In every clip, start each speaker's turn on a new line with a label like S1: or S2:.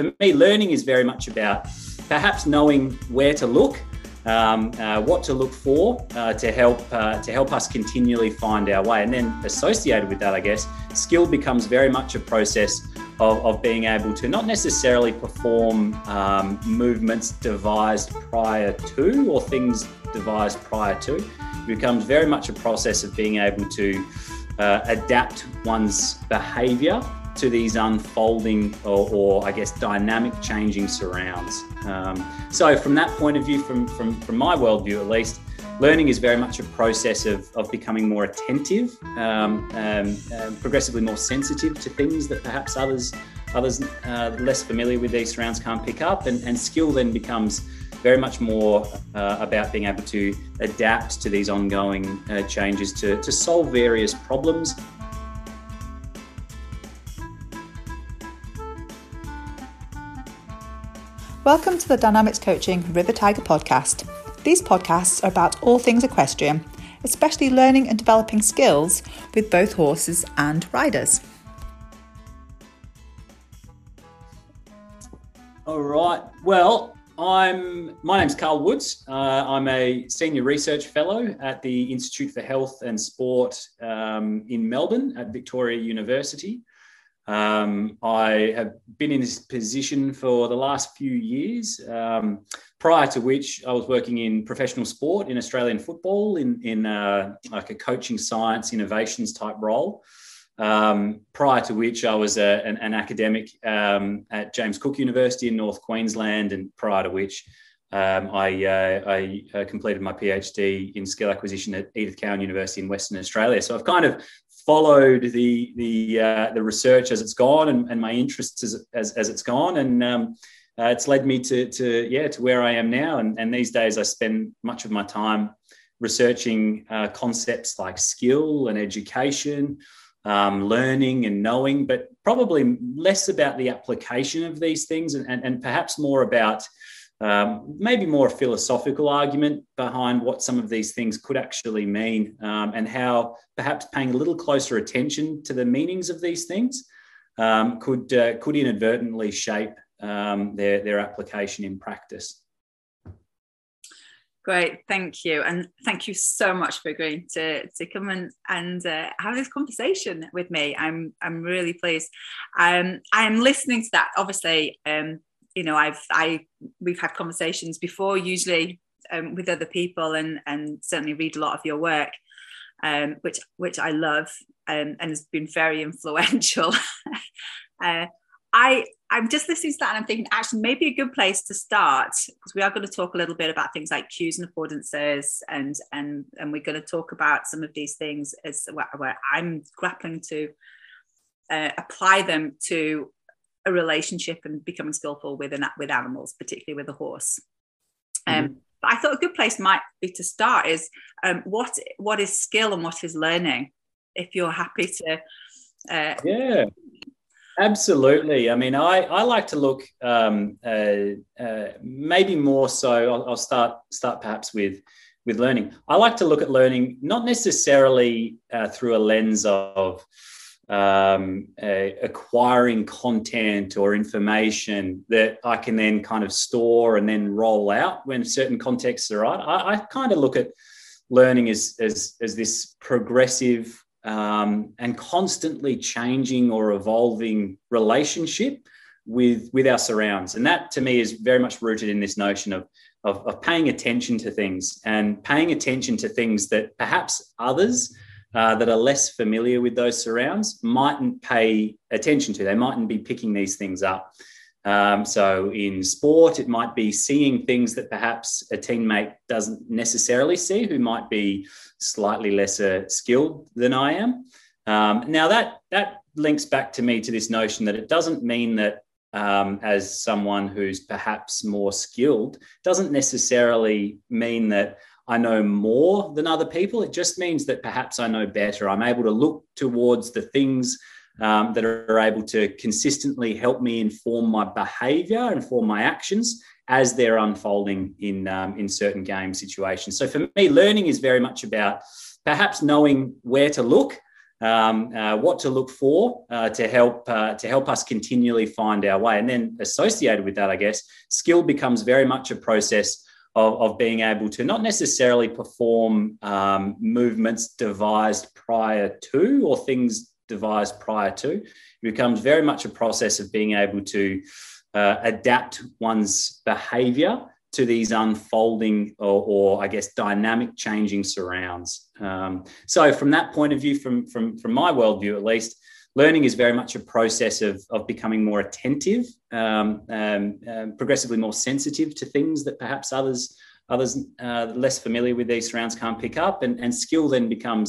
S1: for me, learning is very much about perhaps knowing where to look, um, uh, what to look for uh, to help uh, to help us continually find our way. And then associated with that, I guess, skill becomes very much a process of, of being able to not necessarily perform um, movements devised prior to or things devised prior to. It becomes very much a process of being able to uh, adapt one's behaviour to these unfolding or, or, I guess dynamic changing surrounds. Um, so from that point of view, from, from, from my worldview at least, learning is very much a process of, of becoming more attentive, um, um, um progressively more sensitive to things that perhaps others others uh, less familiar with these surrounds can't pick up, and, and skill then becomes very much more uh, about being able to adapt to these ongoing uh, changes to, to solve various problems
S2: Welcome to the Dynamics Coaching River Tiger podcast. These podcasts are about all things equestrian, especially learning and developing skills with both horses and riders.
S1: All right. Well, I'm my name's Carl Woods. Uh, I'm a senior research fellow at the Institute for Health and Sport um, in Melbourne at Victoria University. Um, I have been in this position for the last few years. Um, prior to which, I was working in professional sport in Australian football in in uh, like a coaching science innovations type role. Um, prior to which, I was a, an, an, academic um, at James Cook University in North Queensland, and prior to which. Um, I, uh, I uh, completed my PhD in skill acquisition at Edith Cowan University in Western Australia. So I've kind of followed the the uh, the research as it's gone and, and my interests as, as, as it's gone. And um, uh, it's led me to to yeah to where I am now. And, and these days I spend much of my time researching uh, concepts like skill and education um, learning and knowing but probably less about the application of these things and, and, and perhaps more about um, maybe more a philosophical argument behind what some of these things could actually mean um, and how perhaps paying a little closer attention to the meanings of these things um, could, uh, could inadvertently shape um, their, their application in practice.
S2: Great, thank you, and thank you so much for agreeing to, to come and and uh, have this conversation with me. I'm I'm really pleased. Um, I'm listening to that. Obviously, um, you know i've i we've had conversations before usually um, with other people and and certainly read a lot of your work um, which which i love um, and has been very influential. Uh, i i'm just listening to that and i'm thinking actually maybe a good place to start because we are going to talk a little bit about things like cues and affordances and and and we're going to talk about some of these things as where, where i'm grappling to uh, apply them to a relationship and becoming skillful with an, with animals, particularly with a horse. Um, mm-hmm. But I thought a good place might be to start is um, what what is skill and what is learning. If you're happy to,
S1: uh, yeah, absolutely. I mean, I I like to look um, uh, uh, maybe more so. I'll, I'll start start perhaps with with learning. I like to look at learning not necessarily uh, through a lens of um, uh, acquiring content or information that I can then kind of store and then roll out when certain contexts are right. I, I kind of look at learning as, as, as this progressive um, and constantly changing or evolving relationship with, with our surrounds. And that to me is very much rooted in this notion of, of, of paying attention to things and paying attention to things that perhaps others uh, that are less familiar with those surrounds mightn't pay attention to. They mightn't be picking these things up. Um, so in sport, it might be seeing things that perhaps a teammate doesn't necessarily see, who might be slightly lesser skilled than I am. Um, now that that links back to me to this notion that it doesn't mean that um, as someone who's perhaps more skilled doesn't necessarily mean that I know more than other people. It just means that perhaps I know better. I'm able to look towards the things um, that are able to consistently help me inform my behavior, inform my actions as they're unfolding in, um, in certain game situations. So for me, learning is very much about perhaps knowing where to look um, uh, what to look for uh, to help uh, to help us continually find our way. And then associated with that, I guess, skill becomes very much a process of, of being able to not necessarily perform um, movements devised prior to or things devised prior to. It becomes very much a process of being able to uh, adapt one's behavior to these unfolding or, or, I guess dynamic changing surrounds. Um, so from that point of view, from from from my worldview at least, learning is very much a process of of becoming more attentive, um, um, um progressively more sensitive to things that perhaps others others uh, less familiar with these surrounds can't pick up, and and skill then becomes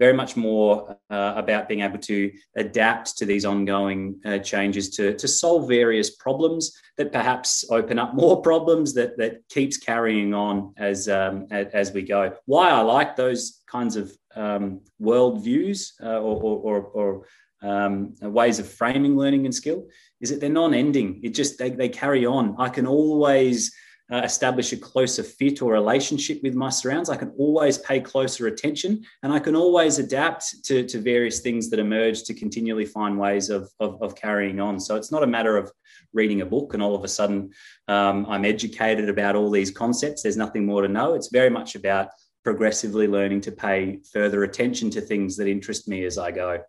S1: very much more uh, about being able to adapt to these ongoing uh, changes to, to solve various problems that perhaps open up more problems that, that keeps carrying on as, um, as we go. Why I like those kinds of um, world views uh, or, or, or um, ways of framing learning and skill is that they're non-ending. It just, they, they carry on. I can always uh, establish a closer fit or relationship with my surrounds. I can always pay closer attention and I can always adapt to, to various things that emerge to continually find ways of, of, of, carrying on. So it's not a matter of reading a book and all of a sudden um, I'm educated about all these concepts. There's nothing more to know. It's very much about progressively learning to pay further attention to things that interest me as I go.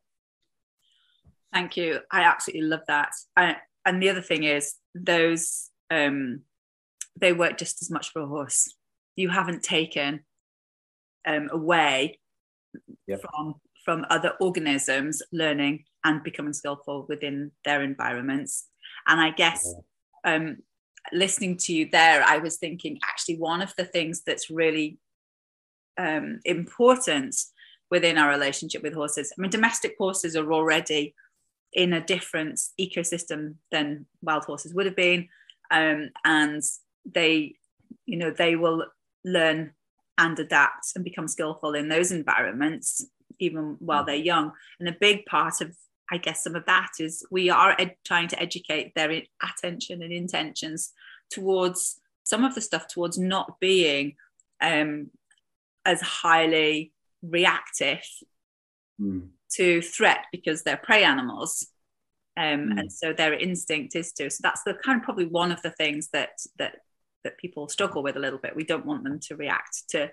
S2: Thank you. I absolutely love that. I, and the other thing is those um, they work just as much for a horse. You haven't taken um, away yep. from from other organisms learning and becoming skillful within their environments. And I guess um, listening to you there, I was thinking actually one of the things that's really um, important within our relationship with horses. I mean, domestic horses are already in a different ecosystem than wild horses would have been. Um, and they you know they will learn and adapt and become skillful in those environments even while they're young and a big part of i guess some of that is we are ed- trying to educate their attention and intentions towards some of the stuff towards not being um, as highly reactive mm. To threat because they're prey animals um, mm. and so their instinct is to so that's the kind of probably one of the things that that that people struggle with a little bit. We don't want them to react to,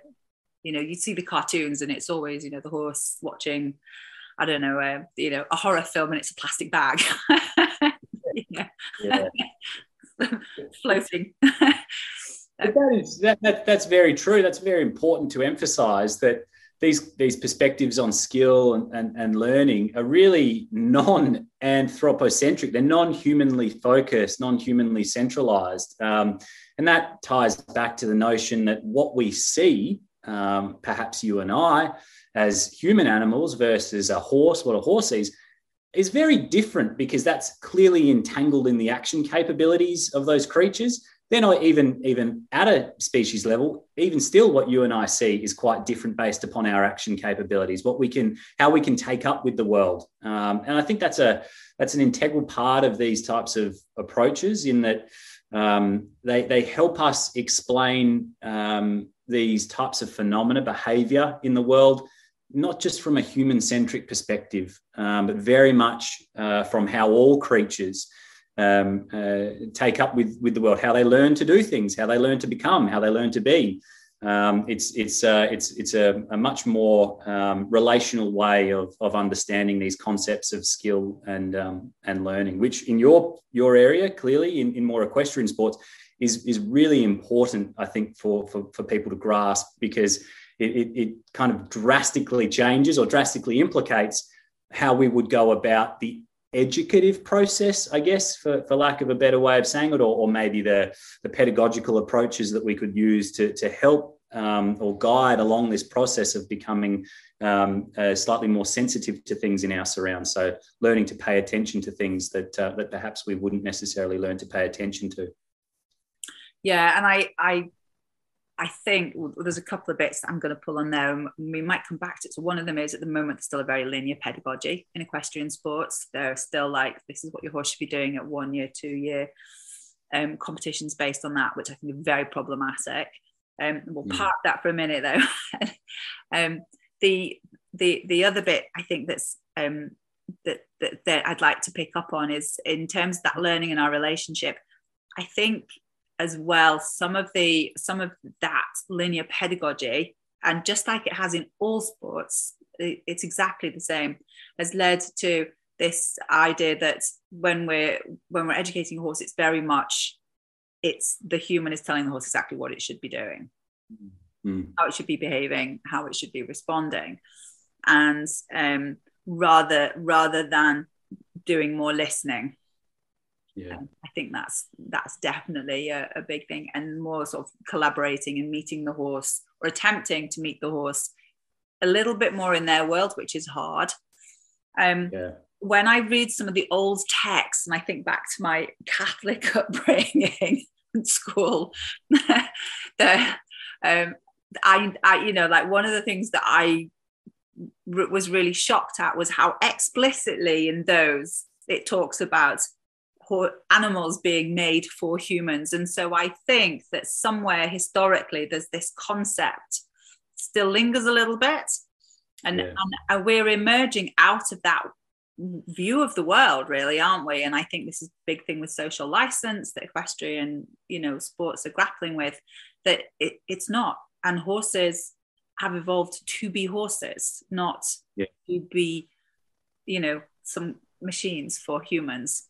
S2: you know, you see the cartoons and it's always, you know, the horse watching, I don't know, uh, you know, a horror film and it's a plastic bag. yeah. Floating.
S1: that is that, that that's very true. That's very important to emphasize that these these perspectives on skill and, and, and learning are really non-anthropocentric. They're non-humanly focused, non-humanly centralized. Um, and that ties back to the notion that what we see, um, perhaps you and I, as human animals versus a horse, what a horse sees, is very different because that's clearly entangled in the action capabilities of those creatures. They're not even even at a species level. Even still, what you and I see is quite different based upon our action capabilities, what we can, how we can take up with the world. Um, and I think that's a that's an integral part of these types of approaches. In that um, they, they help us explain um, these types of phenomena, behavior in the world, not just from a human centric perspective, um, but very much uh, from how all creatures um, uh, take up with, with the world, how they learn to do things, how they learn to become, how they learn to be. Um, it's it's uh, it's it's a, a much more um, relational way of, of understanding these concepts of skill and um, and learning, which in your your area clearly in, in more equestrian sports is is really important, I think, for for, for people to grasp because it, it, it kind of drastically changes or drastically implicates how we would go about the educative process, I guess, for, for lack of a better way of saying it, or, or maybe the, the pedagogical approaches that we could use to, to help um, or guide along this process of becoming um, uh, slightly more sensitive to things in our surrounds. So, learning to pay attention to things that uh, that perhaps we wouldn't necessarily learn to pay attention to.
S2: Yeah, and I I I think well, there's a couple of bits that I'm going to pull on there, and we might come back to it. So one of them is at the moment there's still a very linear pedagogy in equestrian sports. They're still like this is what your horse should be doing at one year, two year um, competitions based on that, which I think are very problematic. Um, we'll mm. park that for a minute though. um, the the the other bit I think that's um, that, that that I'd like to pick up on is in terms of that learning in our relationship. I think as well some of the some of that linear pedagogy and just like it has in all sports it's exactly the same has led to this idea that when we're when we're educating a horse it's very much it's the human is telling the horse exactly what it should be doing. Mm. how it should be behaving how it should be responding. And um, rather rather than doing more listening.
S1: Yeah. Um,
S2: i think that's that's definitely a, a, big thing and more sort of collaborating and meeting the horse or attempting to meet the horse a little bit more in their world which is hard um, yeah. when i read some of the old texts and i think back to my catholic upbringing in school the um, I, I you know like one of the things that i was really shocked at was how explicitly in those it talks about animals being made for humans. And so I think that somewhere historically, there's this concept still lingers a little bit. And, yeah. and we're emerging out of that view of the world really aren't we and i think this is a big thing with social license that equestrian you know sports are grappling with that it, it's not and horses have evolved to be horses not
S1: yeah.
S2: to be you know some machines for humans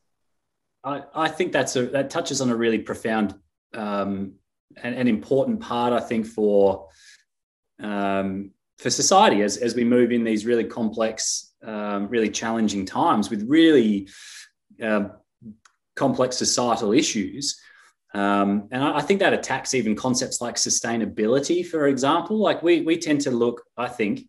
S1: I, I think that's a that touches on a really profound um, and, and important part, I think, for um, for society as, as we move in these really complex, um, really challenging times with really uh, complex societal issues. Um, and I, I, think that attacks even concepts like sustainability, for example. Like we, we tend to look, I think,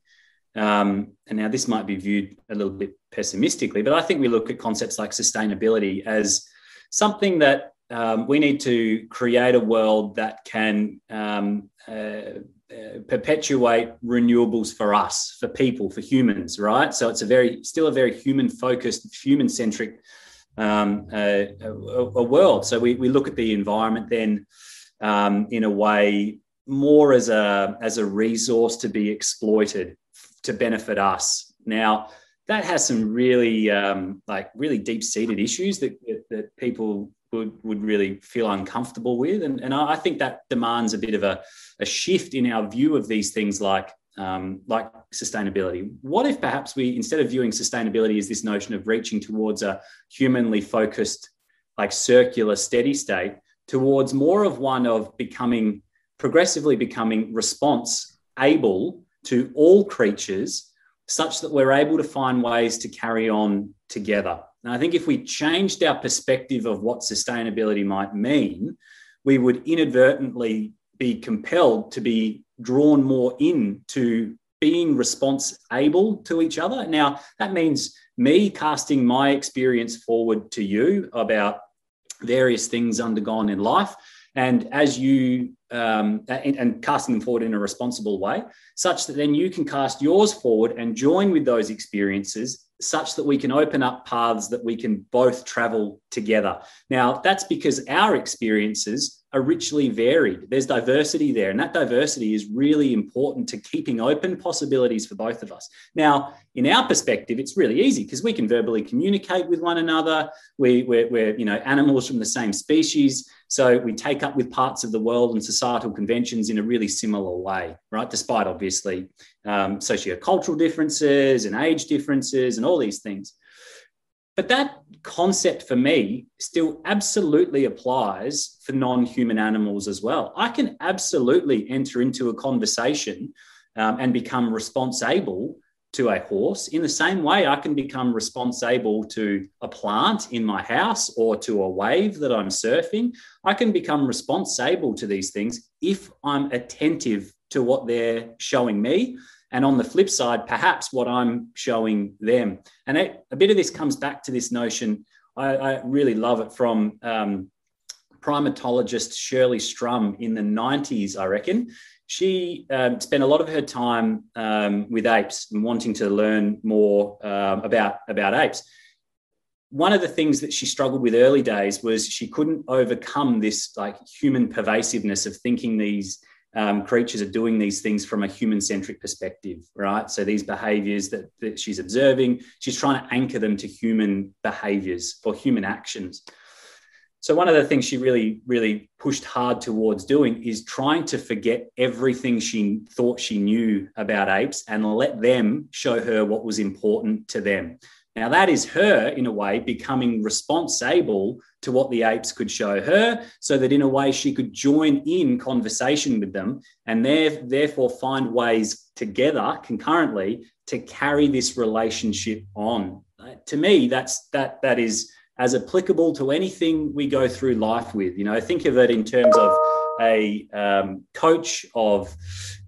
S1: um, and now this might be viewed a little bit pessimistically, but I think we look at concepts like sustainability as something that um, we need to create a world that can um, uh, uh, perpetuate renewables for us, for people, for humans, right? So it's a very, still a very human focused, human centric um, uh, a, a, world. So we, we look at the environment then um, in a way more as a as a resource to be exploited to benefit us. Now, that has some really um, like really deep seated issues that, that people would, would really feel uncomfortable with. And, and I think that demands a bit of a, a shift in our view of these things like, um, like sustainability. What if perhaps we, instead of viewing sustainability as this notion of reaching towards a humanly focused, like circular steady state, towards more of one of becoming progressively becoming response able to all creatures such that we're able to find ways to carry on together. And I think if we changed our perspective of what sustainability might mean, we would inadvertently be compelled to be drawn more into being response able to each other. Now, that means me casting my experience forward to you about various things undergone in life. And as you um, and, and, casting them forward in a responsible way, such that then you can cast yours forward and join with those experiences, such that we can open up paths that we can both travel together. Now, that's because our experiences are richly varied. There's diversity there, and that diversity is really important to keeping open possibilities for both of us. Now, in our perspective, it's really easy because we can verbally communicate with one another. We, we're, we're, you know, animals from the same species. So we take up with parts of the world and societal conventions in a really similar way, right? Despite obviously um, sociocultural differences and age differences and all these things. But that concept for me still absolutely applies for non human animals as well. I can absolutely enter into a conversation um, and become responsible to a horse in the same way I can become responsible to a plant in my house or to a wave that I'm surfing. I can become responsible to these things if I'm attentive to what they're showing me and on the flip side, perhaps what I'm showing them. And it, a bit of this comes back to this notion. I, I really love it from um, primatologist Shirley Strum in the 90s, I reckon. She um, spent a lot of her time um, with apes and wanting to learn more um, about, about apes. One of the things that she struggled with early days was she couldn't overcome this like human pervasiveness of thinking these um, creatures are doing these things from a human centric perspective, right? So these behaviors that, that she's observing, she's trying to anchor them to human behaviors or human actions. So one of the things she really, really pushed hard towards doing is trying to forget everything she thought she knew about apes and let them show her what was important to them. Now, that is her, in a way, becoming responsible to what the apes could show her, so that in a way she could join in conversation with them and therefore find ways together concurrently to carry this relationship on. To me, that's that that is as applicable to anything we go through life with. You know, think of it in terms of a um, coach of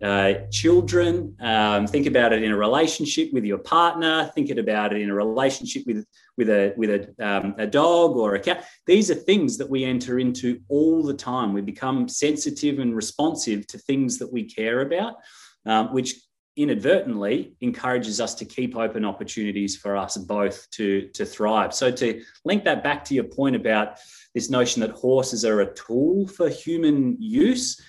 S1: uh, children. Um, think about it in a relationship with your partner. Think about it in a relationship with with a with a, um, a dog or a cat. These are things that we enter into all the time. We become sensitive and responsive to things that we care about, um, which inadvertently encourages us to keep open opportunities for us both to to thrive. So to link that back to your point about this notion that horses are a tool for human use.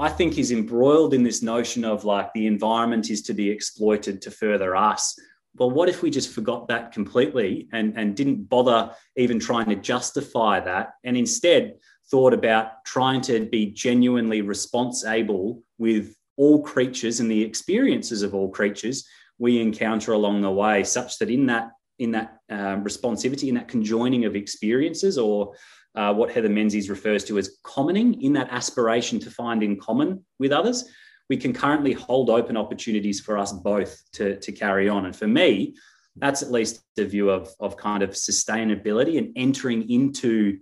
S1: I think is embroiled in this notion of like the environment is to be exploited to further us well, what if we just forgot that completely and, and didn't bother even trying to justify that and instead thought about trying to be genuinely responsible with all creatures and the experiences of all creatures we encounter along the way, such that in that in that um, responsivity, in that conjoining of experiences, or uh, what Heather Menzies refers to as commoning, in that aspiration to find in common with others, we can currently hold open opportunities for us both to, to carry on. And for me, that's at least a view of, of kind of sustainability and entering into,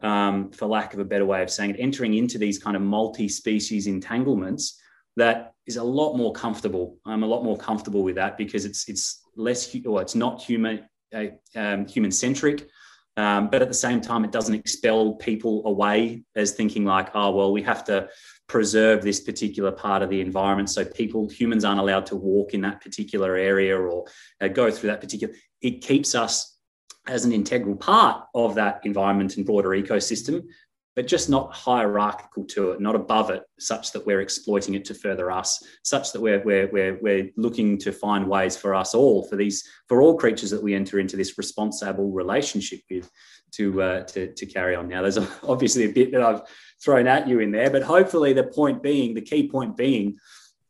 S1: um, for lack of a better way of saying it, entering into these kind of multi species entanglements that is a lot more comfortable. I'm a lot more comfortable with that because it's, it's less, or it's not human, uh, um, human centric. Um, but at the same time, it doesn't expel people away as thinking like, oh, well, we have to preserve this particular part of the environment so people humans aren't allowed to walk in that particular area or uh, go through that particular it keeps us as an integral part of that environment and broader ecosystem but just not hierarchical to it not above it such that we're exploiting it to further us such that we're, we're, we're, we're looking to find ways for us all for these for all creatures that we enter into this responsible relationship with to uh, to, to carry on now there's obviously a bit that i've thrown at you in there. But hopefully, the point being, the key point being,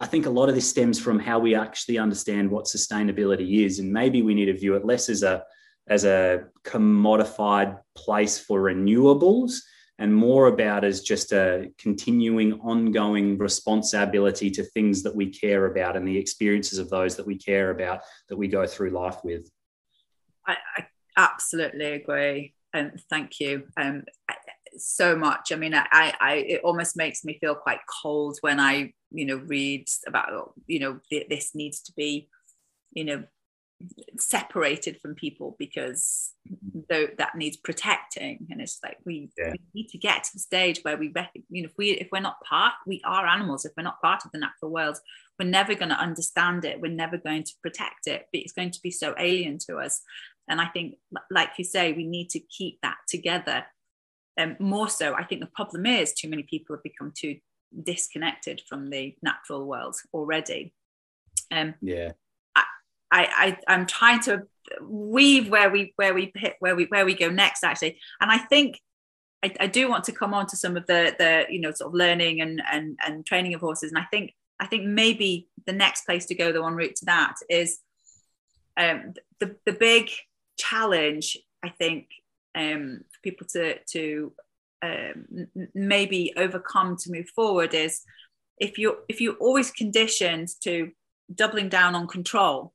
S1: I think a lot of this stems from how we actually understand what sustainability is, and maybe we need to view it less as a as a commodified place for renewables and more about as just a continuing ongoing responsibility to things that we care about and the experiences of those that we care about that we go through life with
S2: i, I absolutely agree and thank you um, so much. I mean, I, I, it almost makes me feel quite cold when I, you know, read about, you know, this needs to be, you know, separated from people because though that needs protecting. And it's like we, yeah. we, need to get to the stage where we you know if we if we're not part we are animals. If we're not part of the natural world we're never going to understand it. We're never going to protect it. But it's going to be so alien to us. And i think like you say we need to keep that together. Um, more so, I think the problem is too many people have become too disconnected from the natural world already.
S1: Um, yeah,
S2: I, I, I am trying to weave where we where we hit where we where we go next actually, and I think I, I do want to come on to some of the the you know sort of learning and and and training of horses, and I think I think maybe the next place to go, the one route to that, is um, the the big challenge. I think um, for people to to um, maybe overcome to move forward is if you if you're always conditioned to doubling down on control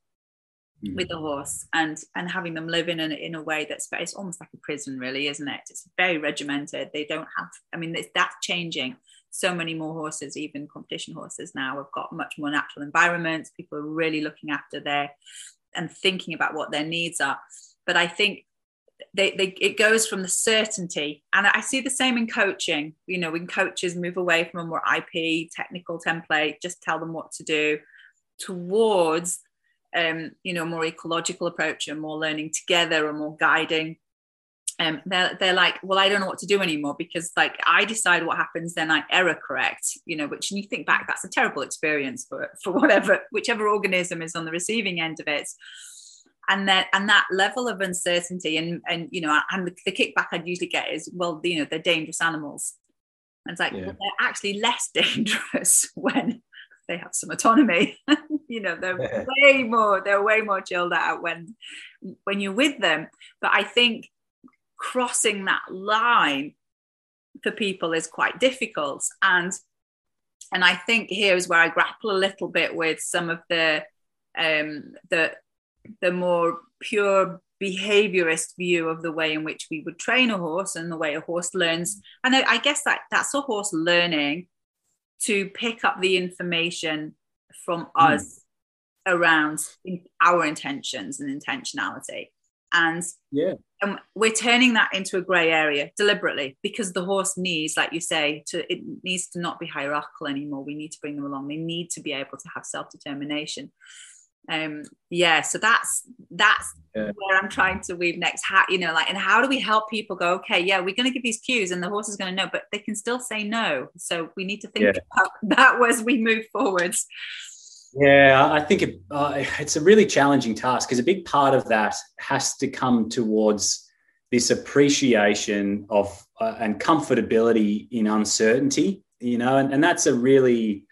S2: mm. with the horse and and having them live in a, in a way that's it's almost like a prison really isn't it? It's very regimented. They don't have i mean that's changing. So many more horses even competition horses now have got much more natural environments. People are really looking after their and thinking about what their needs are. But i think they, they it goes from the certainty and i see the same in coaching. You know when coaches move away from a more ip technical template just tell them what to do towards um, you know more ecological approach and more learning together and more guiding um, they're, they're like, well, I don't know what to do anymore because like I decide what happens, then I error correct, you know, which when you think back, that's a terrible experience for, for whatever, whichever organism is on the receiving end of it. And then, and that level of uncertainty and, and, you know, and the, the kickback I'd usually get is, well, you know, they're dangerous animals. And it's like, yeah. well, they're actually less dangerous when they have some autonomy. you know, they're yeah. way more, they're way more chilled out when when you're with them. But I think crossing that line for people is quite difficult. And and I think here is where I grapple a little bit with some of the um, the the more pure behaviorist view of the way in which we would train a horse and the way a horse learns. And I, I guess that that's a horse learning to pick up the information from mm. us around our intentions and intentionality. And
S1: yeah,
S2: and we're turning that into a grey area deliberately because the horse needs, like you say, to it needs to not be hierarchical anymore. We need to bring them along. They need to be able to have self determination um yeah so that's that's yeah. where i'm trying to weave next how you know like and how do we help people go okay yeah we're going to give these cues and the horse is going to know but they can still say no so we need to think yeah. about that as we move forwards
S1: yeah i think it, uh, it's a really challenging task because a big part of that has to come towards this appreciation of uh, and comfortability in uncertainty you know and, and that's a really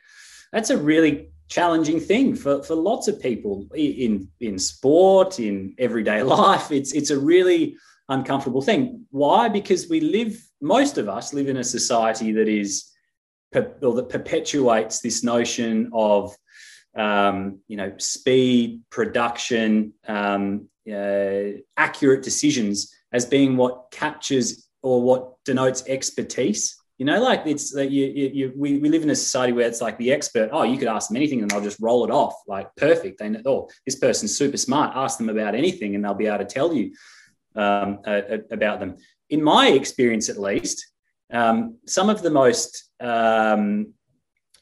S1: that's a really challenging thing for, for lots of people in in sport in everyday life. It's it's a really uncomfortable thing. Why? Because we live most of us live in a society that is or that perpetuates this notion of um, you know speed production um, uh, accurate decisions as being what captures or what denotes expertise you know, like it's that you, you, you, we, we live in a society where it's like the expert, oh, you could ask them anything and they'll just roll it off like perfect. They know, oh, this person's super smart. Ask them about anything and they'll be able to tell you um, uh, about them. In my experience, at least, um, some of the most um,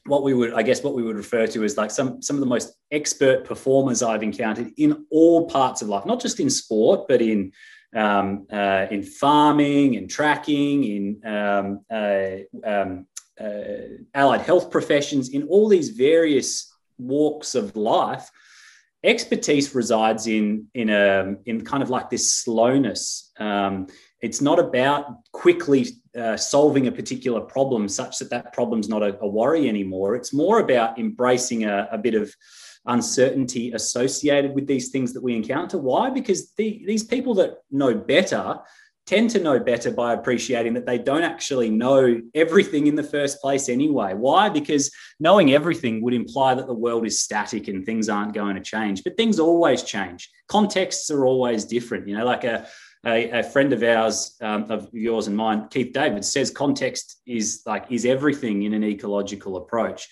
S1: what we would, I guess, what we would refer to as like some some of the most expert performers I've encountered in all parts of life, not just in sport, but in um, uh, in farming, in tracking, in um, uh, um, uh, allied health professions, in all these various walks of life, expertise resides in in a in kind of like this slowness. Um, it's not about quickly uh, solving a particular problem such that that problem's not a, a worry anymore. It's more about embracing a, a bit of uncertainty associated with these things that we encounter. Why? Because the, these people that know better tend to know better by appreciating that they don't actually know everything in the first place anyway. Why? Because knowing everything would imply that the world is static and things aren't going to change. But things always change. Contexts are always different. You know, like a a, a friend of ours, um, of yours and mine, Keith Davids, says context is like is everything in an ecological approach.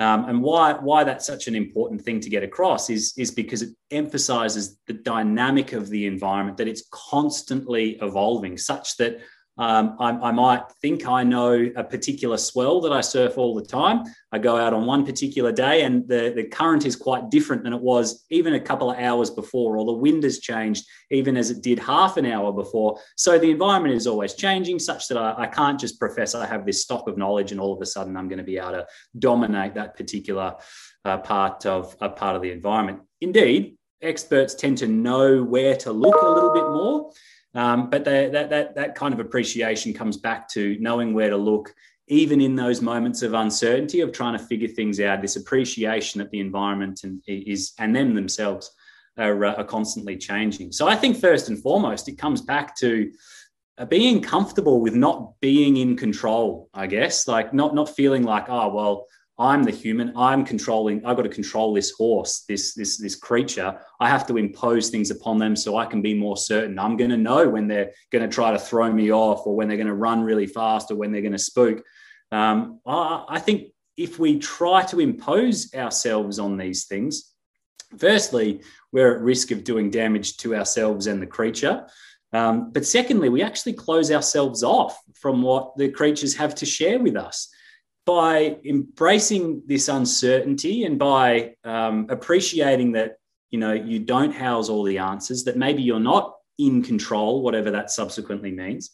S1: Um, and why, why that's such an important thing to get across is, is because it emphasizes the dynamic of the environment, that it's constantly evolving, such that um, I, I, might think I know a particular swell that I surf all the time. I go out on one particular day and the, the current is quite different than it was even a couple of hours before, or the wind has changed even as it did half an hour before. So the environment is always changing, such that I, I can't just profess I have this stock of knowledge and all of a sudden I'm going to be able to dominate that particular uh, part of a part of the environment. Indeed, experts tend to know where to look a little bit more. Um, but they, that, that, that kind of appreciation comes back to knowing where to look, even in those moments of uncertainty of trying to figure things out, this appreciation that the environment and, is, and them themselves are, uh, are constantly changing. So I think first and foremost, it comes back to uh, being comfortable with not being in control, I guess, like not, not feeling like, oh, well, I'm the human. I'm controlling. I've got to control this horse, this this this creature. I have to impose things upon them so I can be more certain. I'm going to know when they're going to try to throw me off, or when they're going to run really fast, or when they're going to spook. Um, I, I think if we try to impose ourselves on these things, firstly, we're at risk of doing damage to ourselves and the creature. Um, but secondly, we actually close ourselves off from what the creatures have to share with us by embracing this uncertainty and by um, appreciating that you know you don't house all the answers that maybe you're not in control, whatever that subsequently means,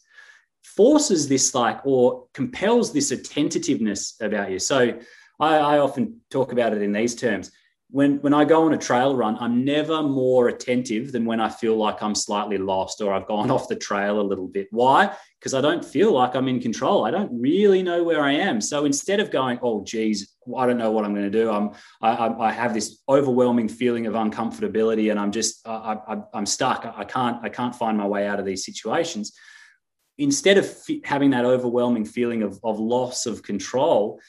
S1: forces this like or compels this attentiveness about you. So I, I often talk about it in these terms when when I go on a trail run, I'm never more attentive than when I feel like I'm slightly lost or I've gone off the trail a little bit. Why? Because I don't feel like I'm in control. I don't really know where I am. So instead of going, oh geez, I don't know what I'm going to do, I'm I, I have this overwhelming feeling of uncomfortability, and I'm just I, I, I'm stuck. I can't I can't find my way out of these situations. Instead of having that overwhelming feeling of, of loss of control,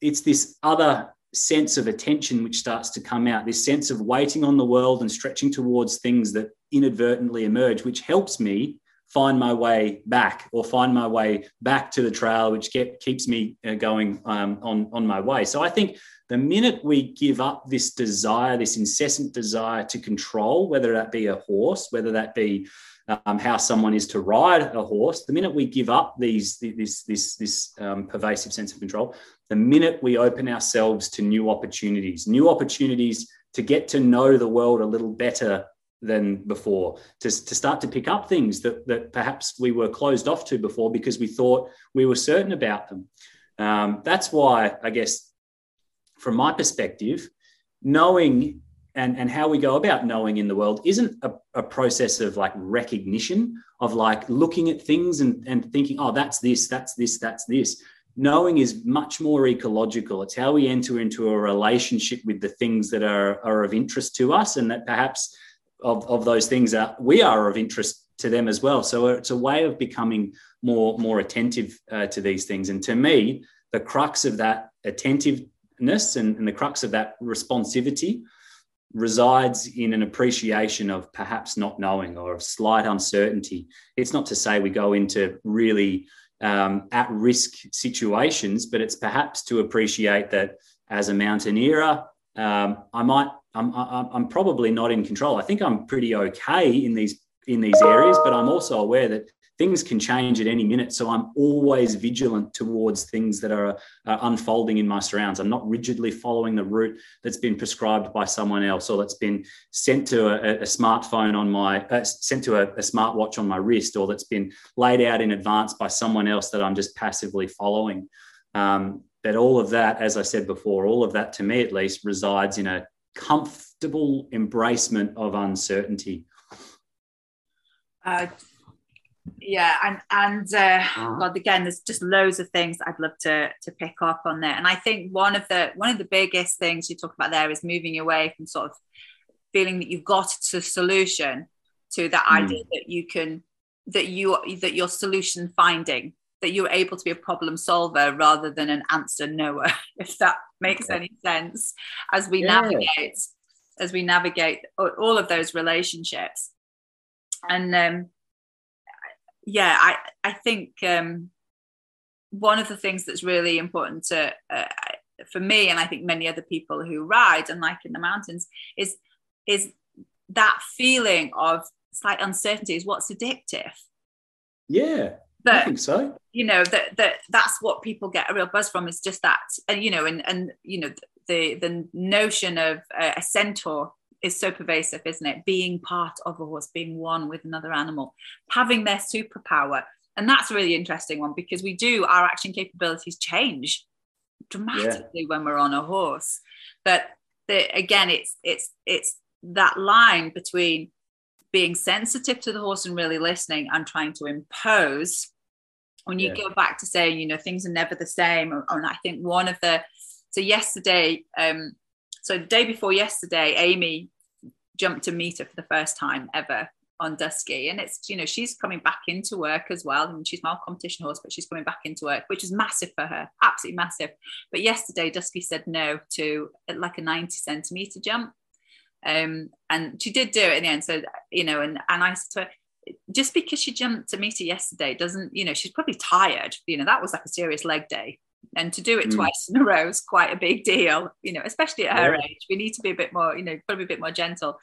S1: it's this other sense of attention which starts to come out, this sense of waiting on the world and stretching towards things that inadvertently emerge, which helps me find my way back or find my way back to the trail, which kept, keeps me uh, going um, on, on my way. So I think the minute we give up this desire, this incessant desire to control, whether that be a horse, whether that be um, how someone is to ride a horse, the minute we give up these this this this um, pervasive sense of control, the minute we open ourselves to new opportunities, new opportunities to get to know the world a little better than before, to, to start to pick up things that, that perhaps we were closed off to before because we thought we were certain about them. Um, that's why, I guess, from my perspective, knowing and, and how we go about knowing in the world isn't a, a, process of like recognition of like looking at things and, and thinking, oh, that's this, that's this, that's this knowing is much more ecological. It's how we enter into a relationship with the things that are, are of interest to us, and that perhaps of, of those things are we are of interest to them as well. So it's a way of becoming more more attentive uh, to these things. And to me, the crux of that attentiveness and, and the crux of that responsivity resides in an appreciation of perhaps not knowing or of slight uncertainty. It's not to say we go into really um, at risk situations, but it's perhaps to appreciate that as a mountaineer, um, I might, I'm, I'm probably not in control. I think I'm pretty okay in these in these areas, but I'm also aware that things can change at any minute. So I'm always vigilant towards things that are, are, unfolding in my surrounds. I'm not rigidly following the route that's been prescribed by someone else or that's been sent to a, a smartphone on my, uh, sent to a, a smartwatch on my wrist or that's been laid out in advance by someone else that I'm just passively following. Um, but all of that, as I said before, all of that to me at least resides in a comfortable embracement of uncertainty.
S2: Uh, yeah and and uh, uh-huh. god again there's just loads of things i'd love to to pick up on there and i think one of the one of the biggest things you talk about there is moving away from sort of feeling that you've got a solution to that mm. idea that you can that you that your solution finding that you're able to be a problem solver rather than an answer knower if that makes any sense as we yeah. navigate as we navigate all of those relationships and um yeah, I I think um, one of the things that's really important to uh, for me, and I think many other people who ride and like in the mountains, is is that feeling of slight uncertainty is what's addictive.
S1: Yeah, I think so.
S2: You know that that that's what people get a real buzz from is just that, and you know, and and you know the the notion of a centaur is so pervasive, isn't it? Being part of a horse, being one with another animal, having their superpower. And that's a really interesting one because we do, our action capabilities change dramatically yeah. when we're on a horse. But the, again, it's it's it's that line between being sensitive to the horse and really listening and trying to impose. When you yeah. go back to saying, you know, things are never the same. And I think one of the so yesterday, um, so the day before yesterday, Amy jumped a meter for the first time ever on Dusky. And it's, you know, she's coming back into work as well. I mean, she's my competition horse, but she's coming back into work, which is massive for her, absolutely massive. But yesterday, Dusky said no to like a 90 centimeter jump. Um, and she did do it in the end. So, you know, and, and I said to her, just because she jumped a meter yesterday doesn't, you know, she's probably tired. You know, that was like a serious leg day and to do it mm. twice in a row is quite a big deal you know especially at her yeah. age we need to be a bit more you know probably a bit more gentle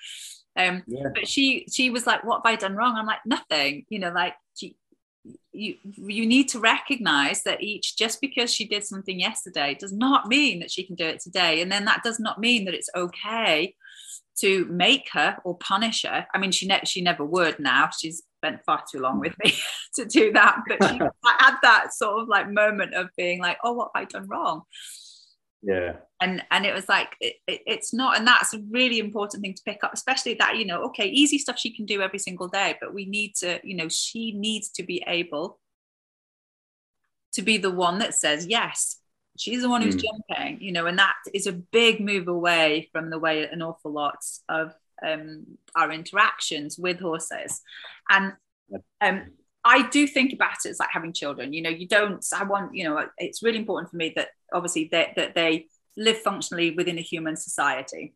S2: um yeah. but she she was like what have i done wrong i'm like nothing you know like she, you you need to recognize that each just because she did something yesterday does not mean that she can do it today and then that does not mean that it's okay to make her or punish her. I mean, she ne- she never would now. She's spent far too long with me to do that. But she had that sort of like moment of being like, oh, what have I done wrong?
S1: Yeah.
S2: And and it was like it, it, it's not, and that's a really important thing to pick up, especially that you know, okay, easy stuff she can do every single day, but we need to, you know, she needs to be able to be the one that says yes she's the one who's mm. jumping you know and that is a big move away from the way an awful lot of um, our interactions with horses and um, i do think about it as like having children you know you don't i want you know it's really important for me that obviously they, that they live functionally within a human society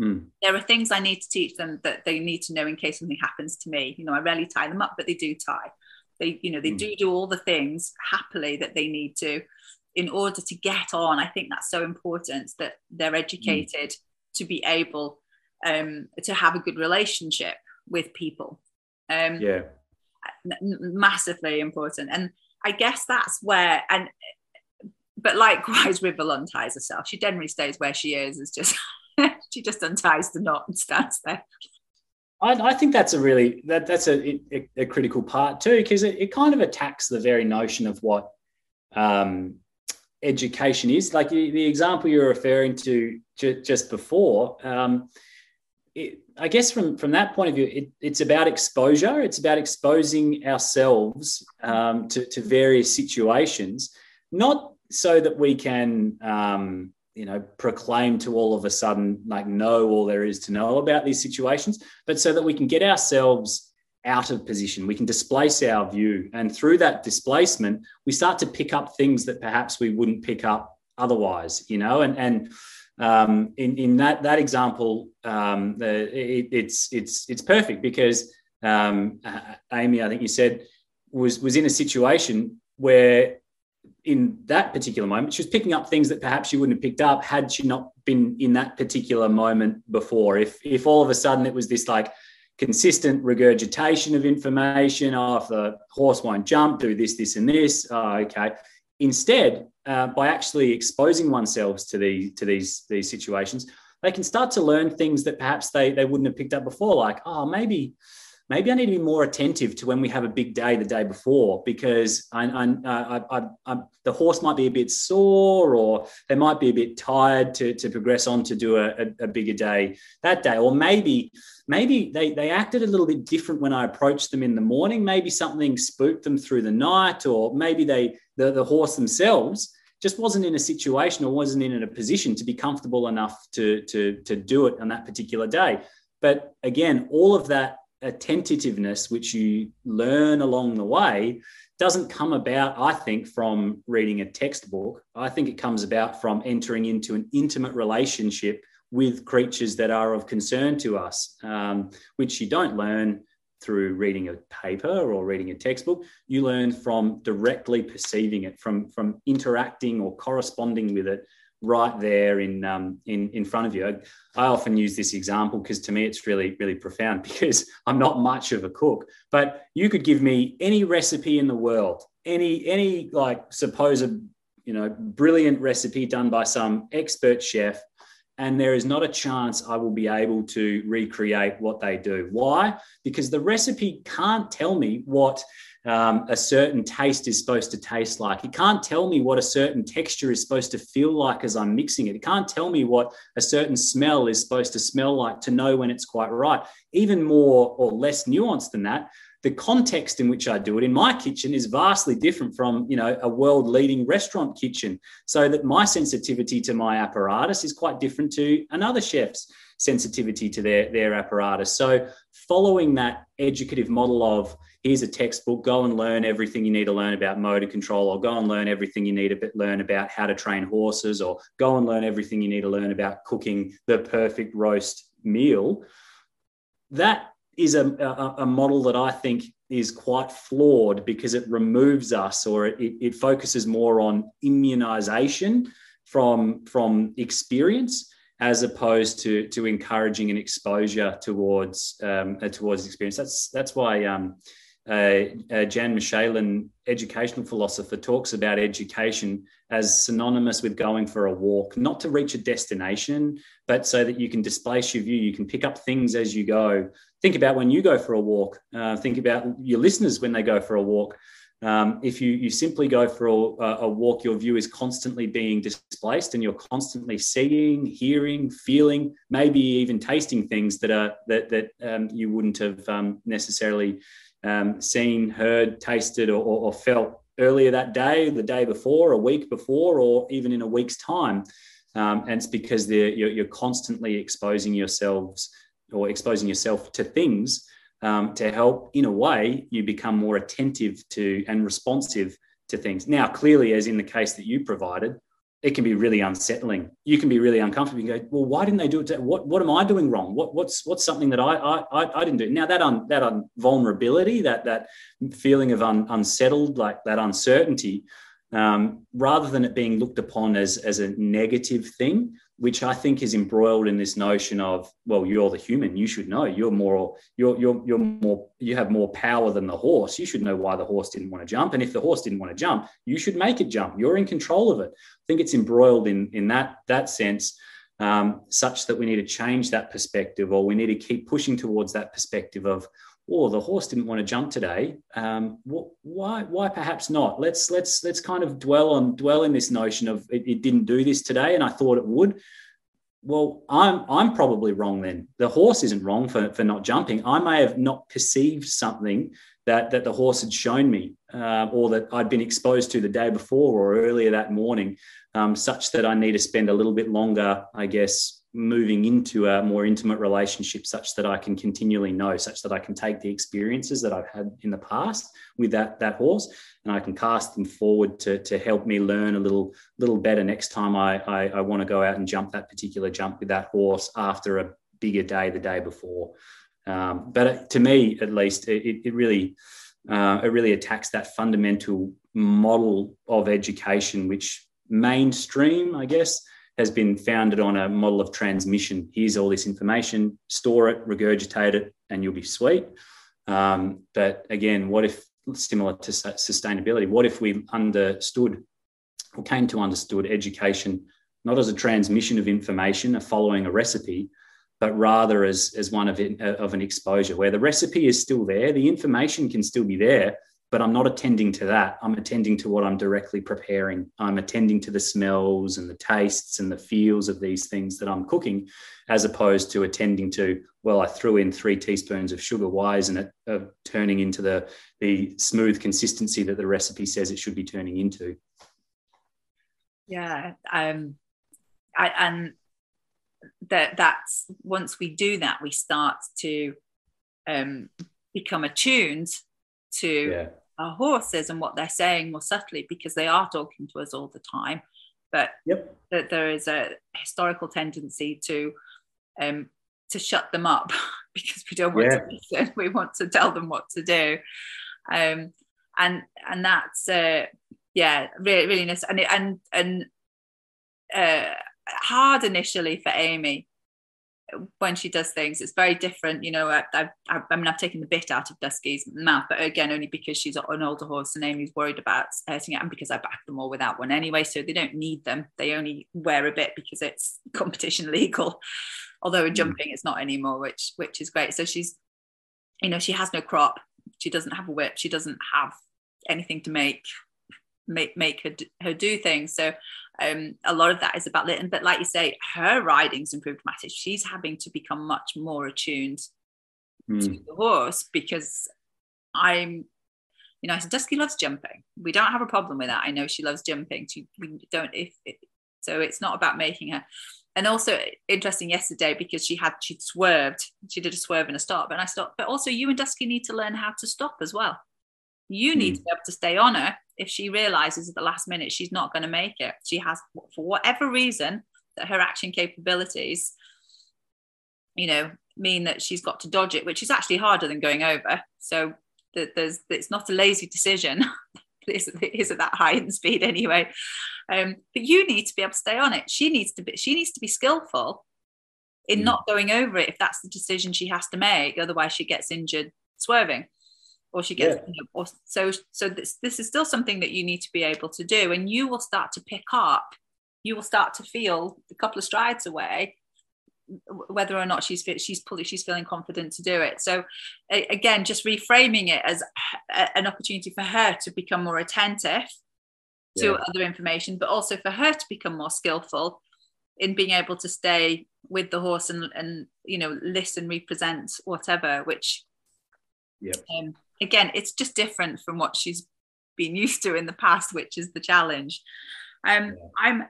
S1: mm.
S2: there are things i need to teach them that they need to know in case something happens to me you know i rarely tie them up but they do tie they you know they mm. do do all the things happily that they need to in order to get on i think that's so important that they're mm. educated mm. to be able um, to have a good relationship with people. Um,
S1: yeah.
S2: massively important. And i guess that's where and but likewise river unties herself she generally stays where she is. It's just she just unties the knot and stands there.
S1: I, I, think that's a really that that's a, a, a critical part too because it, it, kind of attacks the very notion of what um, education is. Like the, the, example you're referring to ju- just before, um, it, I guess from from that point of view, it, it's about exposure. It's about exposing ourselves um, to, to various situations, not so that we can um, you know proclaim to all of a sudden like know all there is to know about these situations but so that we can get ourselves out of position. We can displace our view. And through that displacement we start to pick up things that perhaps we wouldn't pick up otherwise you know? And and um, in, in that that example um, it, it's it's it's perfect because um, amy i think you said was was in a situation where in that particular moment, she was picking up things that perhaps she wouldn't have picked up had she not been in that particular moment before. If if all of a sudden it was this like consistent regurgitation of information, oh, if the horse won't jump, do this, this, and this. Oh, okay. Instead, uh, by actually exposing oneself to these to these these situations, they can start to learn things that perhaps they they wouldn't have picked up before. Like, oh, maybe maybe I need to be more attentive to when we have a big day the day before because I, I, I, the horse might be a bit sore or they might be a bit tired to, to progress on to do a, a, a bigger day that day. Or maybe maybe they, they acted a little bit different when I approached them in the morning. Maybe something spooked them through the night or maybe they the, the horse themselves just wasn't in a situation or wasn't in a position to be comfortable enough to, to, to do it on that particular day. But again, all of that a tentativeness which you learn along the way doesn't come about, I think, from reading a textbook. I think it comes about from entering into an intimate relationship with creatures that are of concern to us, um, which you don't learn through reading a paper or reading a textbook. You learn from directly perceiving it, from, from interacting or corresponding with it right there in um, in in front of you. I, I often use this example because to me it's really really profound because I'm not much of a cook, but you could give me any recipe in the world, any any like supposed you know brilliant recipe done by some expert chef. And there is not a chance I will be able to recreate what they do. Why? Because the recipe can't tell me what um, a certain taste is supposed to taste like. It can't tell me what a certain texture is supposed to feel like as I'm mixing it. It can't tell me what a certain smell is supposed to smell like to know when it's quite right. Even more or less nuanced than that, the context in which I do it in my kitchen is vastly different from you know a world leading restaurant kitchen. So that my sensitivity to my apparatus is quite different to another chef's sensitivity to their their apparatus. So following that educative model of here's a textbook go and learn everything you need to learn about motor control or go and learn everything you need to learn about how to train horses or go and learn everything you need to learn about cooking the perfect roast meal that is a, a, a model that i think is quite flawed because it removes us or it, it focuses more on immunization from from experience as opposed to to encouraging an exposure towards um, towards experience. That's that's why um, uh, uh, Jan Masschelein, educational philosopher, talks about education as synonymous with going for a walk, not to reach a destination, but so that you can displace your view. You can pick up things as you go. Think about when you go for a walk. Uh, think about your listeners when they go for a walk. Um, if you, you simply go for a, a, walk, your view is constantly being displaced and you're constantly seeing, hearing, feeling, maybe even tasting things that are that, that um, you wouldn't have um, necessarily um, seen, heard, tasted, or, or, felt earlier that day, the day before, a week before, or even in a week's time. Um, and it's because you're, you're constantly exposing yourselves or exposing yourself to things um, to help, in a way, you become more attentive to and responsive to things. Now, clearly, as in the case that you provided, it can be really unsettling. You can be really uncomfortable. You can go, well, why didn't they do it? What what am I doing wrong? What what's what's something that I I, I didn't do? Now that un, that un, vulnerability, that that feeling of un, unsettled, like that uncertainty, um, rather than it being looked upon as as a negative thing, which I think is embroiled in this notion of, well, you're the human, you should know. You're more, you're you're you're more, you have more power than the horse. You should know why the horse didn't want to jump. And if the horse didn't want to jump, you should make it jump. You're in control of it. I think it's embroiled in in that that sense, um, such that we need to change that perspective, or we need to keep pushing towards that perspective of, oh, the horse didn't want to jump today. Um, why, why perhaps not? Let's let's let's kind of dwell on dwell in this notion of it, it, didn't do this today, and I thought it would. Well, I'm I'm probably wrong then. The horse isn't wrong for, for not jumping. I may have not perceived something that that the horse had shown me, uh, or that I'd been exposed to the day before or earlier that morning, um, such that I need to spend a little bit longer, I guess, moving into a more intimate relationship such that I can continually know, such that I can take the experiences that I've had in the past with that, that horse and I can cast them forward to, to help me learn a little, little better next time I, I, I want to go out and jump that particular jump with that horse after a bigger day the day before. Um, but to me, at least, it, it really uh, it really attacks that fundamental model of education, which mainstream, I guess, has been founded on a model of transmission. Here's all this information, store it, regurgitate it, and you'll be sweet. Um, but again, what if similar to sustainability? What if we understood or came to understood education not as a transmission of information, a following a recipe, but rather as, as one of, it, of an exposure where the recipe is still there, the information can still be there, but I'm not attending to that. I'm attending to what I'm directly preparing. I'm attending to the smells and the tastes and the feels of these things that I'm cooking, as opposed to attending to, well, I threw in three teaspoons of sugar. Why isn't it uh, turning into the, the smooth consistency that the recipe says it should be turning into?
S2: Yeah. Um, I, and that that's once we do that, we start to um, become attuned to yeah. Our horses and what they're saying more subtly because they are talking to us all the time. But
S1: yep.
S2: that there is a historical tendency to um, to shut them up because we don't want yeah. to listen. We want to tell them what to do, um, and and that's uh, yeah, really really nice and and and uh, hard initially for Amy when she does things it's very different you know I, I, I mean I've taken the bit out of Dusky's mouth but again only because she's an older horse and Amy's worried about hurting it and because I back them all without one anyway so they don't need them. They only wear a bit because it's competition legal. Although in mm. jumping it's not anymore which which is great. So she's you know she has no crop. She doesn't have a whip. She doesn't have anything to make make make her her do things. So um, a lot of that is about it. But like you say, her riding's improved massively. She's having to become much more attuned mm. to the horse because I'm, you know, Dusky loves jumping. We don't have a problem with that. I know she loves jumping. She, we don't, if, if so it's not about making her. And also interesting yesterday because she had she'd swerved. She did a swerve and a stop, and I stopped. But also, you and Dusky need to learn how to stop as well. You need mm. to be able to stay on her if she realizes at the last minute she's not going to make it. She has, for whatever reason, that her action capabilities, you know, mean that she's got to dodge it, which is actually harder than going over. So that there's it's not a lazy decision. it is at that height and speed anyway. Um, but you need to be able to stay on it. She needs to be she needs to be skillful in mm. not going over it if that's the decision she has to make. Otherwise, she gets injured swerving. Or she gets yeah. or so so this this is still something that you need to be able to do and you will start to pick up you will start to feel a couple of strides away whether or not she's fit, she's pulling, she's feeling confident to do it. So again, just reframing it as an opportunity for her to become more attentive to yeah. other information, but also for her to become more skillful in being able to stay with the horse and and you know listen, represent whatever. Which,
S1: yeah,
S2: um, again, it's just different from what she's been used to in the past, which is the challenge. Um, yeah. I'm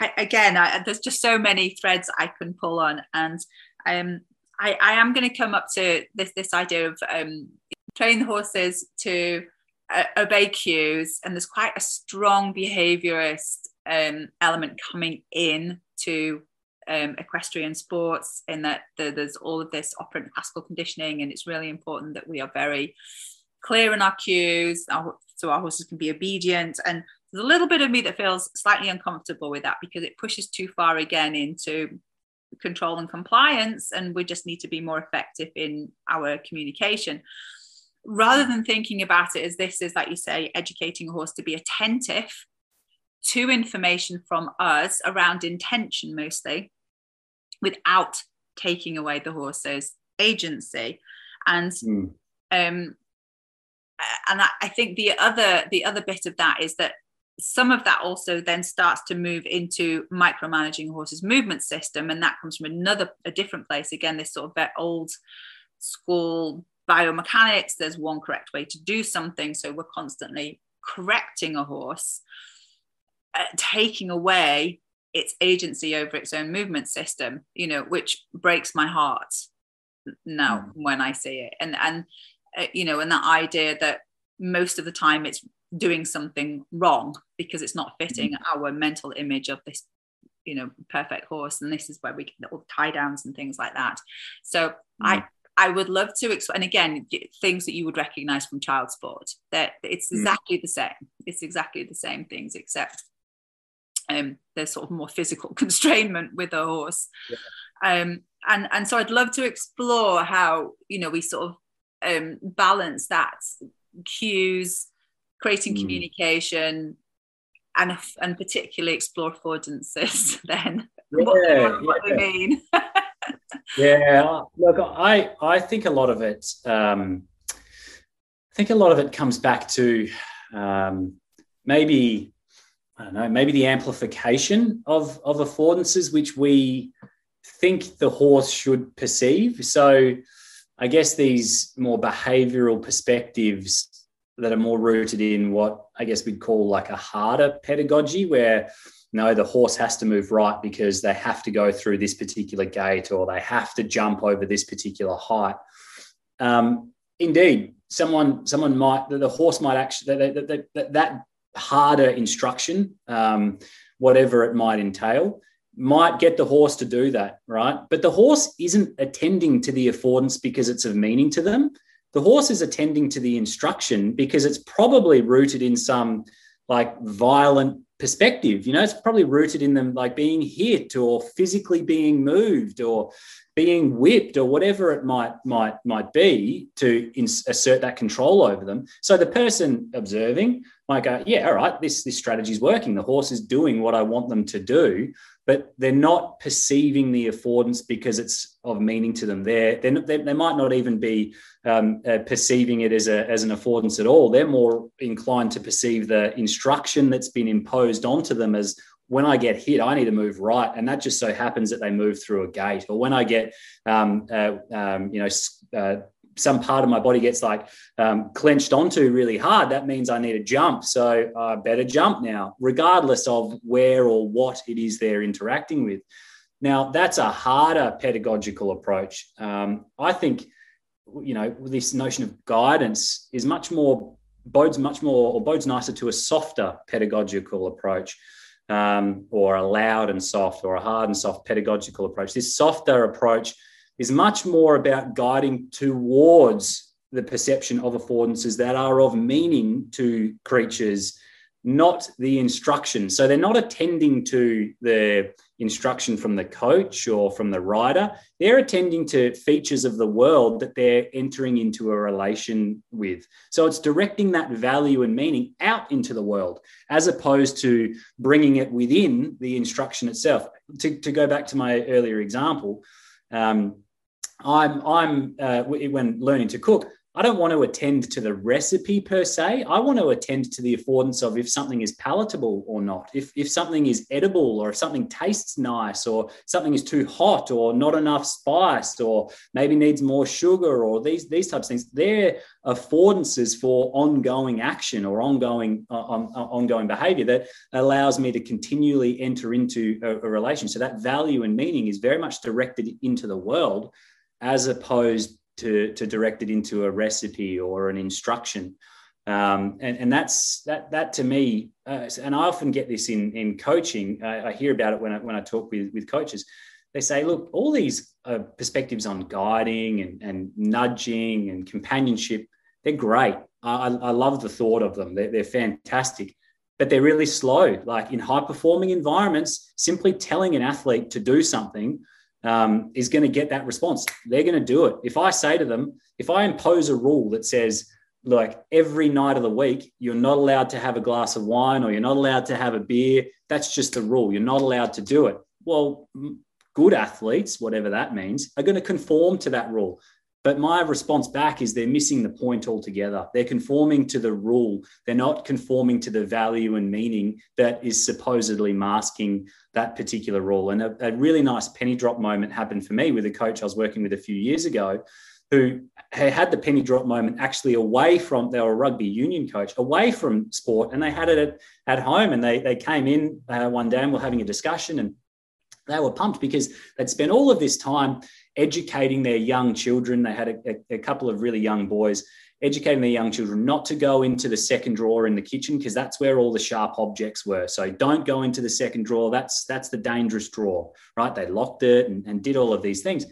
S2: I, again, I, there's just so many threads I can pull on, and um, I, I am going to come up to this this idea of um, train the horses to uh, obey cues, and there's quite a strong behaviourist um, element coming in to um, equestrian sports in that the, there's all of this operant classical conditioning, and it's really important that we are very clear in our cues, our, so our horses can be obedient and there's a little bit of me that feels slightly uncomfortable with that because it pushes too far again into control and compliance, and we just need to be more effective in our communication. Rather than thinking about it as this is, like you say, educating a horse to be attentive to information from us around intention mostly without taking away the horse's agency. And mm. um, and I, think the other the other bit of that is that some of that also then starts to move into micromanaging a horse's movement system and that comes from another a different place again this sort of very old school biomechanics there's one correct way to do something so we're constantly correcting a horse uh, taking away its agency over its own movement system you know which breaks my heart now mm. when i see it and and uh, you know and that idea that most of the time it's doing something wrong because it's not fitting mm-hmm. our mental image of this you know perfect horse and this is where we get all the tie downs and things like that so mm-hmm. i i would love to explain and again things that you would recognize from child sport that it's mm-hmm. exactly mm-hmm. the same it's exactly the same things except um, there's sort of more physical constrainment with a horse yeah. um, and and so i'd love to explore how you know we sort of um, balance that cues creating mm. communication and and particularly explore affordances then yeah, what, yeah. they mean
S1: yeah look i i think a lot of it um i think a lot of it comes back to um maybe i don't know maybe the amplification of of affordances which we think the horse should perceive so i guess these more behavioral perspectives that are more rooted in what I guess we'd call like a harder pedagogy, where no, the horse has to move right because they have to go through this particular gate or they have to jump over this particular height. Um, indeed, someone someone might the horse might actually that, that, that, that harder instruction, um, whatever it might entail, might get the horse to do that, right? But the horse isn't attending to the affordance because it's of meaning to them. The horse is attending to the instruction because it's probably rooted in some like violent perspective. You know it's probably rooted in them like being hit or physically being moved or being whipped or whatever it might might might be to assert that control over them. So the person observing might go yeah all right this this strategy is working the horse is doing what i want them to do but they're not perceiving the affordance because it's of meaning to them. They're, they're, they they might not even be um, uh, perceiving it as, a, as an affordance at all. They're more inclined to perceive the instruction that's been imposed onto them as when I get hit, I need to move right, and that just so happens that they move through a gate. Or when I get, um, uh, um, you know, uh, some part of my body gets like um, clenched onto really hard, that means I need to jump. So I better jump now, regardless of where or what it is they're interacting with. Now, that's a harder pedagogical approach. Um, I think, you know, this notion of guidance is much more, bodes much more, or bodes nicer to a softer pedagogical approach. Um, or a loud and soft, or a hard and soft pedagogical approach. This softer approach is much more about guiding towards the perception of affordances that are of meaning to creatures not the instruction. So they're not attending to the instruction from the coach or from the rider. They're attending to features of the world that they're entering into a relation with. So it's directing that value and meaning out into the world as opposed to bringing it within the instruction itself. To, to go back to my earlier example, um, I'm, I'm uh, when learning to cook, I don't want to attend to the recipe per se. I want to attend to the affordance of if something is palatable or not, if, if something is edible or if something tastes nice or something is too hot or not enough spice or maybe needs more sugar or these, these types of things. They're affordances for ongoing action or ongoing, uh, on, uh, ongoing behavior that allows me to continually enter into a, a relation. So that value and meaning is very much directed into the world as opposed to, to direct it into a recipe or an instruction. Um, and, and that's that that to me, uh, and I often get this in in coaching. I, I hear about it when I when I talk with with coaches. They say, look, all these uh, perspectives on guiding and, and nudging and companionship, they're great. I, I love the thought of them. They're, they're fantastic, but they're really slow. Like in high performing environments, simply telling an athlete to do something um, is going to get that response. They're going to do it. If I say to them, if I impose a rule that says, like every night of the week, you're not allowed to have a glass of wine or you're not allowed to have a beer, that's just the rule. You're not allowed to do it. Well, good athletes, whatever that means, are going to conform to that rule. But my response back is they're missing the point altogether. They're conforming to the rule. They're not conforming to the value and meaning that is supposedly masking that particular rule. And a, a really nice penny drop moment happened for me with a coach I was working with a few years ago who had the penny drop moment actually away from they were a rugby union coach away from sport and they had it at, at home and they, they came in uh, one day and were having a discussion and they were pumped because they'd spent all of this time educating their young children. They had a, a, couple of really young boys educating their young children not to go into the second drawer in the kitchen because that's where all the sharp objects were. So don't go into the second drawer. That's that's the dangerous drawer, right? They locked it and, and did all of these things.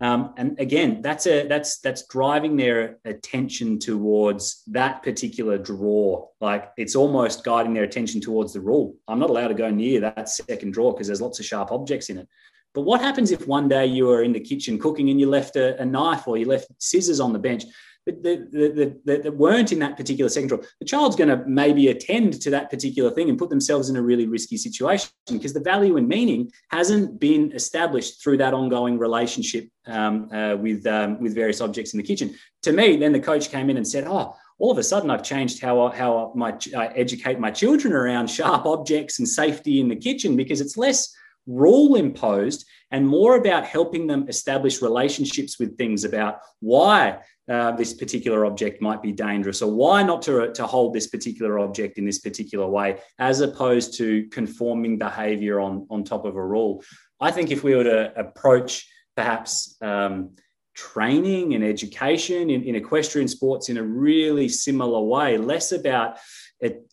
S1: Um, and again, that's a that's that's driving their attention towards that particular draw. Like it's almost guiding their attention towards the rule. I'm not allowed to go near that second draw because there's lots of sharp objects in it. But what happens if one day you were in the kitchen cooking and you left a, a knife or you left scissors on the bench that, that, that, weren't in that particular drawer? The child's going to maybe attend to that particular thing and put themselves in a really risky situation because the value and meaning hasn't been established through that ongoing relationship um, uh, with, um, with various objects in the kitchen. To me, then the coach came in and said, Oh, all of a sudden I've changed how how my, I educate my children around sharp objects and safety in the kitchen because it's less rule imposed and more about helping them establish relationships with things about why uh, this particular object might be dangerous or why not to, to hold this particular object in this particular way, as opposed to conforming behavior on, on top of a rule. I think if we were to approach perhaps um, training and education in, in equestrian sports in a really similar way, less about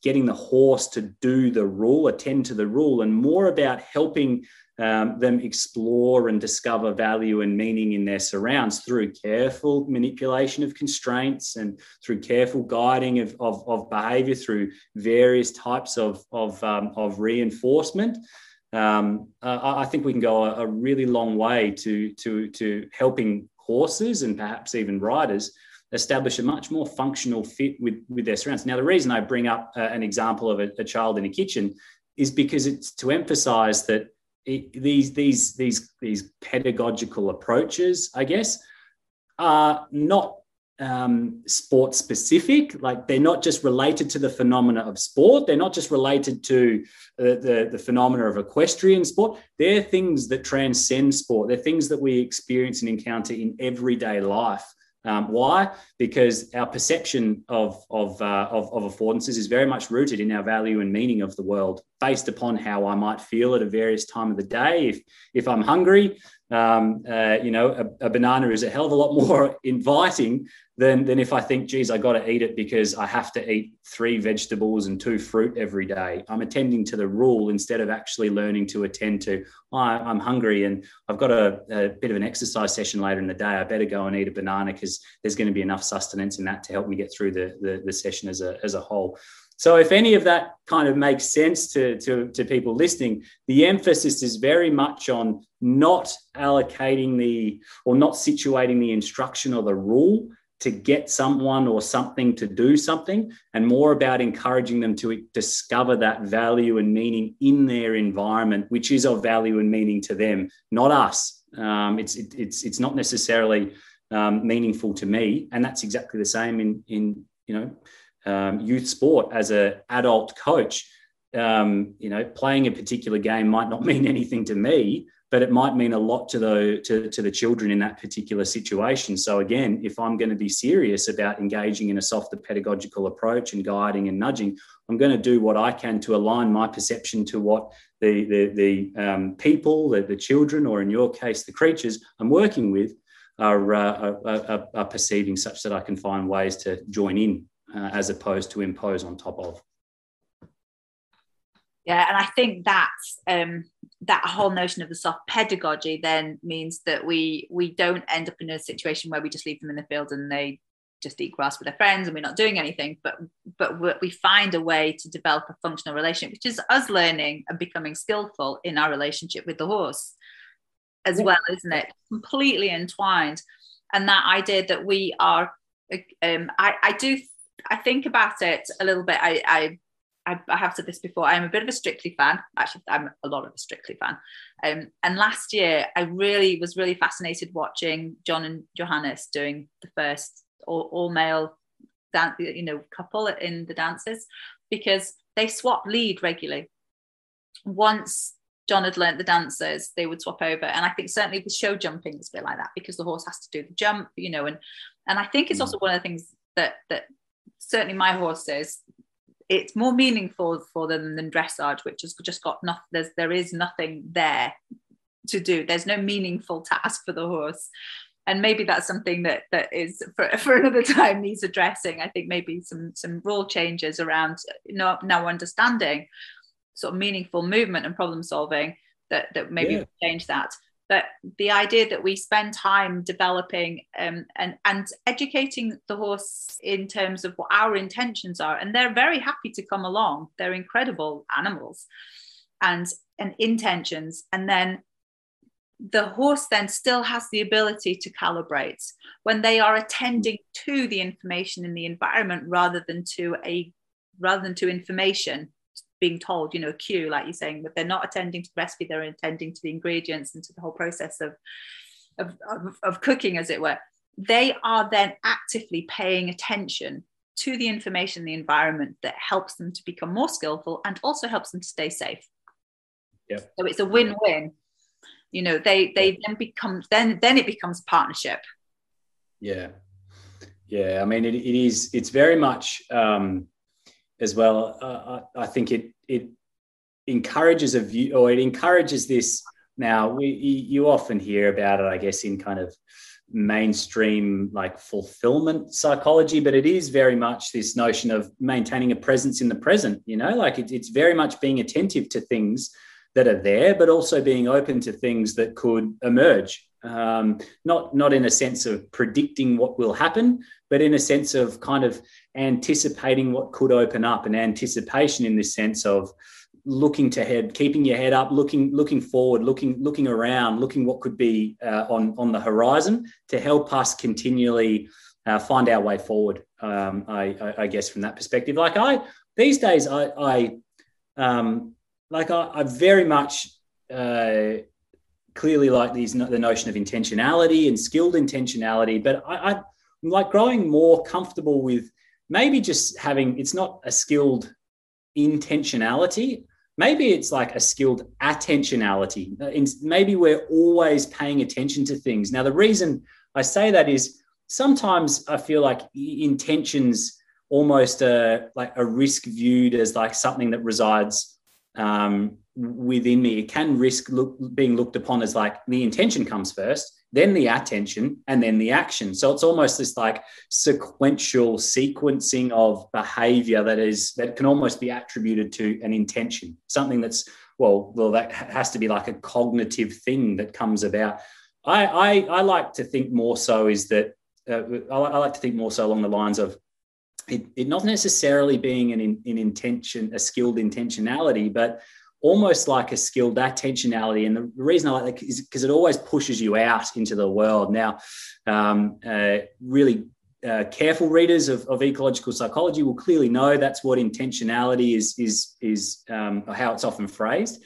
S1: getting the horse to do the rule, attend to the rule, and more about helping um, them explore and discover value and meaning in their surrounds through careful manipulation of constraints and through careful guiding of, of, of behavior through various types of, of, um, of reinforcement. Um, uh, I think we can go a, a really long way to, to, to helping horses and perhaps even riders establish a much more functional fit with, with their surrounds. Now, the reason I bring up uh, an example of a, a, child in a kitchen is because it's to emphasize that these, these, these, these pedagogical approaches, I guess, are not um, sport specific. Like they're not just related to the phenomena of sport. They're not just related to uh, the, the phenomena of equestrian sport. They're things that transcend sport. They're things that we experience and encounter in everyday life. Um, why? Because our perception of, of, uh, of, of, affordances is very much rooted in our value and meaning of the world, based upon how I might feel at a various time of the day. If, if I'm hungry, um, uh, you know, a, a, banana is a hell of a lot more inviting than, than if I think, geez, I got to eat it because I have to eat three vegetables and two fruit every day. I'm attending to the rule instead of actually learning to attend to, oh, I'm hungry and I've got a, a, bit of an exercise session later in the day. I better go and eat a banana because there's going to be enough sustenance in that to help me get through the, the, the session as a, as a whole. So if any of that kind of makes sense to, to, to people listening, the emphasis is very much on not allocating the or not situating the instruction or the rule to get someone or something to do something, and more about encouraging them to discover that value and meaning in their environment, which is of value and meaning to them, not us. Um, it's it, it's it's not necessarily um, meaningful to me, and that's exactly the same in in you know um, youth sport as an adult coach. Um, you know, playing a particular game might not mean anything to me, but it might mean a lot to the to, to the children in that particular situation. So again, if I'm going to be serious about engaging in a softer pedagogical approach and guiding and nudging, I'm going to do what I can to align my perception to what the the, the um, people, the, the children, or in your case, the creatures I'm working with are, uh, are, are, are perceiving, such that I can find ways to join in uh, as opposed to impose on top of.
S2: Yeah, and I think that um, that whole notion of the soft pedagogy then means that we we don't end up in a situation where we just leave them in the field and they just eat grass with their friends and we're not doing anything but but we find a way to develop a functional relationship which is us learning and becoming skillful in our relationship with the horse as yeah. well isn't it completely entwined and that idea that we are um, I, I do I think about it a little bit. I, I I, I, have said this before. I'm a bit of a Strictly fan. Actually, I'm a lot of a Strictly fan. Um, and last year, I really was really fascinated watching John and Johannes doing the first all, all male, you know, couple in the dances because they swap lead regularly. Once John had learnt the dances, they would swap over, and I think certainly the show jumping is a bit like that because the horse has to do the jump, you know, and and I think it's mm. also one of the things that that certainly my horses it's more meaningful for them than dressage which has just got nothing there's there is nothing there to do. There's no meaningful task for the horse. And maybe that's something that that is for, for another time needs addressing. I think maybe some some rule changes around you know, now understanding sort of meaningful movement and problem solving that that maybe yeah. change that but the idea that we spend time developing um, and, and educating the horse in terms of what our intentions are and they're very happy to come along. They're incredible animals and and intentions. And then the horse then still has the ability to calibrate when they are attending to the information in the environment rather than to a rather than to information being told, you know, cue, like you're saying, but they're not attending to the recipe, they're attending to the ingredients and to the whole process of, of, of, of cooking, as it were. They are then actively paying attention to the information, the environment that helps them to become more skillful and also helps them to stay safe.
S1: Yeah.
S2: So it's a win-win. You know, they they then become then then it becomes partnership.
S1: Yeah. Yeah. I mean, it, it is, it's very much um as well. Uh, I, think it it encourages a view, or it encourages this. Now, we you often hear about it, I guess, in kind of mainstream like fulfillment psychology, but it is very much this notion of maintaining a presence in the present. You know, like it, it's very much being attentive to things that are there, but also being open to things that could emerge. Um, not not in a sense of predicting what will happen, but in a sense of kind of anticipating what could open up and anticipation in the sense of looking to head keeping your head up looking looking forward looking looking around looking what could be uh, on on the horizon to help us continually uh, find our way forward um, I, I, I, guess from that perspective. Like i these days i i um, like I, I very much uh, clearly like these the notion of intentionality and skilled intentionality but I, I like growing more comfortable with maybe just having it's not a skilled intentionality. Maybe it's like a skilled attentionality. Maybe we're always paying attention to things. Now the reason i say that is sometimes i feel like intentions almost a like a risk viewed as like something that resides um, within me. It can risk look, being looked upon as like the intention comes first then the attention, and then the action. So it's almost this like sequential sequencing of behavior that is that can almost be attributed to an intention, something that's well, well, that has to be like a cognitive thing that comes about. I I, I like to think more so is that uh, I, I like to think more so along the lines of it, it not necessarily being an, an intention, a skilled intentionality, but almost like a skilled attentionality. And the reason I like that is because it always pushes you out into the world. Now, um, uh, really uh, careful readers of, of, ecological psychology will clearly know that's what intentionality is is is um, how it's often phrased.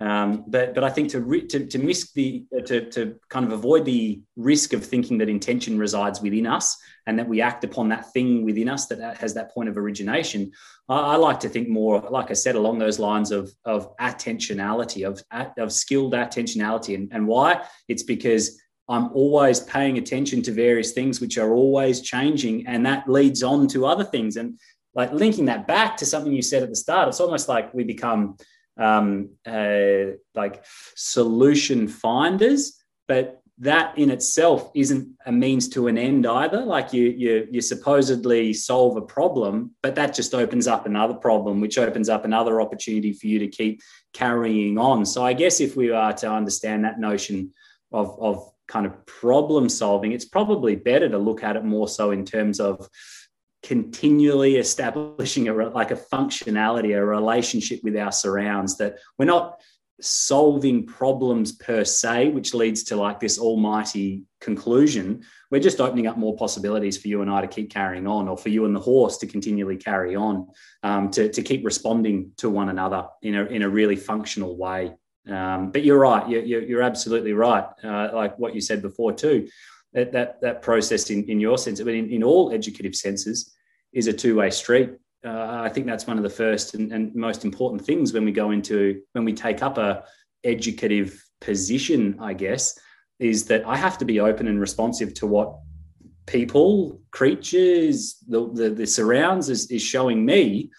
S1: Um, but but I think to, to to miss the to to kind of avoid the risk of thinking that intention resides within us and that we act upon that thing within us that has that point of origination. I, I like to think more, like I said, along those lines of of attentionality, of of skilled attentionality, and, and why it's because I'm always paying attention to various things which are always changing, and that leads on to other things. And like linking that back to something you said at the start, it's almost like we become um, uh, like solution finders, but that in itself isn't a means to an end either. Like you, you, you supposedly solve a problem, but that just opens up another problem, which opens up another opportunity for you to keep carrying on. So I guess if we are to understand that notion of, of kind of problem solving, it's probably better to look at it more so in terms of continually establishing a like a functionality a relationship with our surrounds that we're not solving problems per se which leads to like this almighty conclusion. We're just opening up more possibilities for you and i to keep carrying on or for you and the horse to continually carry on um, to, to keep responding to one another in a, in a really functional way. Um, but you're right. You're, you're absolutely right. Uh, like what you said before too that that, that process in, in your sense, but in, in all educative senses, is a two way street. Uh, I think that's one of the first and, and, most important things when we go into when we take up a educative position. I guess is that I have to be open and responsive to what people, creatures, the the, the surrounds is, is showing me.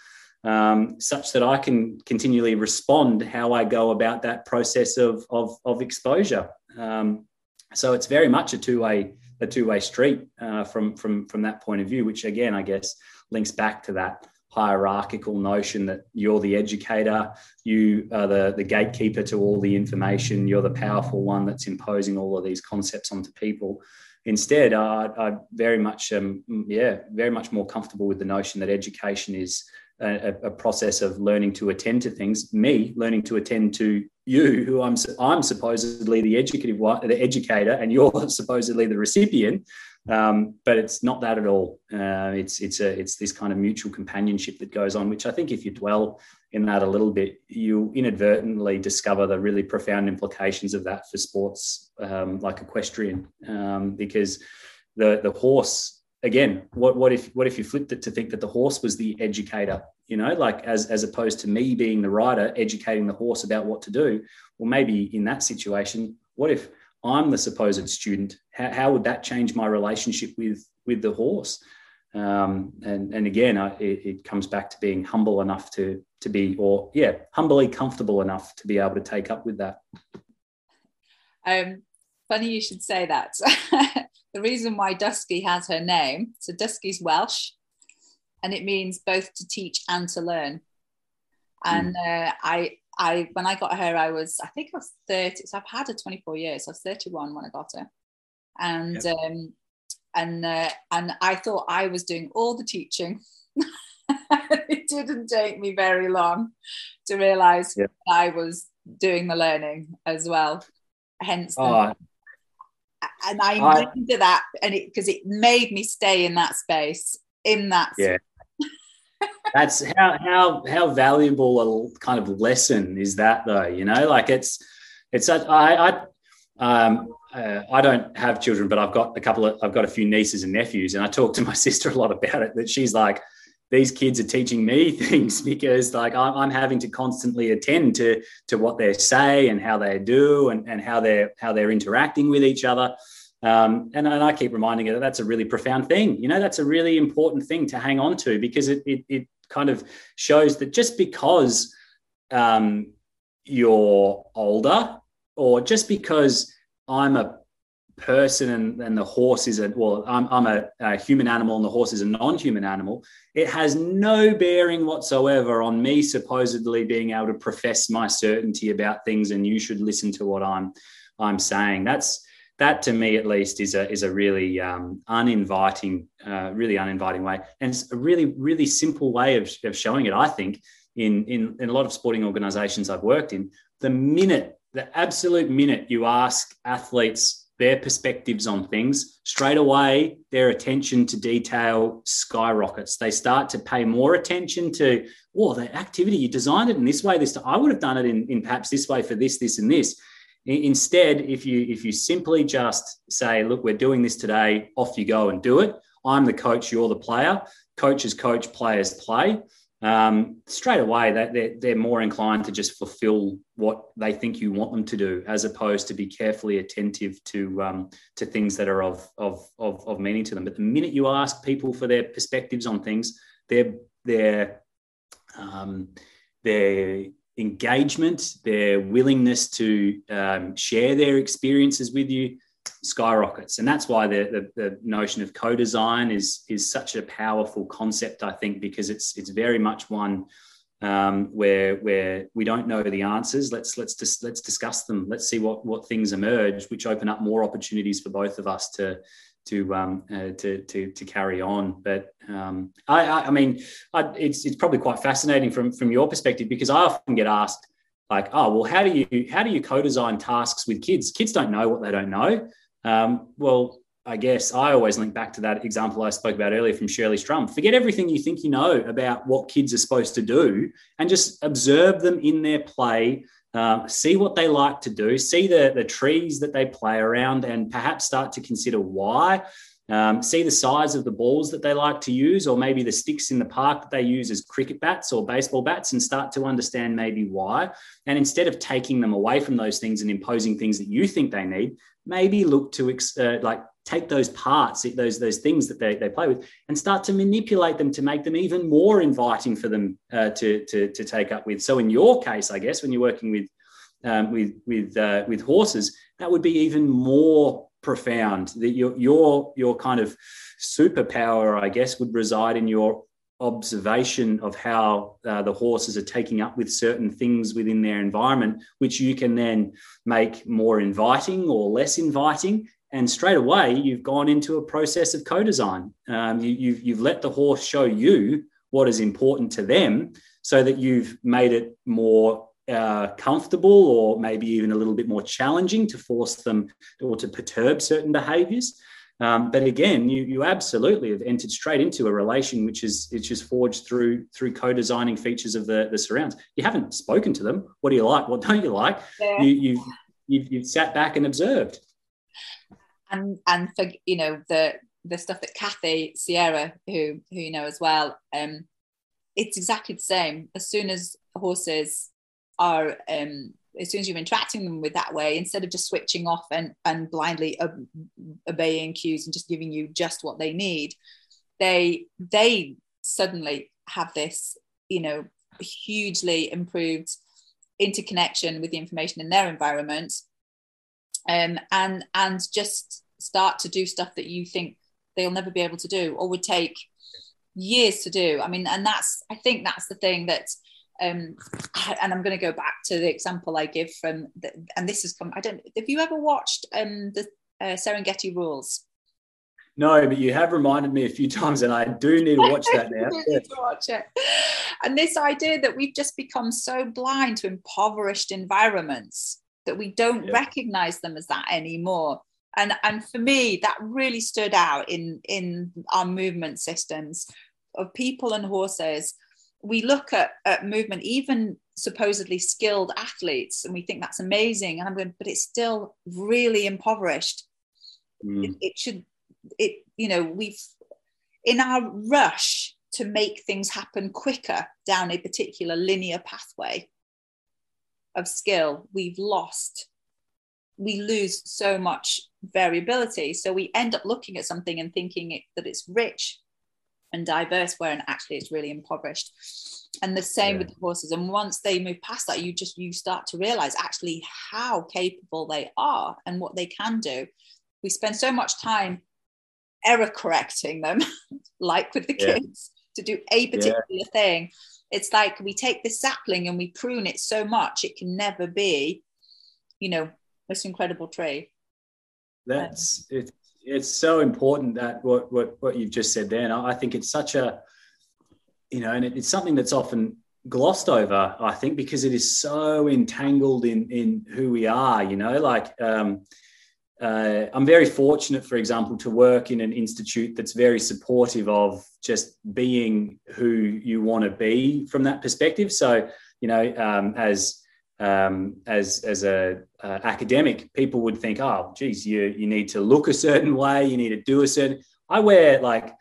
S1: Um, such that I can continually respond how I go about that process of, of, of exposure. Um, so it's very much a two way a two way street uh, from from from that point of view, which again I guess links back to that hierarchical notion that you're the educator, you are the, the gatekeeper to all the information, you're the powerful one that's imposing all of these concepts onto people. Instead, I, I very much, um, yeah, very much more comfortable with the notion that education is a, a, process of learning to attend to things. Me learning to attend to you, who I'm I'm supposedly the educative one, the educator, and you're supposedly the recipient. Um, but it's not that at all. Uh, it's it's a it's this kind of mutual companionship that goes on, which I think if you dwell in that a little bit, you inadvertently discover the really profound implications of that for sports um, like equestrian, um, because the the horse again, what what if what if you flipped it to think that the horse was the educator? You know, like as as opposed to me being the rider educating the horse about what to do. Well, maybe in that situation, what if I'm the supposed student? How, how would that change my relationship with with the horse? Um, and and again, I, it, it comes back to being humble enough to to be, or yeah, humbly comfortable enough to be able to take up with that.
S2: Um, funny you should say that. the reason why Dusky has her name, so Dusky's Welsh, and it means both to teach and to learn. And mm. uh, I, I, when I got her, I was, I think I was 30. So I've had her 24 years. I was 31 when I got her. And, yep. um, and, uh, and I thought I was doing all the teaching. it didn't take me very long to realize yep. I was doing the learning as well. Hence, oh, and I, I into that, and it because it made me stay in that space, in that.
S1: Yeah. That's how how how valuable a kind of lesson is that though. You know, like it's it's such, I I um uh, I don't have children, but I've got a couple of I've got a few nieces and nephews, and I talk to my sister a lot about it. That she's like, these kids are teaching me things because like I'm, having to constantly attend to to what they say and how they do and, and how they're how they're interacting with each other um, and, and I keep reminding her that that's a really profound thing. You know, that's a really important thing to hang on to because it, it, it kind of shows that just because um, you're older or just because I'm a person and, and the horse is a well i'm, I'm a, a, human animal and the horse is a non-human animal. It has no bearing whatsoever on me supposedly being able to profess my certainty about things and you should listen to what i'm i'm saying. That's that to me at least is a is a really um, uninviting, uh, really uninviting way, and it's a really really simple way of, of showing it. I think in, in in a lot of sporting organisations I've worked in, the minute the absolute minute you ask athletes their perspectives on things, straight away their attention to detail skyrockets. They start to pay more attention to, oh, the activity, you designed it in this way. This I would have done it in, in perhaps this way for this, this, and this. Instead, if you if you simply just say, look, we're doing this today, off you go and do it. I'm the coach, you're the player. Coaches coach, players play um, straight away they're, they're more inclined to just fulfill what they think you want them to do, as opposed to be carefully attentive to um, to things that are of, of, of of meaning to them. But the minute you ask people for their perspectives on things, their their um, their engagement, their willingness to um, share their experiences with you skyrockets and that's why the, the, the, notion of co-design is is such a powerful concept i think because it's it's very much one um, where where we don't know the answers let's let's just let's discuss them let's see what what things emerge which open up more opportunities for both of us to to um, uh, to, to to carry on. But um, I, I, I mean, I, it's it's probably quite fascinating from from your perspective because I often get asked like, oh, well, how do you how do you co-design tasks with kids? Kids don't know what they don't know. Um, well, I guess I always link back to that example I spoke about earlier from Shirley Strum. Forget everything you think you know about what kids are supposed to do and just observe them in their play, uh, see what they like to do, see the, the trees that they play around, and perhaps start to consider why. Um, see the size of the balls that they like to use, or maybe the sticks in the park that they use as cricket bats or baseball bats, and start to understand maybe why. And instead of taking them away from those things and imposing things that you think they need, maybe look to uh, like take those parts, those those things that they, they play with, and start to manipulate them to make them even more inviting for them uh, to, to to take up with. So in your case, I guess when you're working with um, with with uh, with horses, that would be even more profound. That your your your kind of superpower, I guess, would reside in your observation of how uh, the horses are taking up with certain things within their environment, which you can then make more inviting or less inviting. And straight away, you've gone into a process of co-design. Um, you, you've, you've let the horse show you what is important to them, so that you've made it more uh, comfortable or maybe even a little bit more challenging to force them or to perturb certain behaviors. Um, but again, you, you absolutely have entered straight into a relation which is it's just forged through through co-designing features of the, the surrounds. You haven't spoken to them. What do you like? What don't you like? Yeah. You, you've, you've you've sat back and observed.
S2: And and for you know the the stuff that Kathy Sierra, who who you know as well, um, it's exactly the same. As soon as horses are um, as soon as you're interacting them with that way instead of just switching off and and blindly ob- obeying cues and just giving you just what they need they they suddenly have this you know hugely improved interconnection with the information in their environment um, and and just start to do stuff that you think they'll never be able to do or would take years to do. I mean and that's i think that's the thing that um, and I'm going to go back to the example I give from, the, and this has come. I don't. Have you ever watched um, the uh, Serengeti Rules?
S1: No, but you have reminded me a few times, and I do need to watch that now.
S2: need to watch it. And this idea that we've just become so blind to impoverished environments that we don't yeah. recognize them as that anymore. And and for me, that really stood out in in our movement systems of people and horses we look at, at movement, even supposedly skilled athletes, and we think that's amazing. And I'm going, but it's still really impoverished. Mm. It, it should, it, you know, we've, in our rush to make things happen quicker down a particular linear pathway of skill, we've lost, we lose so much variability. So we end up looking at something and thinking it, that it's rich and diverse where actually it's really impoverished and the same yeah. with the horses and once they move past that you just you start to realize actually how capable they are and what they can do we spend so much time error correcting them like with the yeah. kids to do a particular yeah. thing it's like we take this sapling and we prune it so much it can never be you know this incredible tree
S1: That's it. It's so important that what what what you've just said there, and I think it's such a, you know, and it, it's something that's often glossed over. I think because it is so entangled in in who we are. You know, like. Um, uh, I'm very fortunate, for example, to work in an institute that's very supportive of just being who you want to be from that perspective. So, you know, um, as um, as as a uh, academic, people would think, oh, geez, you you need to look a certain way, you need to do a certain. I wear like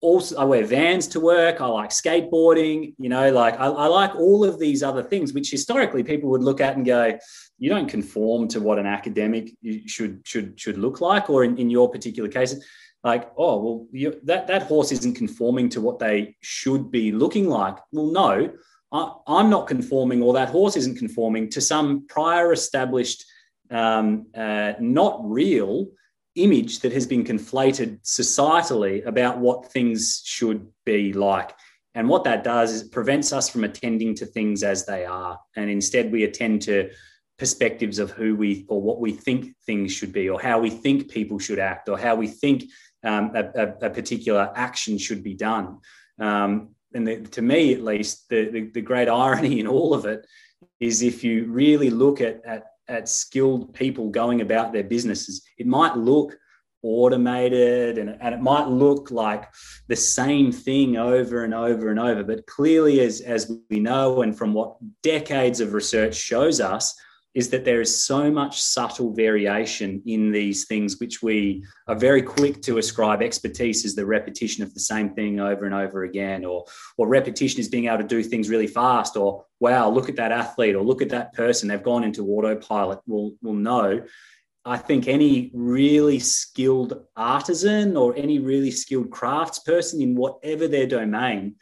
S1: also I wear Vans to work. I like skateboarding. You know, like I, I like all of these other things, which historically people would look at and go, you don't conform to what an academic should should should look like, or in, in your particular case, like, oh well, you, that that horse isn't conforming to what they should be looking like. Well, no, I, am not conforming, or that horse isn't conforming to some prior established, um, uh, not real image that has been conflated societally about what things should be like. And what that does is prevents us from attending to things as they are. And instead, we attend to perspectives of who we or what we think things should be, or how we think people should act, or how we think um, a, a, a, particular action should be done. Um, and the, to me, at least, the, the, the, great irony in all of it is if you really look at, at, at skilled people going about their businesses, it might look automated and, and it might look like the same thing over and over and over. But clearly, as, as we know, and from what decades of research shows us, is that there is so much subtle variation in these things, which we are very quick to ascribe expertise as the repetition of the same thing over and over again, or, or repetition is being able to do things really fast, or wow, look at that athlete, or look at that person, they've gone into autopilot. We'll, we'll know. I think any really skilled artisan or any really skilled craftsperson in whatever their domain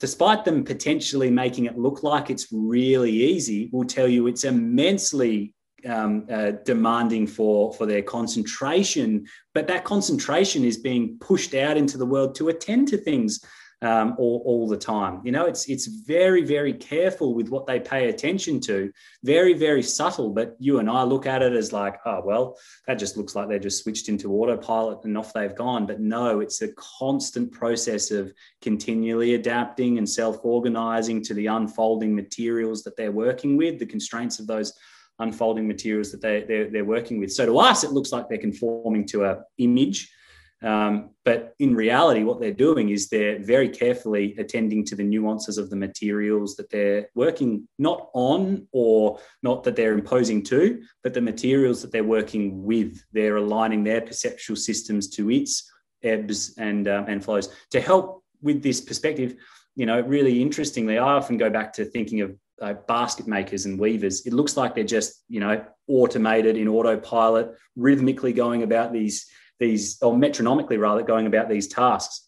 S1: despite them potentially making it look like it's really easy, will tell you it's immensely um, uh, demanding for for their concentration. But that concentration is being pushed out into the world to attend to things um, all, all the time. You know, it's it's very very careful with what they pay attention to. Very very subtle. But you and I look at it as like, oh well, that just looks like they just switched into autopilot and off they've gone. But no, it's a constant process of continually adapting and self organizing to the unfolding materials that they're working with, the constraints of those unfolding materials that they, they're, they're working with. So to us, it looks like they're conforming to a image um, but in reality, what they're doing is they're very carefully attending to the nuances of the materials that they're working not on or not that they're imposing to, but the materials that they're working with. They're aligning their perceptual systems to its ebbs and, uh, and flows. To help with this perspective, you know, really interestingly, I often go back to thinking of uh, basket makers and weavers. It looks like they're just, you know, automated in autopilot, rhythmically going about these these, or metronomically rather, going about these tasks.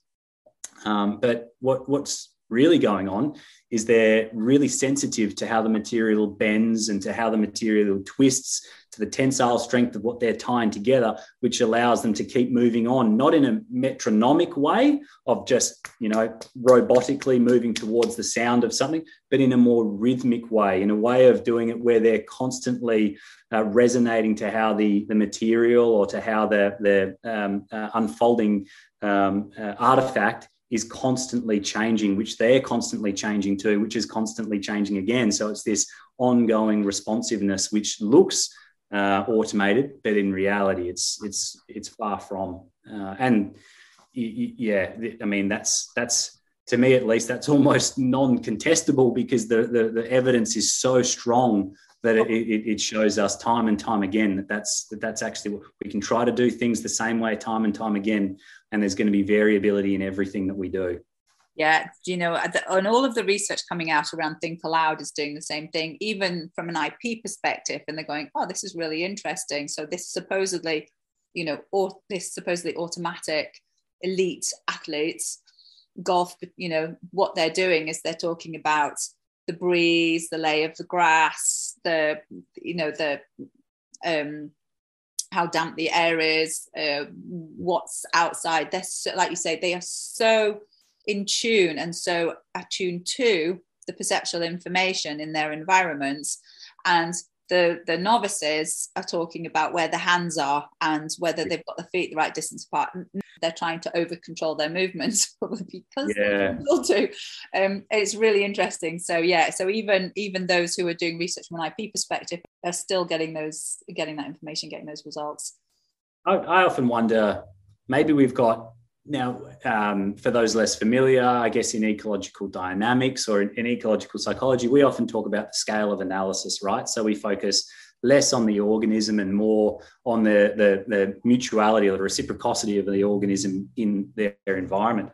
S1: Um, but what, what's really going on is they're really sensitive to how the material bends and to how the material twists to the tensile strength of what they're tying together which allows them to keep moving on not in a metronomic way of just you know robotically moving towards the sound of something but in a more rhythmic way in a way of doing it where they're constantly uh, resonating to how the the material or to how the the um, uh, unfolding um, uh, artifact is constantly changing, which they're constantly changing too, which is constantly changing again. So it's this ongoing responsiveness, which looks uh, automated, but in reality, it's it's it's far from. Uh, and yeah, I mean that's that's to me at least that's almost non-contestable because the the, the evidence is so strong that it, it, shows us time and time again that that's that that's actually what we can try to do things the same way time and time again and there's going to be variability in everything that we do.
S2: Yeah you know and all of the research coming out around think aloud is doing the same thing even from an ip perspective and they're going oh this is really interesting. So this supposedly you know or this supposedly automatic elite athletes golf you know what they're doing is they're talking about the breeze, the lay of the grass, the you know the um, how damp the air is, uh, what's outside. They're so, like you say, they are so in tune and so attuned to the perceptual information in their environments, and the the novices are talking about where the hands are and whether they've got the feet the right distance apart. They're trying to over control their movements because yeah. they do. Um, it's really interesting. So yeah, so even even those who are doing research from an IP perspective are still getting those getting that information, getting those results.
S1: I, I often wonder maybe we've got now, um, for those less familiar, I guess in ecological dynamics or in, in, ecological psychology, we often talk about the scale of analysis, right? So we focus less on the organism and more on the, the, the mutuality or the reciprocity of the organism in their, their environment.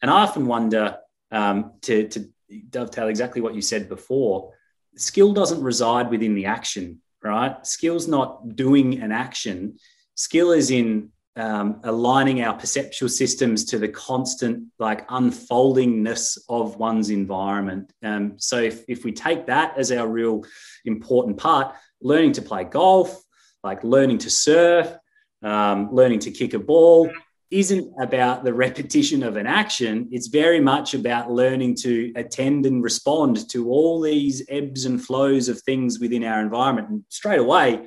S1: And I often wonder um, to, to dovetail exactly what you said before skill doesn't reside within the action, right? Skill's not doing an action. Skill is in um, aligning our perceptual systems to the constant like unfoldingness of one's environment. Um, so if, if we take that as our real important part, learning to play golf, like learning to surf, um, learning to kick a ball, isn't about the repetition of an action. It's very much about learning to attend and respond to all these ebbs and flows of things within our environment. And straight away,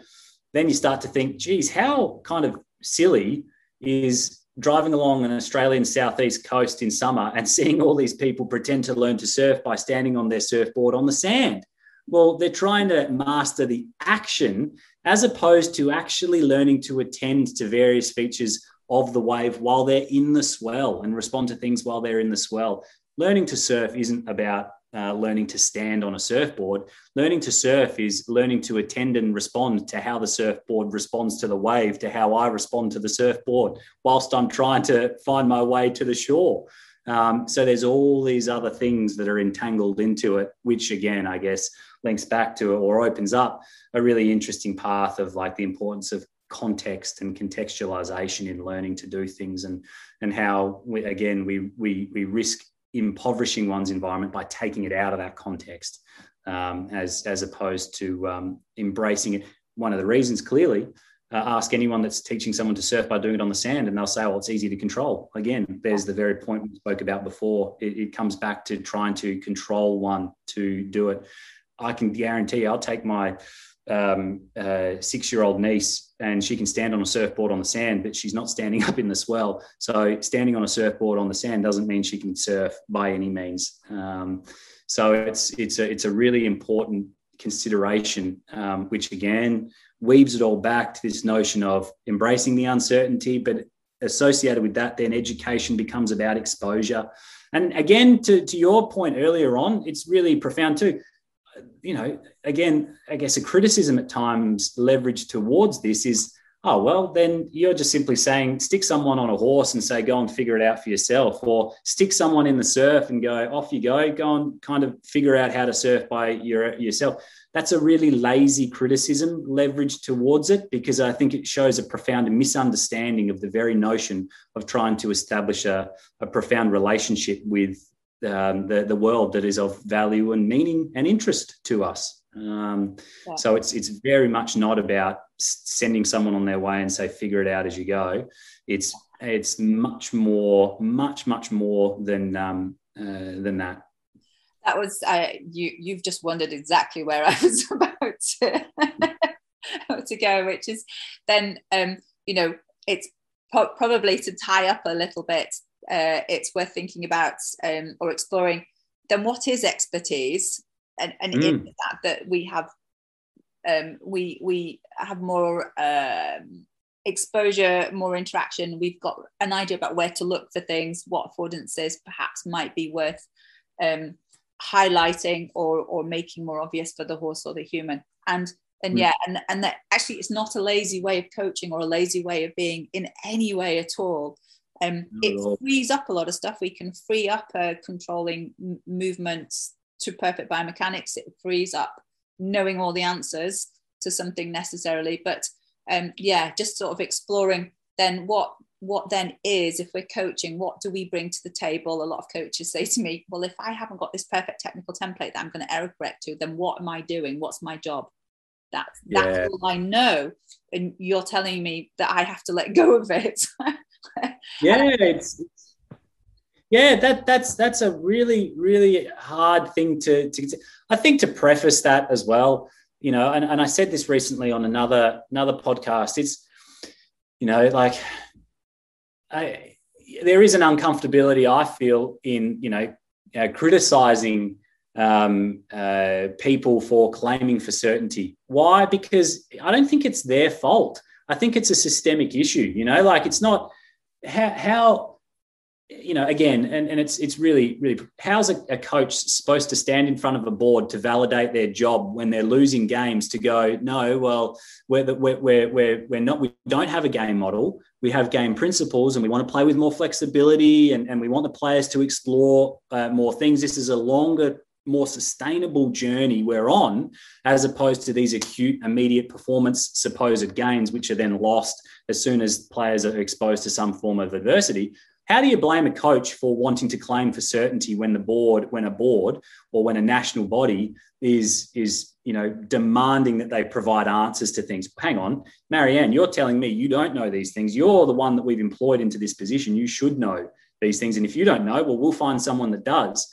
S1: then you start to think, geez, how kind of silly is driving along an Australian southeast coast in summer and seeing all these people pretend to learn to surf by standing on their surfboard on the sand. Well, they're trying to master the action as opposed to actually learning to attend to various features of the wave while they're in the swell and respond to things while they're in the swell. Learning to surf isn't about uh, learning to stand on a surfboard. Learning to surf is learning to attend and respond to how the surfboard responds to the wave, to how I respond to the surfboard, whilst I'm trying to find my way to the shore. Um, so there's all these other things that are entangled into it, which again, I guess, links back to or opens up a really interesting path of like the importance of context and contextualization in learning to do things and and how we, again we we we risk impoverishing one's environment by taking it out of that context um, as, as opposed to um, embracing it. One of the reasons, clearly, uh, ask anyone that's teaching someone to surf by doing it on the sand, and they'll say, "Well, it's easy to control." Again, there's the very point we spoke about before. It, it comes back to trying to control one to do it. I can guarantee I'll take my um, uh, six-year-old niece, and she can stand on a surfboard on the sand, but she's not standing up in the swell. So standing on a surfboard on the sand doesn't mean she can surf by any means. Um, so it's it's a it's a really important consideration, um, which again weaves it all back to this notion of embracing the uncertainty, but associated with that, then education becomes about exposure. And again, to, to your point earlier on, it's really profound too you know, again, I guess a criticism at times leveraged towards this is, oh, well, then you're just simply saying stick someone on a horse and say, go and figure it out for yourself, or stick someone in the surf and go, off you go, go and kind of figure out how to surf by your, yourself. That's a really lazy criticism leveraged towards it because I think it shows a profound misunderstanding of the very notion of trying to establish a, a profound relationship with um, the, the world that is of value and meaning and interest to us. Um, yeah. So it's it's very much not about sending someone on their way and say figure it out as you go. It's it's much more much much more than um, uh, than that.
S2: That was uh, you. You've just wondered exactly where I was about to, to go, which is then um, you know it's probably to tie up a little bit uh, it's worth thinking about um, or exploring then what is expertise and, and mm. in that that we have um, we we have more um, exposure more interaction we've got an idea about where to look for things what affordances perhaps might be worth um, highlighting or or making more obvious for the horse or the human and and mm. yeah and and that actually it's not a lazy way of coaching or a lazy way of being in any way at all um, it frees up a lot of stuff. We can free up uh, controlling m- movements to perfect biomechanics. It frees up knowing all the answers to something necessarily. But um, yeah, just sort of exploring then what what then is if we're coaching what do we bring to the table a lot of coaches say to me well if i haven't got this perfect technical template that i'm going to error correct to then what am i doing what's my job that's that's yeah. all i know and you're telling me that i have to let go of it
S1: yeah, it's, it's, yeah that that's that's a really really hard thing to to. I think to preface that as well. you know, and, and I said this recently on another another podcast. It's you know like I, there is an uncomfortability I feel in you know uh, criticizing um, uh, people for claiming for certainty. Why? Because I don't think it's their fault. I think it's a systemic issue. You know, like it's not how, how you know, again, and, and it's it's really, really how's a, a, coach supposed to stand in front of a board to validate their job when they're losing games to go, no, well, we're, we're, we're, we're, we're not, we don't have a game model. We have game principles and we want to play with more flexibility and, and we want the players to explore uh, more things. This is a longer more sustainable journey we're on, as opposed to these acute, immediate performance supposed gains, which are then lost as soon as players are exposed to some form of adversity. How do you blame a coach for wanting to claim for certainty when the board, when a board or when a national body is is you know demanding that they provide answers to things? Hang on, Marianne, you're telling me you don't know these things. You're the one that we've employed into this position. You should know these things. And if you don't know, well, we'll find someone that does.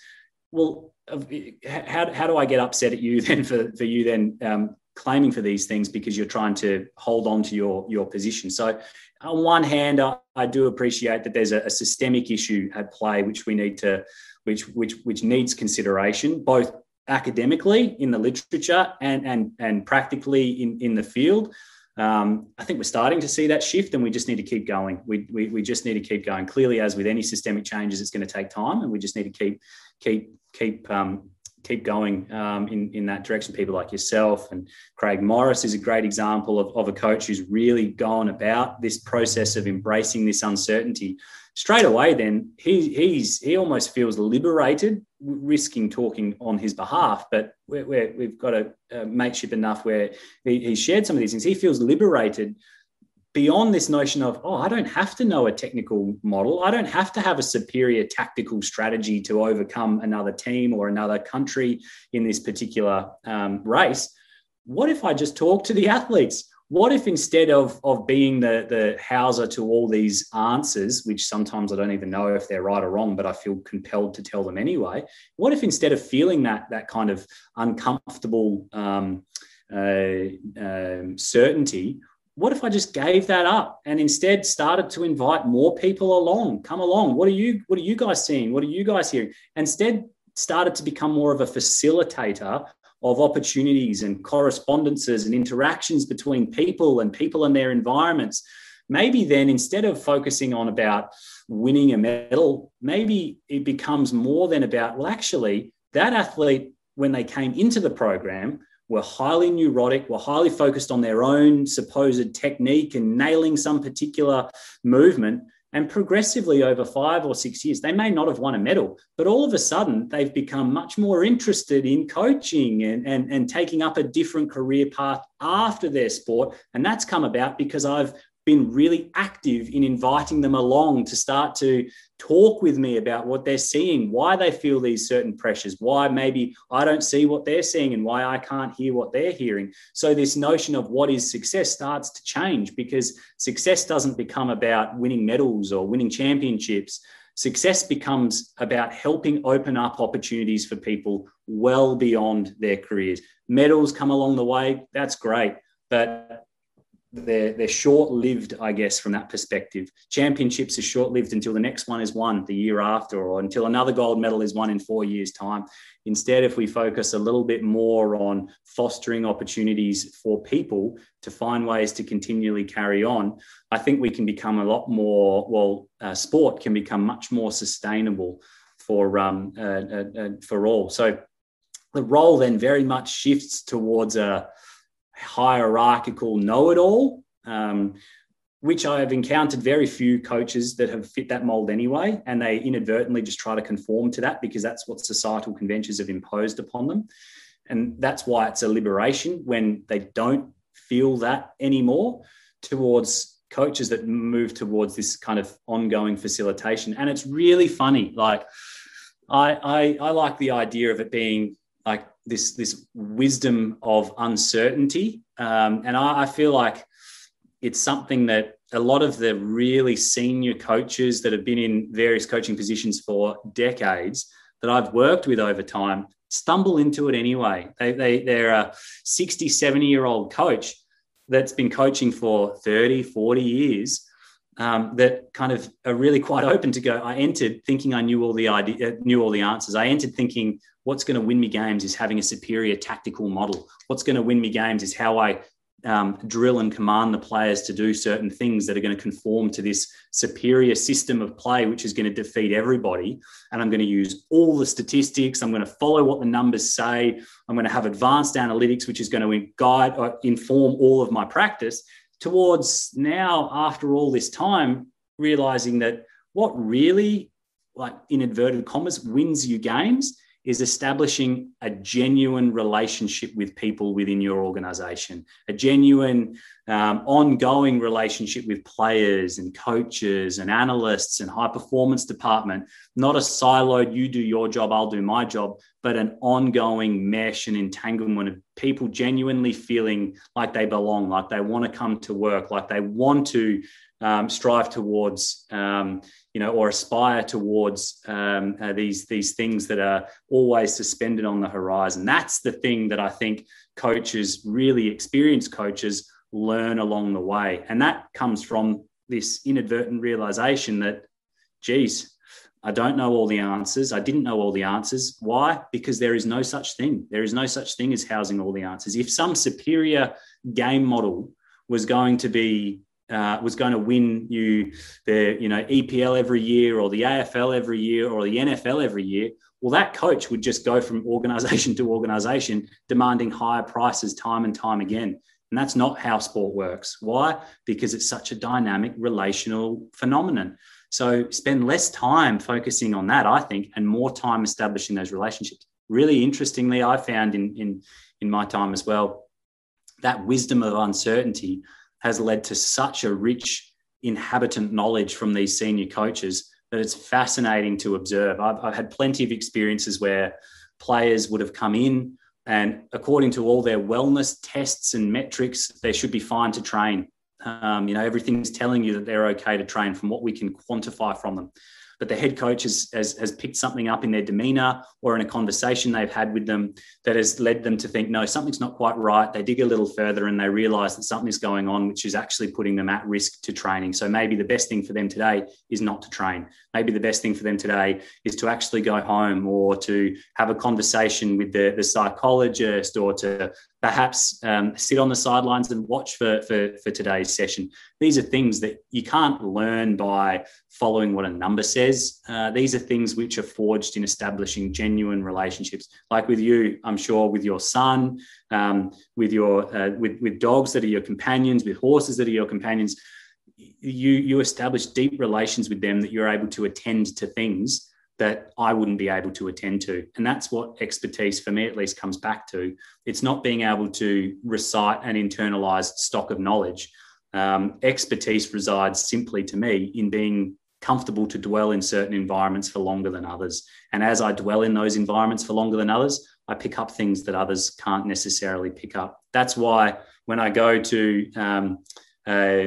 S1: Well, how, how do I get upset at you then for, for you then um, claiming for these things because you're trying to hold on to your, your position? So on one hand, I, I do appreciate that there's a, a, systemic issue at play which we need to, which which which needs consideration both academically in the literature and and and practically in in the field. Um, I think we're starting to see that shift, and we just need to keep going. We, we, we just need to keep going. Clearly, as with any systemic changes, it's going to take time, and we just need to keep keep keep um, keep going um, in in that direction. People like yourself and Craig Morris is a great example of, of a coach who's really gone about this process of embracing this uncertainty. Straight away, then he he's he almost feels liberated, risking talking on his behalf. But we have got a, a, mateship enough where he, he shared some of these things. He feels liberated beyond this notion of, oh, I don't have to know a technical model. I don't have to have a superior tactical strategy to overcome another team or another country in this particular um, race. What if I just talk to the athletes? What if instead of, of being the, the houser to all these answers, which sometimes I don't even know if they're right or wrong, but I feel compelled to tell them anyway, what if instead of feeling that, that kind of uncomfortable um, uh, um, certainty, what if I just gave that up and instead started to invite more people along? Come along. What are you what are you guys seeing? What are you guys hearing? Instead started to become more of a facilitator of opportunities and correspondences and interactions between people and people and their environments. Maybe then instead of focusing on about winning a medal, maybe it becomes more than about, well, actually, that athlete, when they came into the program, were highly neurotic, were highly focused on their own supposed technique and nailing some particular movement. And progressively over five or six years, they may not have won a medal, but all of a sudden they've become much more interested in coaching and, and, and taking up a different career path after their sport. And that's come about because I've been really active in inviting them along to start to talk with me about what they're seeing, why they feel these certain pressures, why maybe I don't see what they're seeing and why I can't hear what they're hearing. So, this notion of what is success starts to change because success doesn't become about winning medals or winning championships. Success becomes about helping open up opportunities for people well beyond their careers. Medals come along the way, that's great. But they're, they're short lived, I guess, from that perspective. Championships are short lived until the next one is won the year after, or until another gold medal is won in four years' time. Instead, if we focus a little bit more on fostering opportunities for people to find ways to continually carry on, I think we can become a lot more, well, uh, sport can become much more sustainable for, um, uh, uh, uh for all. So the role then very much shifts towards a, hierarchical know it all, um, which I have encountered very few coaches that have fit that mold anyway. And they inadvertently just try to conform to that because that's what societal conventions have imposed upon them. And that's why it's a liberation when they don't feel that anymore towards coaches that move towards this kind of ongoing facilitation. And it's really funny. Like, I, I, I like the idea of it being like this this wisdom of uncertainty, um, and I, I feel like it's something that a lot of the really senior coaches that have been in various coaching positions for decades that I've worked with over time stumble into it anyway. They, they, they're a 60, 70 year old coach that's been coaching for 30, 40 years. Um, that kind of are really quite open to go. I entered thinking I knew all the idea, knew all the answers. I entered thinking what's going to win me games is having a superior tactical model. What's going to win me games is how I um, drill and command the players to do certain things that are going to conform to this superior system of play, which is going to defeat everybody. And I'm going to use all the statistics. I'm going to follow what the numbers say. I'm going to have advanced analytics, which is going to guide or uh, inform all of my practice. Towards now, after all this time, realizing that what really, like in inverted commas, wins you games is establishing a genuine relationship with people within your organization, a genuine, um, ongoing relationship with players and coaches and analysts and high performance department, not a siloed, you do your job, I'll do my job, but an ongoing mesh and entanglement of people genuinely feeling like they belong, like they want to come to work, like they want to um, strive towards, um, you know, or aspire towards um, uh, these these things that are always suspended on the horizon. That's the thing that I think coaches, really experienced coaches, learn along the way, and that comes from this inadvertent realization that, geez, I don't know all the answers. I didn't know all the answers. Why? Because there is no such thing. There is no such thing as housing all the answers. If some superior game model was going to be uh, was going to win you the you know EPL every year or the AFL every year or the NFL every year, well, that coach would just go from organization to organization, demanding higher prices time and time again. And that's not how sport works. Why? Because it's such a dynamic relational phenomenon. So spend less time focusing on that, I think, and more time establishing those relationships. Really interestingly, I found in in in my time as well that wisdom of uncertainty has led to such a rich inhabitant knowledge from these senior coaches that it's fascinating to observe. I've, I've had plenty of experiences where players would have come in and according to all their wellness tests and metrics, they should be fine to train. Um, you know, everything's telling you that they're okay to train from what we can quantify from them but the head coach has, has, has picked something up in their demeanor or in a conversation they've had with them that has led them to think, no, something's not quite right. They dig a little further and they realize that something's going on, which is actually putting them at risk to training. So maybe the best thing for them today is not to train. Maybe the best thing for them today is to actually go home or to have a conversation with the, the psychologist or to perhaps um, sit on the sidelines and watch for, for, for today's session. These are things that you can't learn by following what a number says. Uh, these are things which are forged in establishing genuine relationships, like with you, I'm sure, with your son, um, with your uh, with with dogs that are your companions, with horses that are your companions. You you establish deep relations with them that you're able to attend to things that I wouldn't be able to attend to. And that's what expertise, for me at least, comes back to. It's not being able to recite an internalized stock of knowledge. Um, expertise resides simply to me in being comfortable to dwell in certain environments for longer than others. And as I dwell in those environments for longer than others, I pick up things that others can't necessarily pick up. That's why when I go to um, uh,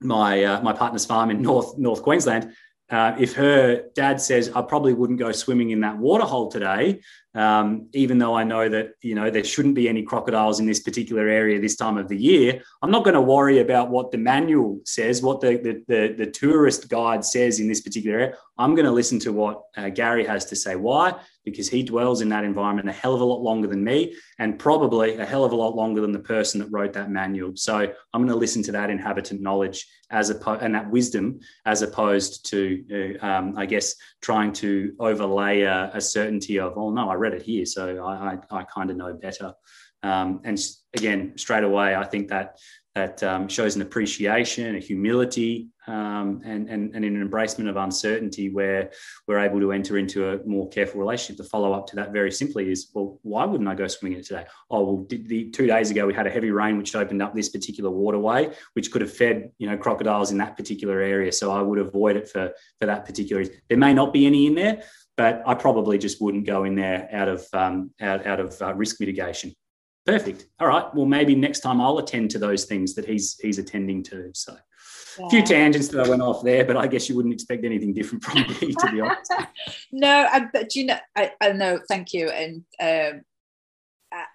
S1: my uh, my partner's farm in North North Queensland, uh, if her dad says I probably wouldn't go swimming in that waterhole today, um, even though I know that you know there shouldn't be any crocodiles in this particular area this time of the year, I'm not going to worry about what the manual says, what the, the the, the tourist guide says in this particular area. I'm going to listen to what uh, Gary has to say. Why? Because he dwells in that environment a hell of a lot longer than me, and probably a hell of a lot longer than the person that wrote that manual. So I'm going to listen to that inhabitant knowledge as a and that wisdom as opposed to, uh, um, I guess, trying to overlay a, a, certainty of, oh no, I read it here, so I, I, I kind of know better. Um, and again, straight away, I think that that um, shows an appreciation, a humility, um, and, and, and an embracement of uncertainty where we're able to enter into a more careful relationship. The follow up to that very simply is, well, why wouldn't I go swimming in it today? Oh, well, the, two days ago we had a heavy rain which opened up this particular waterway, which could have fed you know crocodiles in that particular area. So I would avoid it for for that particular. There may not be any in there, but I probably just wouldn't go in there out of um, out, out of uh, risk mitigation. Perfect. All right. Well, maybe next time I'll attend to those things that he's he's attending to. So, yeah. few tangents that I went off there, but I guess you wouldn't expect anything different from me, to be honest.
S2: no, I, but you know, I, I know. Thank you, and um,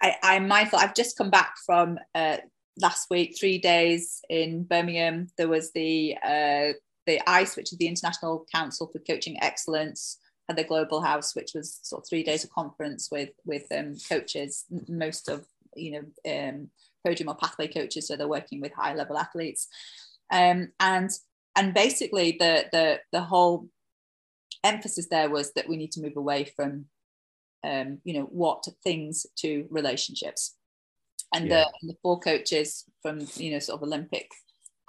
S2: I, I'm mindful. I've just come back from uh, last week, three days in Birmingham. There was the uh, the ICE, which is the International Council for Coaching Excellence, had the Global House, which was sort of three days of conference with with um, coaches, most of you know um, podium or pathway coaches, so they're working with high level athletes, um, and and basically the the the whole emphasis there was that we need to move away from um, you know what things to relationships and, yeah. the, and the four coaches from you know sort of olympic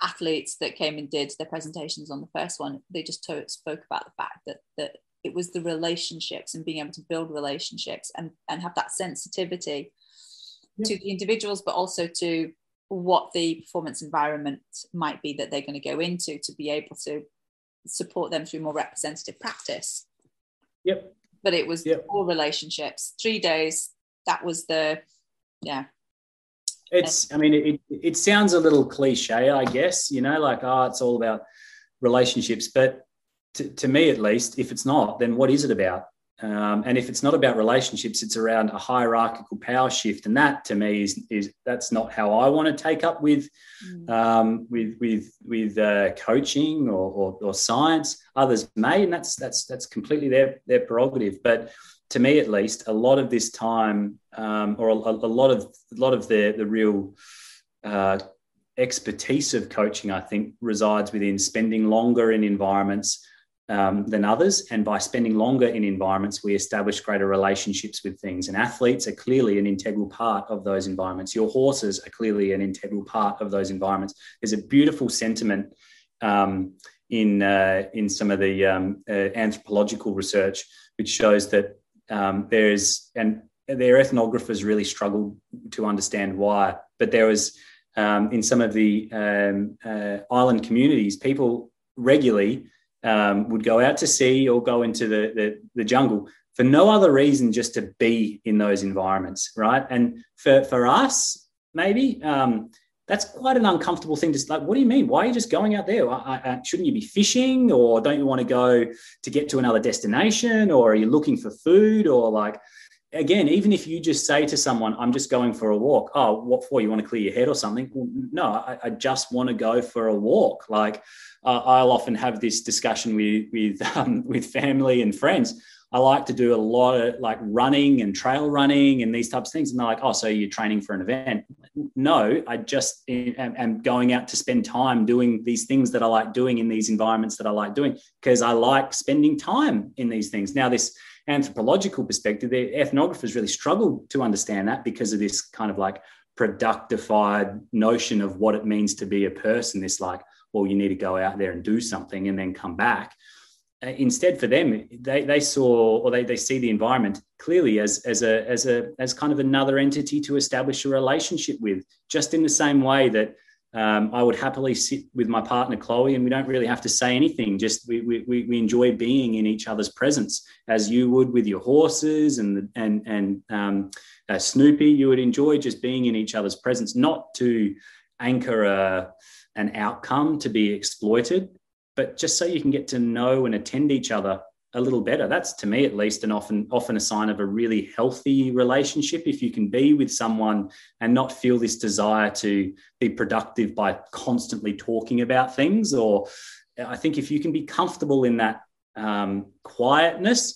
S2: athletes that came and did their presentations on the first one they just spoke about the fact that that it was the relationships and being able to build relationships and and have that sensitivity yeah. to the individuals but also to what the performance environment might be that they're going to go into to be able to support them through more representative practice
S1: yep
S2: but it was yep. all relationships three days that was the yeah
S1: it's i mean it, it sounds a little cliche i guess you know like oh it's all about relationships but to, to me at least if it's not then what is it about? Um, and if it's not about relationships it's around a hierarchical power shift. And that to me is, is that's not how i want to take up with mm. um, with with with uh, coaching or, or, or science. Others may and that's that's that's completely their their prerogative. But to me at least, a lot of this time, um, or a, a, lot of a lot of the the real uh, expertise of coaching, I think, resides within spending longer in environments um, than others, and by spending longer in environments, we establish greater relationships with things. And athletes are clearly an integral part of those environments. Your horses are clearly an integral part of those environments. There's a beautiful sentiment. Um, in uh, in some of the um, uh, anthropological research, which shows that um, there's and their ethnographers really struggled to understand why, but there was um, in some of the um, uh, island communities, people regularly um, would go out to sea or go into the, the, the jungle for no other reason just to be in those environments, right? And for for us, maybe um, that's quite an uncomfortable thing to like what do you mean? Why are you just going out there? I, I, shouldn't you be fishing? Or don't you want to go to get to another destination? Or are you looking for food? Or like again even if you just say to someone i'm just going for a walk oh what for you want to clear your head or something well, no I, I, just want to go for a walk like uh, i'll often have this discussion with with um, with family and friends I like to do a lot of like running and trail running and these types of things. And they're like, oh, so you're training for an event? No, I just am, am going out to spend time doing these things that I like doing in these environments that I like doing because I like spending time in these things. Now, this anthropological perspective, the ethnographers really struggled to understand that because of this kind of like productified notion of what it means to be a person. This like, well, you need to go out there and do something and then come back. Uh, instead for them they, they saw or they, they see the environment clearly as, as a as a as kind of another entity to establish a relationship with just in the same way that um, I would happily sit with my partner Chloe and we don't really have to say anything. Just we, we, we enjoy being in each other's presence as you would with your horses and and and um, uh, Snoopy. You would enjoy just being in each other's presence not to anchor a, an outcome to be exploited but just so you can get to know and attend each other a little better. That's to me at least and often often a sign of a really healthy relationship if you can be with someone and not feel this desire to be productive by constantly talking about things or I think if you can be comfortable in that um, quietness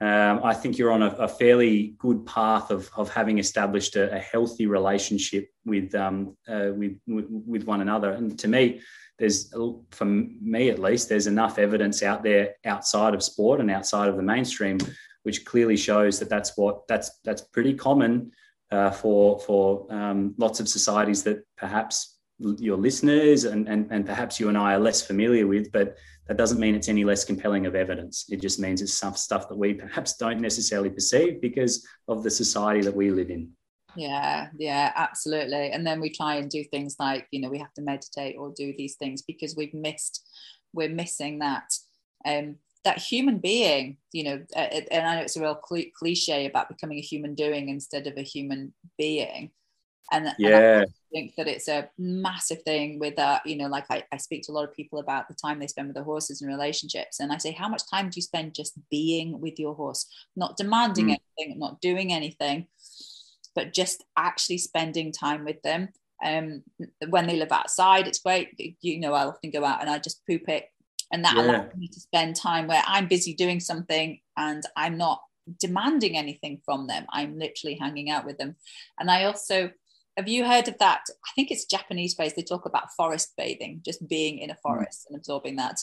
S1: um, I think you're on a, a, fairly good path of, of having established a, a healthy relationship with, um, uh, with, with, with one another. And to me, there's for me at least there's enough evidence out there outside of sport and outside of the mainstream which clearly shows that that's what that's that's pretty common uh, for for um, lots of societies that perhaps your listeners and, and and perhaps you and I are less familiar with but that doesn't mean it's any less compelling of evidence. It just means it's some stuff that we perhaps don't necessarily perceive because of the society that we live in
S2: yeah yeah absolutely and then we try and do things like you know we have to meditate or do these things because we've missed we're missing that um that human being you know and i know it's a real cliche about becoming a human doing instead of a human being and
S1: yeah
S2: and think that it's a massive thing with that. You know, like I, I speak to a lot of people about the time they spend with their horses and relationships. And I say, how much time do you spend just being with your horse, not demanding mm. anything, not doing anything, but just actually spending time with them. Um, when they live outside, it's great. You know, I often go out and I just poop it. And that yeah. allows me to spend time where I'm busy doing something and I'm not demanding anything from them. I'm literally hanging out with them. And I also have you heard of that? I think it's Japanese phrase. They talk about forest bathing, just being in a mm. forest and absorbing that.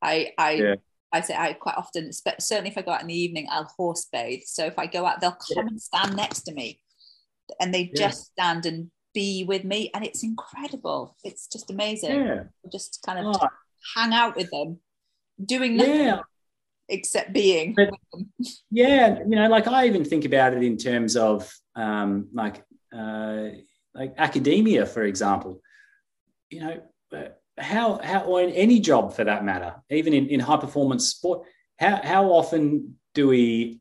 S2: I I yeah. I say I quite often, certainly if I go out in the evening, I'll horse bathe. So if I go out, they'll come yeah. and stand next to me, and they yeah. just stand and be with me, and it's incredible. It's just amazing. Yeah. Just kind of oh. hang out with them, doing nothing. Yeah. Except being, but,
S1: yeah, you know, like I even think about it in terms of um, like uh, like academia, for example, you know, uh, how how or in any job for that matter, even in, in high performance sport, how how often do we,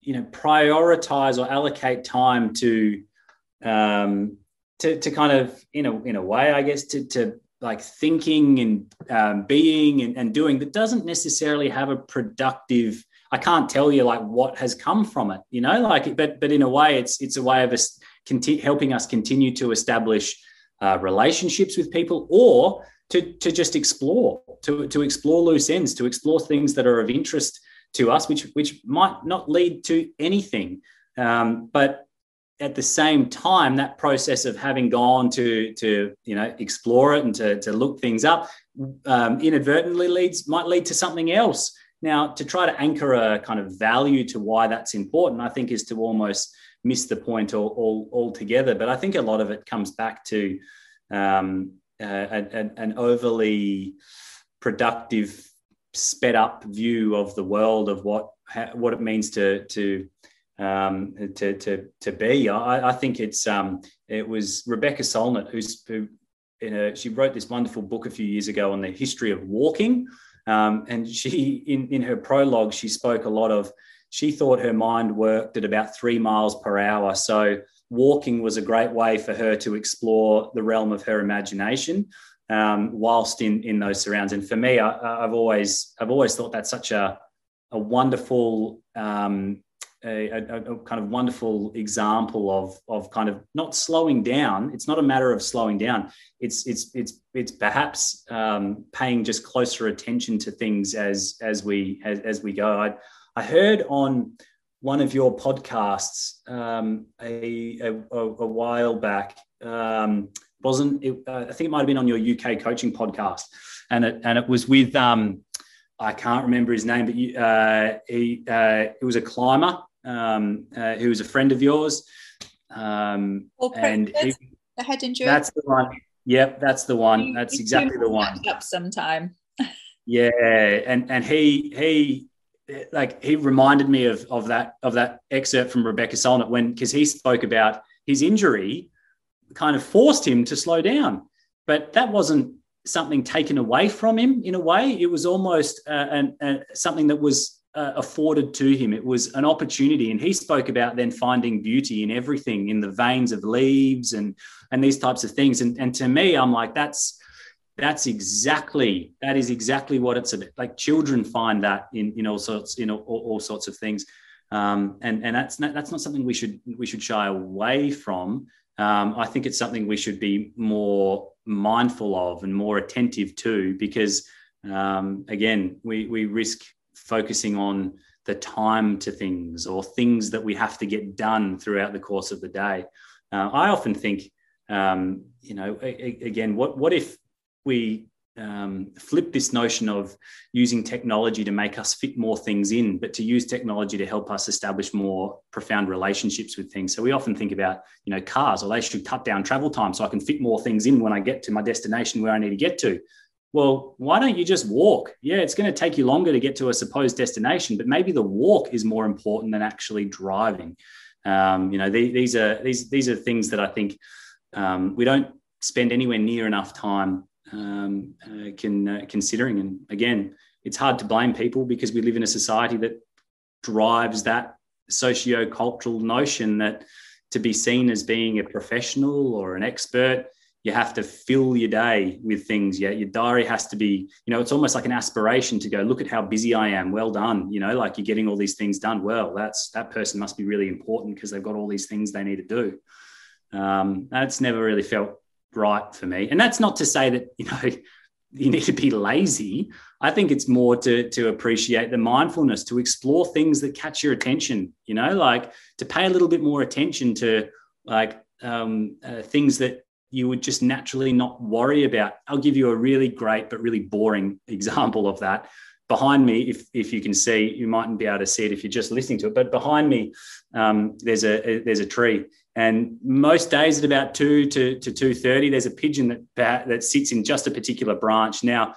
S1: you know, prioritize or allocate time to um, to, to kind of in a in a way, I guess, to to like thinking and um, being and, and doing that doesn't necessarily have a productive. I can't tell you like what has come from it, you know, like but but in a way, it's it's a way of us conti- helping us continue to establish uh, relationships with people or to, to just explore, to, to explore loose ends, to explore things that are of interest to us, which, which might not lead to anything. Um, but at the same time, that process of having gone to, to you know, explore it and to, to look things up um, inadvertently leads might lead to something else. Now, to try to anchor a kind of value to why that's important, I think is to almost miss the point all, all, altogether. But I think a lot of it comes back to um, uh, an, an overly productive, sped up view of the world of what what it means to to um, to, to, to be. I, I think it's um, it was Rebecca Solnit who's who a, she wrote this wonderful book a few years ago on the history of walking, um, and she in in her prologue she spoke a lot of she thought her mind worked at about three miles per hour. So walking was a great way for her to explore the realm of her imagination um, whilst in in those surrounds. And for me, I, have always I've always thought that's such a a wonderful um, a, a, a, kind of wonderful example of of kind of not slowing down. It's not a matter of slowing down. It's it's it's it's perhaps um, paying just closer attention to things as as we as, as we go. I, I heard on one of your podcasts um, a, a, a, while back. Um, wasn't it, uh, I think it might have been on your UK coaching podcast, and it and it was with um, I can't remember his name, but you, uh, he uh, he was a climber um, uh, who was a friend of yours. Um,
S2: and he, the head injury.
S1: That's the one. Yep, that's the one. That's exactly the one.
S2: Up sometime.
S1: yeah, and and he he like he reminded me of of that of that excerpt from Rebecca Solnit when because he spoke about his injury kind of forced him to slow down, but that wasn't something taken away from him in a way. It was almost uh, an, uh, something that was uh, afforded to him. It was an opportunity, and he spoke about then finding beauty in everything, in the veins of leaves and and these types of things. And and to me, I'm like that's that's exactly that is exactly what it's about. Like children find that in in all sorts in all, all sorts of things, um, and and that's not, that's not something we should we should shy away from. Um, I think it's something we should be more mindful of and more attentive to because um, again we we risk focusing on the time to things or things that we have to get done throughout the course of the day. Uh, I often think, um, you know, a, a, again, what what if we um, flip this notion of using technology to make us fit more things in, but to use technology to help us establish more profound relationships with things. So we often think about, you know, cars, or they should cut down travel time so I can fit more things in when I get to my destination where I need to get to. Well, why don't you just walk? Yeah, it's going to take you longer to get to a supposed destination, but maybe the walk is more important than actually driving. Um, you know, these are these these are things that I think um, we don't spend anywhere near enough time um, uh, can, uh, considering. And again, it's hard to blame people because we live in a society that drives that socio-cultural notion that to be seen as being a professional or an expert, you have to fill your day with things. Yeah, your diary has to be, you know, it's almost like an aspiration to go, look at how busy I am. Well done. You know, like you're getting all these things done. Well, that's that person must be really important because they've got all these things they need to do. Um, that's never really felt right for me. And that's not to say that, you know, you need to be lazy. I think it's more to to appreciate the mindfulness, to explore things that catch your attention. You know, like to pay a little bit more attention to like um, uh, things that you would just naturally not worry about. I'll give you a really great but really boring example of that. Behind me, if if you can see, you mightn't be able to see it if you're just listening to it. But behind me, um, there's a, a there's a tree, and most days at about two to, to two thirty, there's a pigeon that that sits in just a particular branch. Now,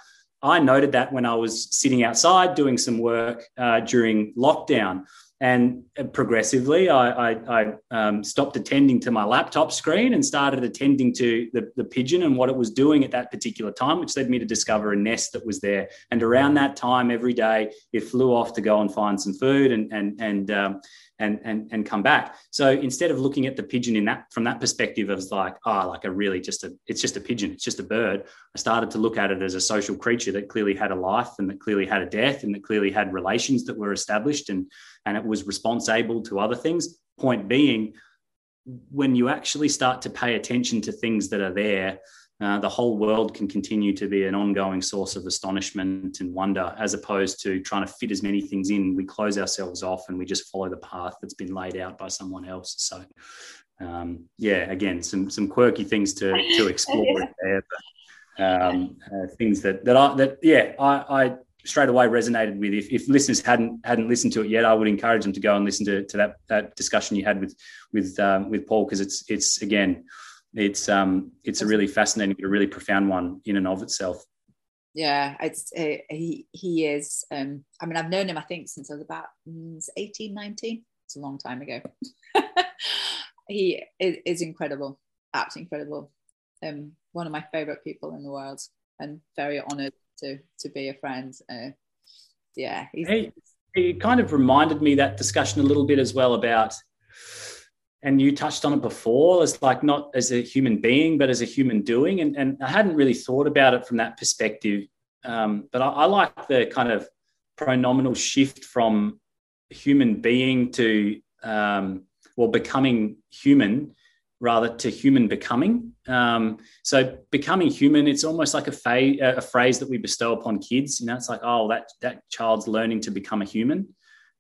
S1: I noted that when I was sitting outside doing some work uh, during lockdown, and progressively, I, I, I um, stopped attending to my laptop screen and started attending to the, the pigeon and what it was doing at that particular time, which led me to discover a nest that was there. And around that time, every day, it flew off to go and find some food and and and um, and and and come back. So instead of looking at the pigeon in that from that perspective as like oh like a really just a it's just a pigeon it's just a bird. I started to look at it as a social creature that clearly had a life and that clearly had a death and that clearly had relations that were established and and it was responsible to other things. Point being, when you actually start to pay attention to things that are there uh, the whole world can continue to be an ongoing source of astonishment and wonder, as opposed to trying to fit as many things in. We close ourselves off and we just follow the path that's been laid out by someone else. So, um, yeah, again, some some quirky things to to explore there, but um, uh, things that that I that yeah, I, I straight away resonated with. If, if listeners hadn't hadn't listened to it yet, I would encourage them to go and listen to, to that that discussion you had with with um, with Paul because it's it's again it's um it's a really fascinating a really profound one in and of itself.
S2: Yeah it's uh, he he is um i mean i've known him i think since i was about mm, 18 19 it's a long time ago. He is, is, incredible absolutely incredible. Um one of my favorite people in the world and very honored to to be a friend uh, yeah he's
S1: he, he kind of reminded me that discussion a little bit as well about and you touched on it before as like not as a human being but as a human doing. And, and i hadn't really thought about it from that perspective. Um, but I, I, like the kind of pronominal shift from human being to um, well becoming human rather to human becoming. Um, so becoming human it's almost like a, fa- a phrase that we bestow upon kids. You know it's like oh that that child's learning to become a human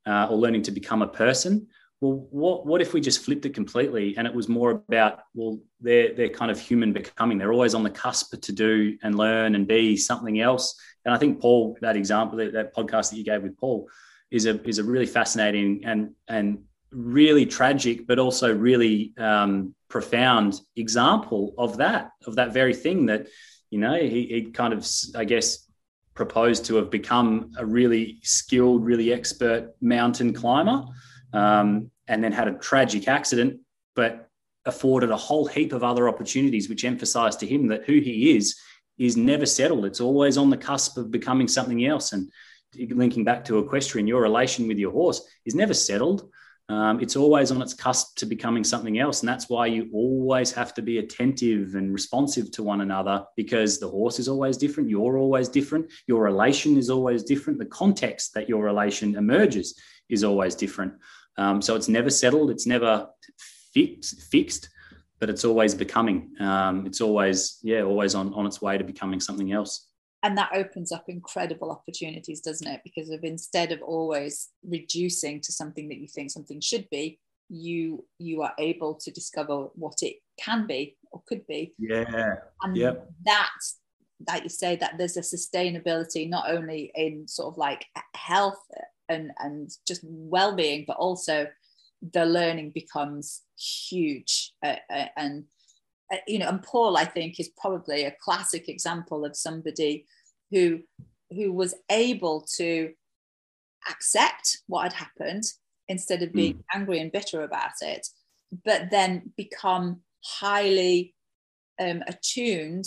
S1: uh, or learning to become a person well, what what if we just flipped it completely and it was more about well, they're they're kind of human becoming. They're always on the cusp to do and learn and be something else. And I think Paul, that example, that, that podcast that you gave with Paul, is a is a really fascinating and and really tragic, but also really um, profound example of that of that very thing that you know he, he kind of I guess proposed to have become a really skilled, really expert mountain climber um, and then had a tragic accident, but afforded a whole heap of other opportunities, which emphasized to him that who he is is never settled. It's always on the cusp of becoming something else. And linking back to equestrian, your relation with your horse is never settled. Um, it's always on its cusp to becoming something else. And that's why you always have to be attentive and responsive to one another because the horse is always different. You're always different. Your relation is always different. The context that your relation emerges is always different. Um, so it's never settled, it's never fixed, fixed, but it's always becoming. Um, it's always, yeah, always on, on its way to becoming something else.
S2: And that opens up incredible opportunities, doesn't it? Because of instead of always reducing to something that you think something should be, you you are able to discover what it can be or could be.
S1: Yeah.
S2: And
S1: yep.
S2: that's like you say that there's a sustainability not only in sort of like health and and just well-being but also the learning becomes huge uh, uh, and uh, you know and paul i think is probably a classic example of somebody who who was able to accept what had happened instead of being mm. angry and bitter about it but then become highly um, attuned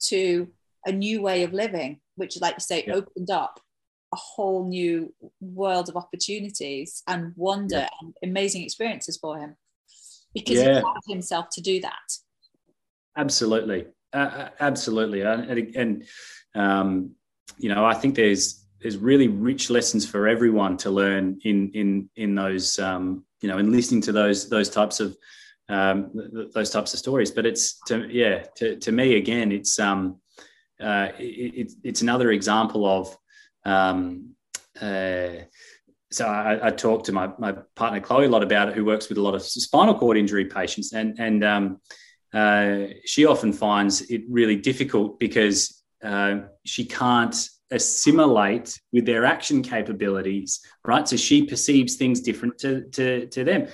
S2: to a new way of living which like you say yeah. opened up a whole new world of opportunities and wonder yeah. and amazing experiences for him. because yeah. he allowed himself to do that.
S1: Absolutely, uh, absolutely, and, and um, you know, I think there's there's really rich lessons for everyone to learn in in in those um, you know in listening to those those types of um, those types of stories. But it's to yeah to, to me again it's um uh, it, it's another example of um, uh, so I, I talked to my, my partner Chloe a lot about it, who works with a lot of spinal cord injury patients, and and um, uh, she often finds it really difficult because uh, she can't assimilate with their action capabilities, right? So she perceives things different to, to, to them.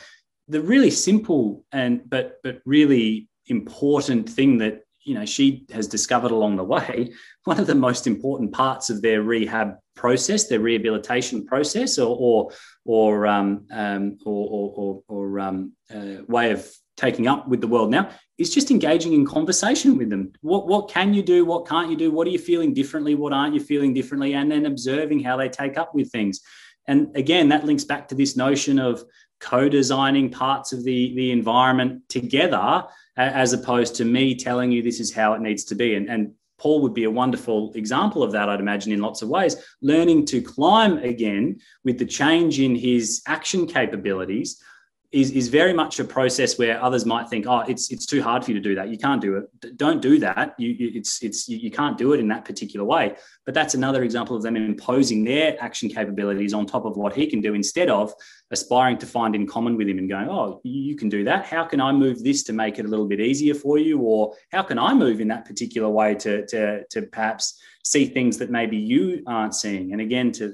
S1: The really simple and but but really important thing that you know she has discovered along the way one of the most important parts of their rehab process their rehabilitation process or or or um, um, or, or, or, um, uh, way of taking up with the world now is just engaging in conversation with them. What what can you do? What can't you do? What are you feeling differently? What aren't you feeling differently? And then observing how they take up with things. And again that links back to this notion of co-designing parts of the the environment together as opposed to me telling you this is how it needs to be. And, and Paul would be a wonderful example of that, I'd imagine, in lots of ways. Learning to climb again with the change in his action capabilities is, is very much a process where others might think, oh, it's it's too hard for you to do that. You can't do it. Don't do that. You, it's it's you can't do it in that particular way. But that's another example of them imposing their action capabilities on top of what he can do instead of aspiring to find in common with him and going, oh, you can do that. How can I move this to make it a little bit easier for you? Or how can I move in that particular way to to to perhaps see things that maybe you aren't seeing? And again, to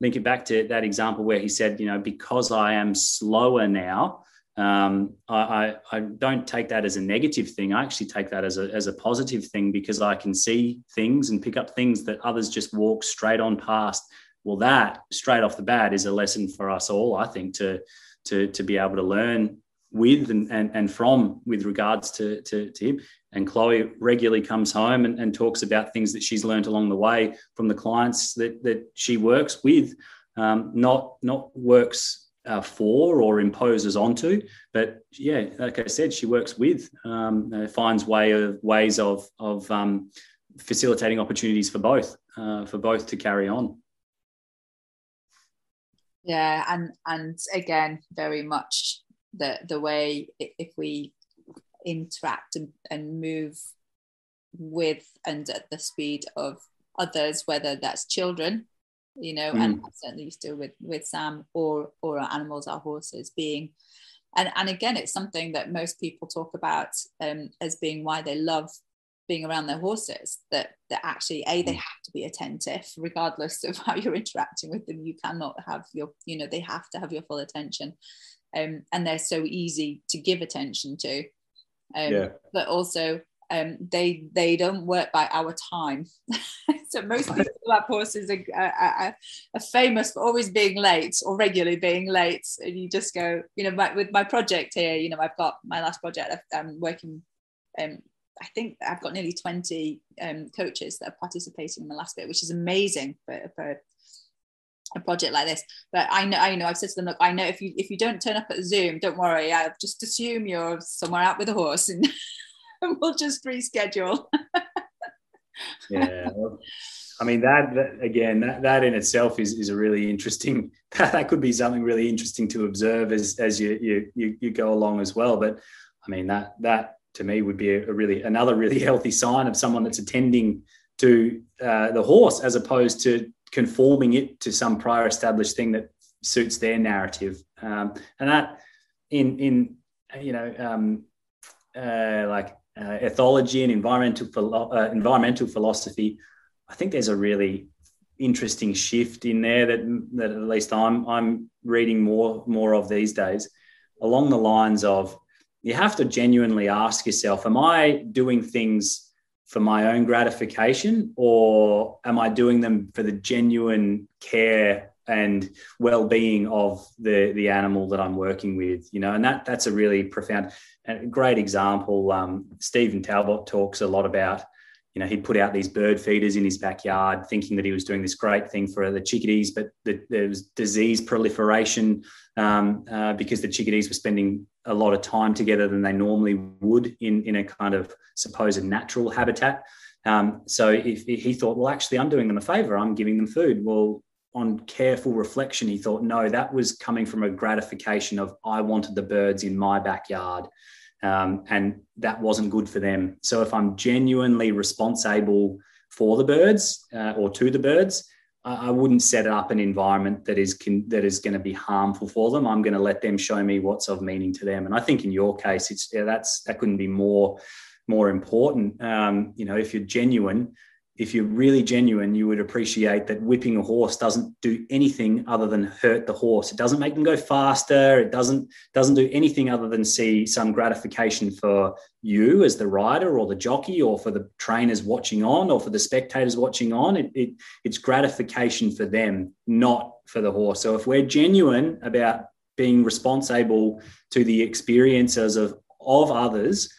S1: link it back to that example where he said, you know, because I am slower now, um, I, I, I, don't take that as a negative thing. I actually take that as a, as a positive thing because I can see things and pick up things that others just walk straight on past. Well, that straight off the bat is a lesson for us all, I think, to, to, to be able to learn with and, and, and from with regards to, to, to him. And Chloe regularly comes home and, and talks about things that she's learned along the way from the clients that, that she works with, um, not, not works uh, for or imposes onto, but yeah, like I said, she works with, um, uh, finds way of ways of, of um, facilitating opportunities for both, uh, for both to carry on.
S2: Yeah, and and again, very much the the way if we interact and, and move with and at the speed of others, whether that's children, you know, mm. and certainly still with with Sam or or our animals, our horses being. And, and again, it's something that most people talk about um, as being why they love being around their horses that that actually a they mm. have to be attentive regardless of how you're interacting with them you cannot have your you know they have to have your full attention um, and they're so easy to give attention to. Um, yeah. But also, um, they they don't work by our time. so most people have horses are, are, are, famous for always being late or regularly being late. And you just go, you know, my, with my project here, you know, I've got my last project. I'm working. Um, I think I've got nearly 20 um, coaches that are participating in the last bit, which is amazing for, for a project like this. But i know i know i've said to them look i know if you if you don't turn up at zoom don't worry. I just assume you're somewhere out with a horse and we'll just reschedule.
S1: Yeah i mean that, that again that, that in itself is is a really interesting that could be something really interesting to observe as as you you you, you go along as well. But i mean that that to me would be a, a really another really healthy sign of someone that's attending to uh, the horse as opposed to conforming it to some prior established thing that suits their narrative. Um, and that in in you know um, uh, like uh, ethology and environmental philo- uh, environmental philosophy, I think there's a really interesting shift in there that that at least I'm I'm reading more more of these days, along the lines of you have to genuinely ask yourself, am I doing things for my own gratification or am I doing them for the genuine care and well-being of the the animal that I'm working with you know? And that that's a really profound and great example. Um, Stephen Talbott talks a lot about you know he'd put out these bird feeders in his backyard thinking that he was doing this great thing for the chickadees but the, there was disease proliferation um, uh, because the chickadees were spending a lot of time together than they normally would in, in a kind of supposed natural habitat. Um, so if, if, he thought, well, actually, I'm doing them a favor. I'm giving them food. Well, on careful reflection, he thought, no, that was coming from a gratification of I wanted the birds in my backyard. Um, and that wasn't good for them. So if I'm genuinely responsible for the birds uh, or to the birds, I wouldn't set up an environment that is can, that is going to be harmful for them. I'm going to let them show me what's of meaning to them. And I think in your case, it's yeah, that's that couldn't be more more important. Um, you know, if you're genuine, if you're really genuine, you would appreciate that whipping a horse doesn't do anything other than hurt the horse. It doesn't make them go faster. It doesn't doesn't do anything other than see some gratification for you as the rider or the jockey or for the trainers watching on or for the spectators watching on. It, it it's gratification for them, not for the horse. So if we're genuine about being responsible to the experiences of of others,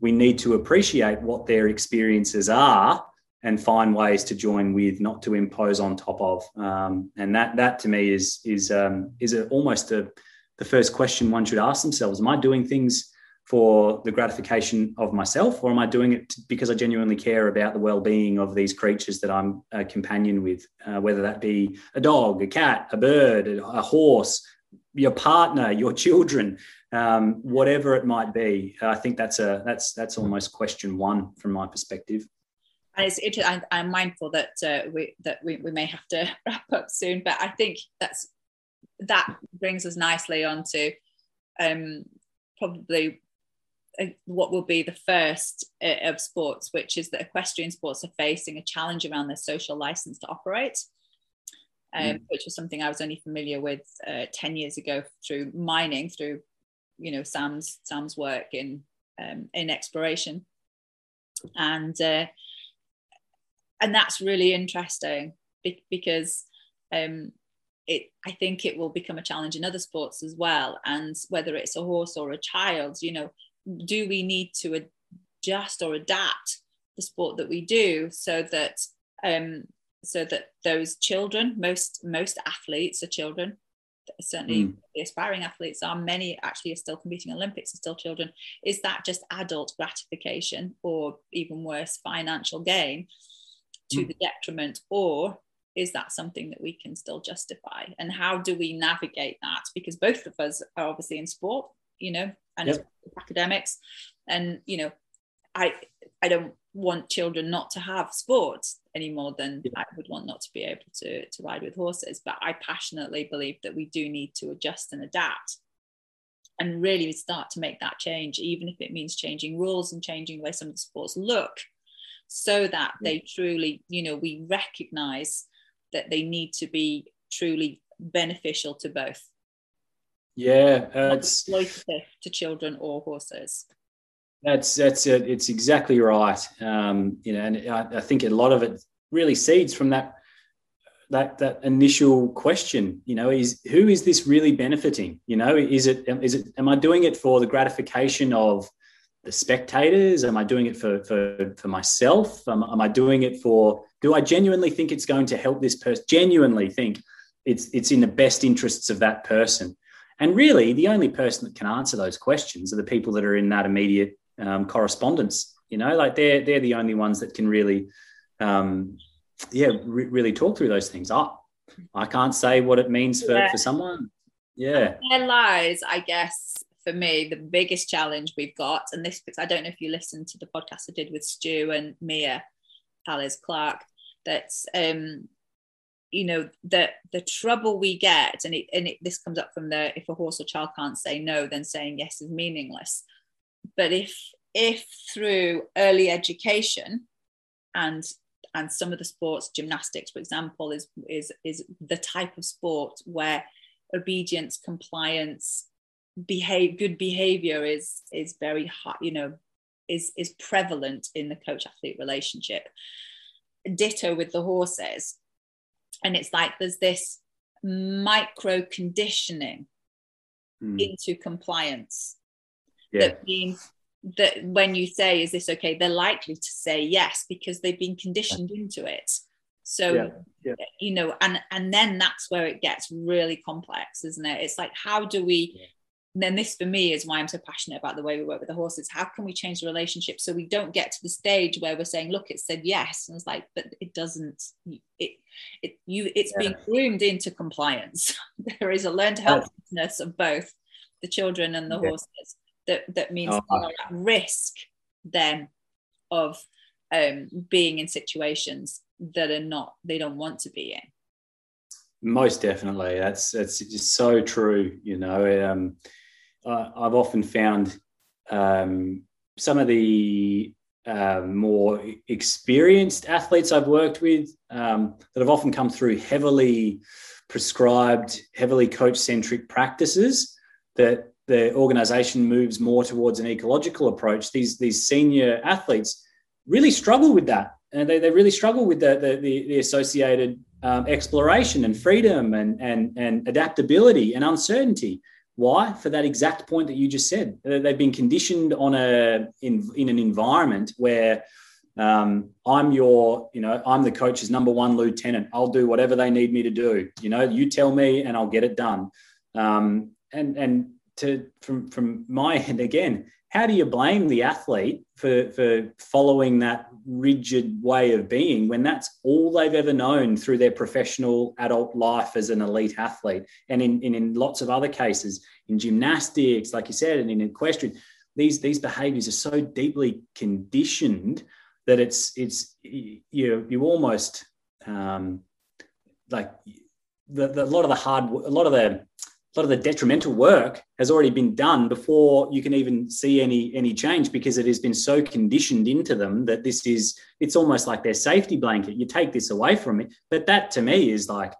S1: we need to appreciate what their experiences are and find ways to join with, not to impose on top of. Um, and that that to me is is um, is a, almost a, the first question one should ask themselves: Am I doing things for the gratification of myself, or am I doing it because I genuinely care about the well-being of these creatures that I'm a companion with, uh, whether that be a dog, a cat, a bird, a horse, your partner, your children, um, whatever it might be. I think that's a that's that's almost question one from my perspective
S2: and it's interesting. I'm, mindful that uh, we that we, we may have to wrap up soon, but I think that's that brings us nicely onto um, probably uh, what will be the first uh, of sports, which is that equestrian sports are facing a challenge around their social license to operate, um, mm. which was something I was only familiar with uh, ten years ago through mining, through you know Sam's Sam's work in um, in exploration, and uh, and that's really interesting because um, it I think it will become a challenge in other sports as well. And whether it's a horse or a child, you know, do we need to adjust or adapt the sport that we do so that um, so that those children, most most athletes are children. Certainly, mm. the aspiring athletes are. Many actually are still competing Olympics, are still children. Is that just adult gratification, or even worse, financial gain? To mm. the detriment or is that something that we can still justify and how do we navigate that because both of us are obviously in sport you know and yep. academics and you know i i don't want children not to have sports any more than yep. i would want not to be able to to ride with horses but i passionately believe that we do need to adjust and adapt and really start to make that change even if it means changing rules and changing the way some of the sports look so that they truly, you know, we recognize that they need to be truly beneficial to both.
S1: Yeah, uh, it's
S2: to children or horses.
S1: That's that's it. It's exactly right. Um, you know, and I, I think a lot of it really seeds from that that that initial question you know is who is this really benefiting you know is it is it am i doing it for the gratification of the spectators? Am I doing it for for, for myself? Am, am I doing it for? Do I genuinely think it's going to help this person? Genuinely think it's it's in the best interests of that person. And really, the only person that can answer those questions are the people that are in that immediate um, correspondence. You know, like they're they're the only ones that can really, um, yeah, re- really talk through those things. I I can't say what it means for yeah. for someone. Yeah,
S2: there lies, I guess, for me the biggest challenge we've got and this because i don't know if you listened to the podcast i did with stu and mia alice clark that's um you know the the trouble we get and it and it, this comes up from the if a horse or child can't say no then saying yes is meaningless. But if if through early education and and some of the sports gymnastics for example is is is the type of sport where obedience compliance behave good behavior is is very high you know is is prevalent in the coach athlete relationship ditto with the horses and it's like there's this micro conditioning mm. into compliance yeah. that means that when you say is this okay they're likely to say yes because they've been conditioned into it so yeah. Yeah. you know and and then that's where it gets really complex isn't it it's like how do we then this for me is why I'm so passionate about the way we work with the horses. How can we change the relationship so we don't get to the stage where we're saying, look, it said yes. And it's like, but it doesn't, it, it you it's yeah. being groomed into compliance. there is a learned helplessness of both the children and the yeah. horses that, that means oh. they're at risk then of um, being in situations that are not, they don't want to be in.
S1: Most definitely. That's, that's just so true. You know, um, uh, I've often found um, some of the uh, more experienced athletes I've worked with um, that have often come through heavily prescribed, heavily coach centric practices that the organization moves more towards an ecological approach. These, these senior athletes really struggle with that. And they, they really struggle with the, the, the, the associated um, exploration and freedom and, and, and adaptability and uncertainty. Why? For that exact point that you just said. They've been conditioned on a in, in an environment where um, I'm your, you know, I'm the coach's number one lieutenant. I'll do whatever they need me to do. You know, you tell me and I'll get it done. Um, and and to from from my end again, how do you blame the athlete for, for following that rigid way of being when that's all they've ever known through their professional adult life as an elite athlete? And in, in, in lots of other cases, in gymnastics, like you said, and in equestrian, these, these behaviors are so deeply conditioned that it's, it's you, you almost um, like the, the, a lot of the hard, a lot of the lot of the detrimental work has already been done before you can even see any any change because it has been so conditioned into them that this is it's almost like their safety blanket. You take this away from it. But that to me is like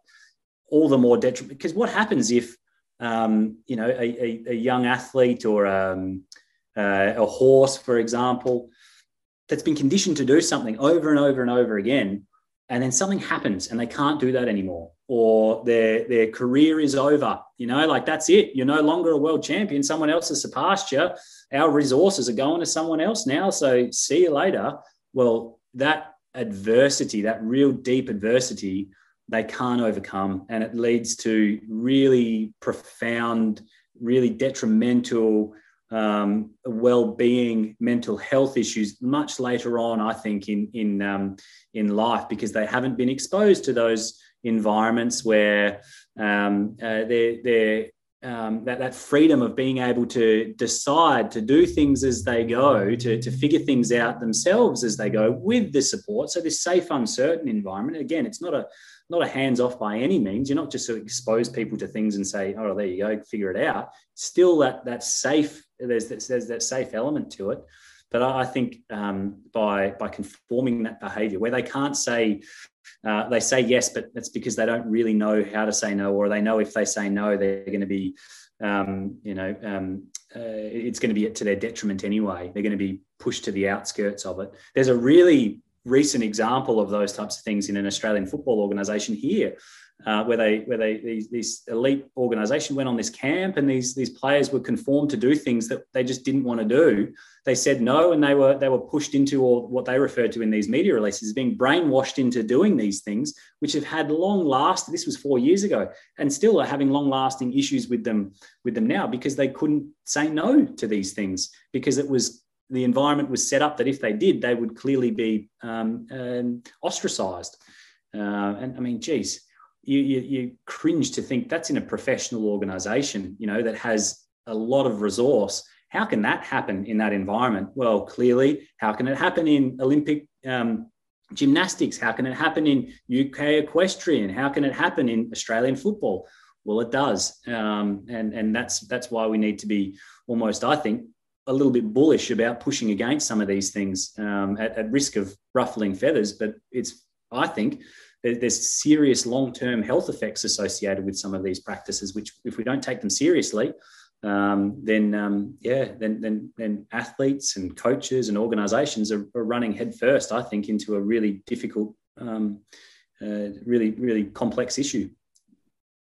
S1: all the more detriment because what happens if um, you know a, a, a, young athlete or um, uh, a horse for example that's been conditioned to do something over and over and over again and then something happens and they can't do that anymore or their their career is over you know like that's it. You're no longer a world champion. Someone else has surpassed you. Our resources are going to someone else now. So see you later. Well that adversity that real deep adversity they can't overcome. And it leads to really profound really detrimental um, well-being, mental health issues much later on. I think in in um, in life because they haven't been exposed to those environments where um, uh, they're they're um, that, that freedom of being able to decide to do things as they go, to, to figure things out themselves as they go with the support. So this safe, uncertain environment, again, it's not a not a hands off by any means. You're not just to expose people to things and say, oh, there you go, figure it out. Still that that safe there's, there's that safe element to it. But I, think um, by by conforming that behaviour, where they can't say uh, they say yes, but that's because they don't really know how to say no, or they know if they say no, they're going to be, um, you know, um, uh, it's going to be to their detriment anyway. They're going to be pushed to the outskirts of it. There's a really recent example of those types of things in an Australian football organisation here uh, where they where they these, these elite organization went on this camp and these these players were conformed to do things that they just didn't want to do. They said no and they were they were pushed into or what they referred to in these media releases being brainwashed into doing these things which have had long last this was four years ago and still are having long lasting issues with them with them now because they couldn't say no to these things because it was the environment was set up that if they did they would clearly be um, um, ostracized. Uh, and i mean geez you, you, you cringe to think that's in a professional organization, you know, that has a lot of resource. How can that happen in that environment? Well, clearly, how can it happen in Olympic um, gymnastics? How can it happen in UK equestrian? How can it happen in Australian football? Well, it does, um, and and that's that's why we need to be almost, I think, a little bit bullish about pushing against some of these things um, at, at risk of ruffling feathers. But it's, I think, there's serious long-term health effects associated with some of these practices, which if we don't take them seriously, um, then um, yeah, then, then then athletes and coaches and organisations are, are, running headfirst, I think, into a really difficult, um, uh, really really complex issue.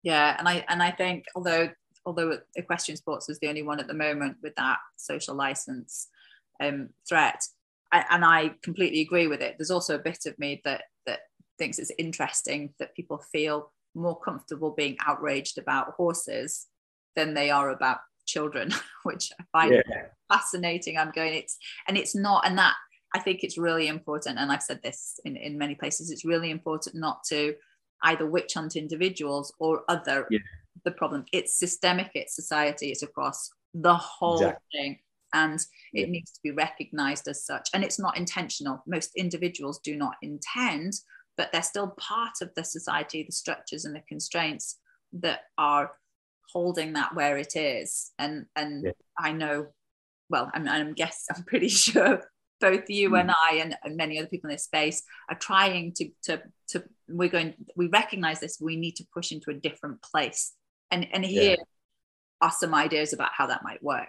S2: Yeah, and I and I think although although equestrian sports is the only one at the moment with that social license um, threat, and I completely agree with it. There's also a bit of me that thinks it's interesting that people feel more comfortable being outraged about horses than they are about children, which I find yeah. fascinating. I'm going, it's and it's not, and that I think it's really important, and I've said this in, in many places, it's really important not to either witch hunt individuals or other yeah. the problem. It's systemic, it's society, it's across the whole exactly. thing. And it needs to be recognized as such. And it's not intentional. Most individuals do not intend, but they're still part of the society, the structures and the constraints that are holding that where it is. And and yeah. I know, well, I'm, I'm guess I'm pretty sure both you mm. and I and, and, many other people in this space are trying to to to we're going we recognize this we need to push into a different place and and here yeah. are some ideas about how that might work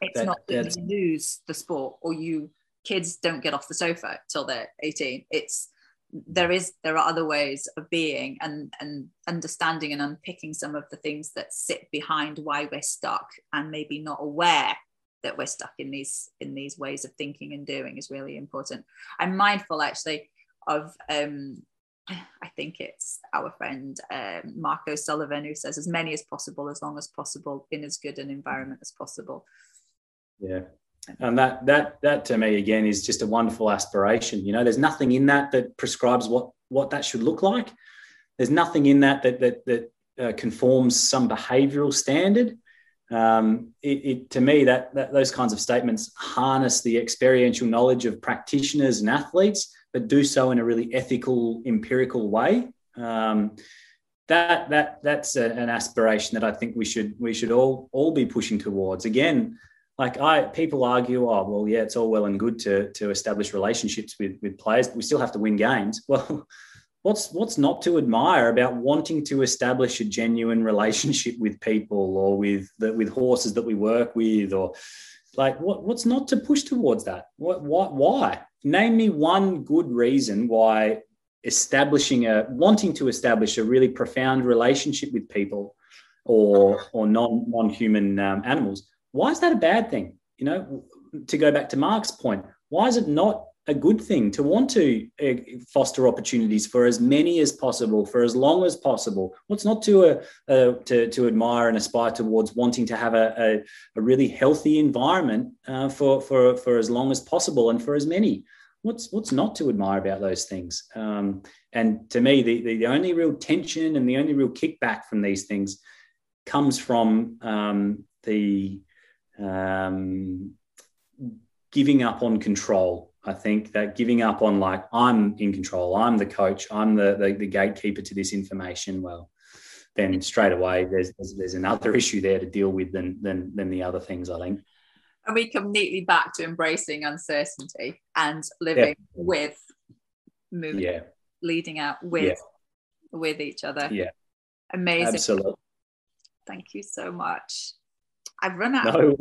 S2: it's that, not that you lose the sport or you kids don't get off the sofa till they're 18 it's there is there are other ways of being and and understanding and unpicking some of the things that sit behind why we're stuck and maybe not aware that we're stuck in these in these ways of thinking and doing is really important i'm mindful actually of um I think it's our friend um, Mark O'Sullivan who says as many as possible, as long as possible, in as good an environment as possible.
S1: Yeah, and that that that to me again is just a wonderful aspiration. You know there's nothing in that that prescribes what what that should look like. There's nothing in that that that, that uh, conforms some behavioral standard. Um, it, it, to me that, that those kinds of statements harness the experiential knowledge of practitioners and athletes but do so in a really ethical empirical way. Um, that that that's a, an aspiration that I think we should we should all all be pushing towards. Again like I people argue, oh well, yeah, it's all well and good to to establish relationships with with players, but we still have to win games. Well, what's what's not to admire about wanting to establish a genuine relationship with people or with the, with horses that we work with or like what what's not to push towards that? What what why? Name me one good reason why establishing a wanting to establish a really profound relationship with people or or non non-human um, animals why is that a bad thing? You know, to go back to Mark's point, why is it not a good thing to want to uh, foster opportunities for as many as possible for as long as possible? What's not to uh, uh, to, to admire and aspire towards wanting to have a, a, a really healthy environment uh, for, for for as long as possible and for as many? What's what's not to admire about those things? Um, and to me the, the, the only real tension and the only real kickback from these things comes from um, the um, giving up on control. I think that giving up on like I'm in control, I'm the coach, I'm the, the, the gatekeeper to this information. Well, then straight away there's, there's, there's another issue there to deal with than than than the other things. I think.
S2: And we come neatly back to embracing uncertainty and living yeah. with moving, yeah. leading out with yeah. with each other.
S1: Yeah,
S2: amazing.
S1: Absolutely.
S2: Thank you so much. I've run out. No,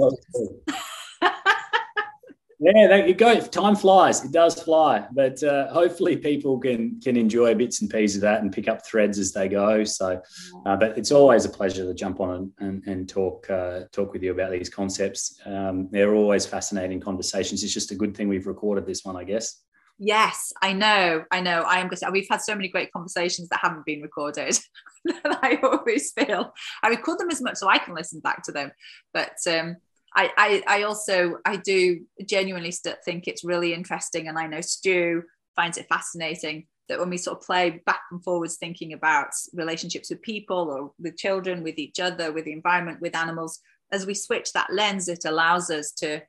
S1: yeah, there you go. Time flies. It does fly, but uh, hopefully people can can enjoy bits and pieces of that and pick up threads as they go. So, uh, but it's always a pleasure to jump on and, and, and talk uh, talk with you about these concepts. Um, they're always fascinating conversations. It's just a good thing we've recorded this one, I guess.
S2: Yes, I know. I know. I am. Gonna, We've had so many great conversations that haven't been recorded. I always feel I record them as much so I can listen back to them. But um, I, I, I also I do genuinely think it's really interesting, and I know Stu finds it fascinating that when we sort of play back and forwards thinking about relationships with people or with children, with each other, with the environment, with animals, as we switch that lens, it allows us to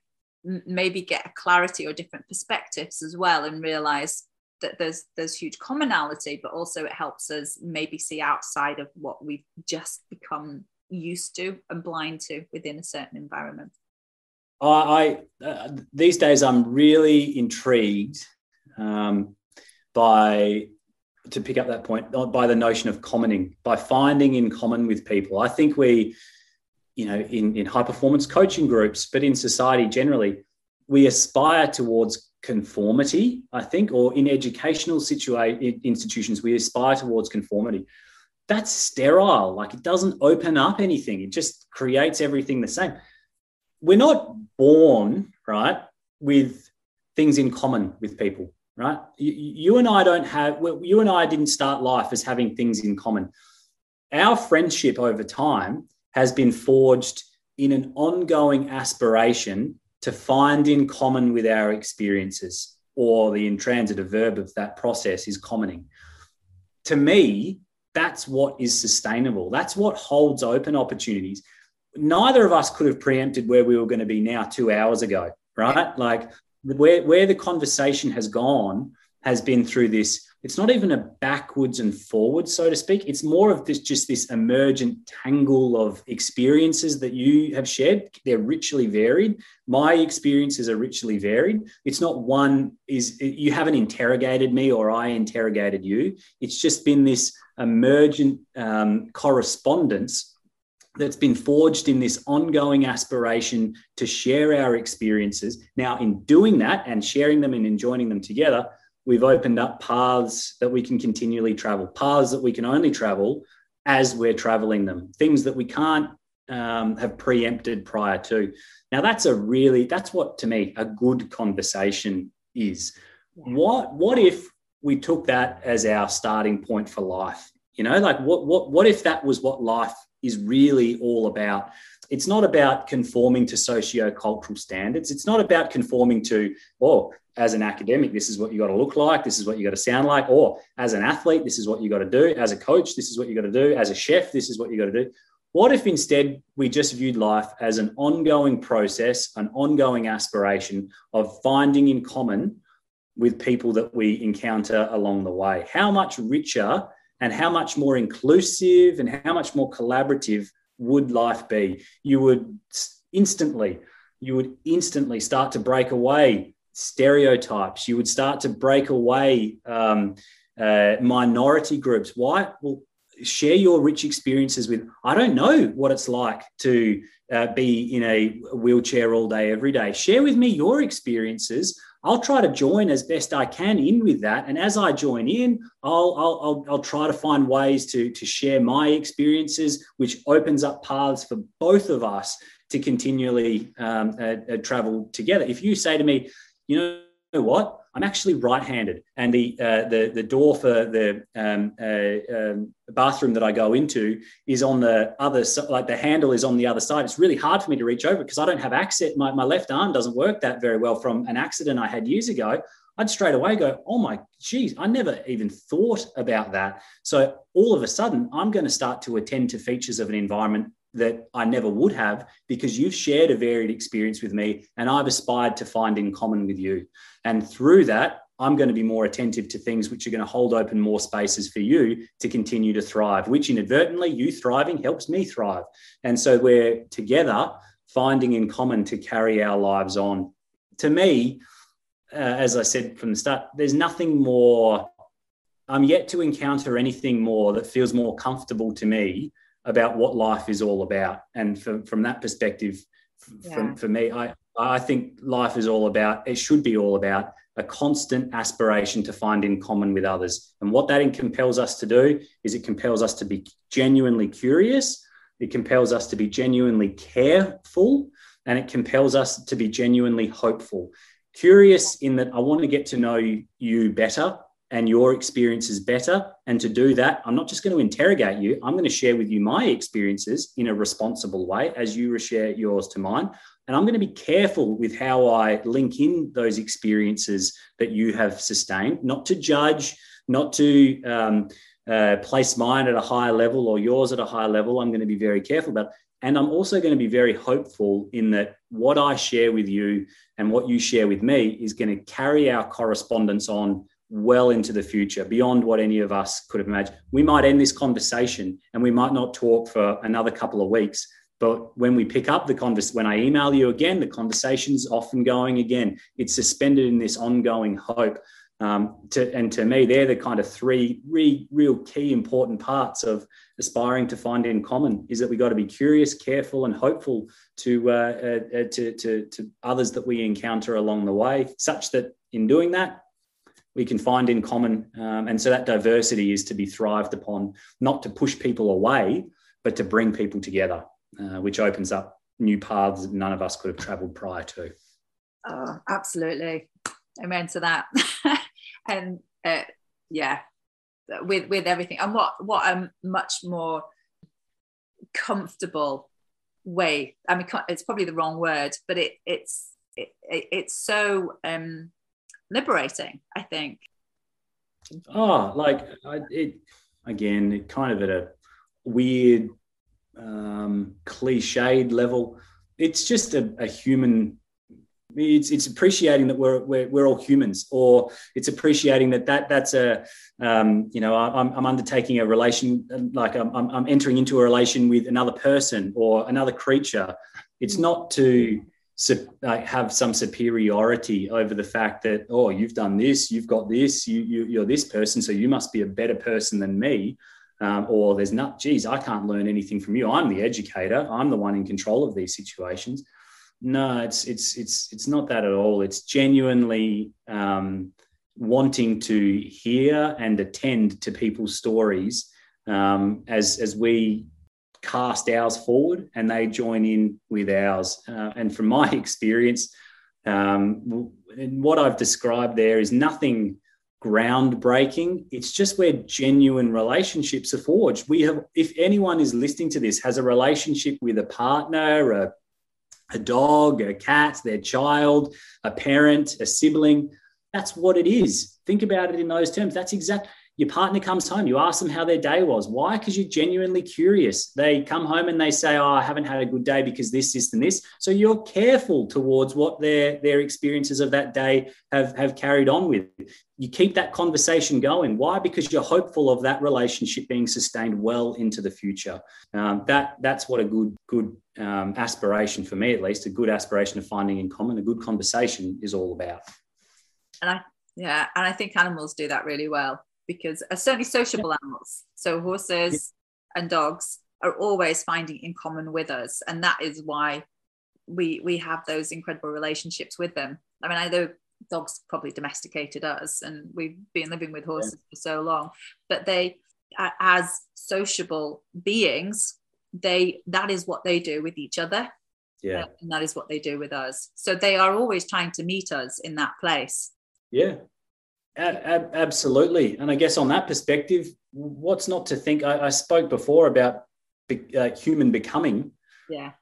S2: maybe get a clarity or different perspectives as well and realize that there's there's huge commonality but also it helps us maybe see outside of what we've just become used to and blind to within a certain environment.
S1: I, I uh, these days i'm really intrigued um, by to pick up that point by the notion of commoning by finding in common with people. I think we you know, in, in high performance coaching groups, but in society generally, we aspire towards conformity, I think, or in educational situa- institutions, we aspire towards conformity. That's sterile. Like it doesn't open up anything. It just creates everything the same. We're not born, right, with things in common with people, right? You, you and I don't have, you and I didn't start life as having things in common. Our friendship over time has been forged in an ongoing aspiration to find in common with our experiences, or the intransitive verb of that process is commoning. To me, that's what is sustainable. That's what holds open opportunities. Neither of us could have preempted where we were going to be now two hours ago, right? Like where, where the conversation has gone has been through this it's not even a backwards and forwards so to speak. It's more of this just this emergent tangle of experiences that you have shared. They're richly varied. My experiences are richly varied. It's not one is you haven't interrogated me or i interrogated you. It's just been this emergent um, correspondence that's been forged in this ongoing aspiration to share our experiences. Now, in doing that and sharing them and enjoying them together, we've opened up paths that we can continually travel, paths that we can only travel as we're traveling them, things that we can't um, have preempted prior to. Now, that's a really, that's what to me a good conversation is. What, what if we took that as our starting point for life? You know, like what, what, what if that was what life is really all about? It's not about conforming to socio-cultural standards. It's not about conforming to, oh, as an academic, this is what you got to look like, this is what you got to sound like, or as an athlete, this is what you got to do, as a coach, this is what you got to do, as a chef, this is what you got to do. What if instead we just viewed life as an ongoing process, an ongoing aspiration of finding in common with people that we encounter along the way? How much richer and how much more inclusive and how much more collaborative would life be? You would instantly, you would instantly start to break away stereotypes. You would start to break away um, uh, minority groups. Why? Well, share your rich experiences with. I don't know what it's like to uh, be in a wheelchair all day, every day. Share with me your experiences. I'll try to join as best I can in with that. And as I join in, I'll, I'll, I'll, I'll, try to find ways to, to share my experiences, which opens up paths for both of us to continually um, uh, uh, travel together. If you say to me, you know what, I'm actually right-handed, and the uh, the the door for the um, uh, um, bathroom that I go into is on the other side. Like the handle is on the other side. It's really hard for me to reach over because I don't have access. My my left arm doesn't work that very well from an accident I had years ago. I'd straight away go, oh my geez, I never even thought about that. So all of a sudden, I'm going to start to attend to features of an environment that I never would have because you've shared a varied experience with me and I've aspired to find in common with you. And through that, I'm going to be more attentive to things which are going to hold open more spaces for you to continue to thrive, which inadvertently you thriving helps me thrive. And so we're together finding in common to carry our lives on. To me, uh, as I said from the start, there's nothing more, I'm yet to encounter anything more that feels more comfortable to me about what life is all about. And from, from that perspective, yeah. for, for me, I, I think life is all about, it should be all about a constant aspiration to find in common with others. And what that compels us to do is it compels us to be genuinely curious, it compels us to be genuinely careful, and it compels us to be genuinely hopeful. Curious in that I want to get to know you better and your experiences better. And to do that, I'm not just going to interrogate you, I'm going to share with you my experiences in a responsible way as you share yours to mine. And I'm going to be careful with how I link in those experiences that you have sustained, not to judge, not to um, uh, place mine at a higher level or yours at a higher level. I'm going to be very careful about. And I'm also going to be very hopeful in that what I share with you and what you share with me is going to carry our correspondence on well into the future, beyond what any of us could have imagined. We might end this conversation and we might not talk for another couple of weeks. But when we pick up the conversation, when I email you again, the conversation's often going again. It's suspended in this ongoing hope. Um, to, and to me, they're the kind of three re, real key important parts of aspiring to find in common. Is that we got to be curious, careful, and hopeful to, uh, uh, to, to to others that we encounter along the way, such that in doing that, we can find in common. Um, and so that diversity is to be thrived upon, not to push people away, but to bring people together, uh, which opens up new paths that none of us could have traveled prior to.
S2: Oh, absolutely. Amen to that. and uh, yeah, with with everything. And what what I'm much more comfortable way. I mean, it's probably the wrong word, but it, it's it, it's so um, liberating. I think.
S1: Oh, like it again, it kind of at a weird, um, cliched level. It's just a, a human it's, it's appreciating that we're, we're, we're all humans or it's appreciating that, that that's a um, you know I'm, I'm undertaking a relation like I'm, I'm entering into a relation with another person or another creature it's not to have some superiority over the fact that oh you've done this you've got this you, you you're this person so you must be a better person than me. Um, or there's not geez i can't learn anything from you. I'm the educator. I'm the one in control of these situations. No, it's it's it's it's not that at all. It's genuinely um, wanting to hear and attend to people's stories um, as as we cast ours forward and they join in with ours. Uh, and from my experience, um, what I've described there is nothing groundbreaking. It's just where genuine relationships are forged. We have, if anyone is listening to this, has a relationship with a partner, a a dog, a cat, their child, a parent, a sibling. That's what it is. Think about it in those terms. That's exact. Your partner comes home, you ask them how their day was. Why? Because you're genuinely curious. They come home and they say, Oh, I haven't had a good day because this, this, and this. So you're careful towards what their, their experiences of that day have, have carried on with. You keep that conversation going. Why? Because you're hopeful of that relationship being sustained well into the future. Um, that that's what a good good um, aspiration for me, at least, a good aspiration of finding in common, a good conversation is all about.
S2: And I yeah, and I think animals do that really well because uh, certainly sociable animals, so horses yeah. and dogs, are always finding in common with us, and that is why we we have those incredible relationships with them. I mean, I know dogs probably domesticated us, and we've been living with horses yeah. for so long, but they, as sociable beings, they that is what they do with each other
S1: yeah
S2: and that is what they do with us so they are always trying to meet us in that place
S1: yeah a- absolutely and i guess on that perspective what's not to think i, I spoke before about be- uh, human becoming
S2: yeah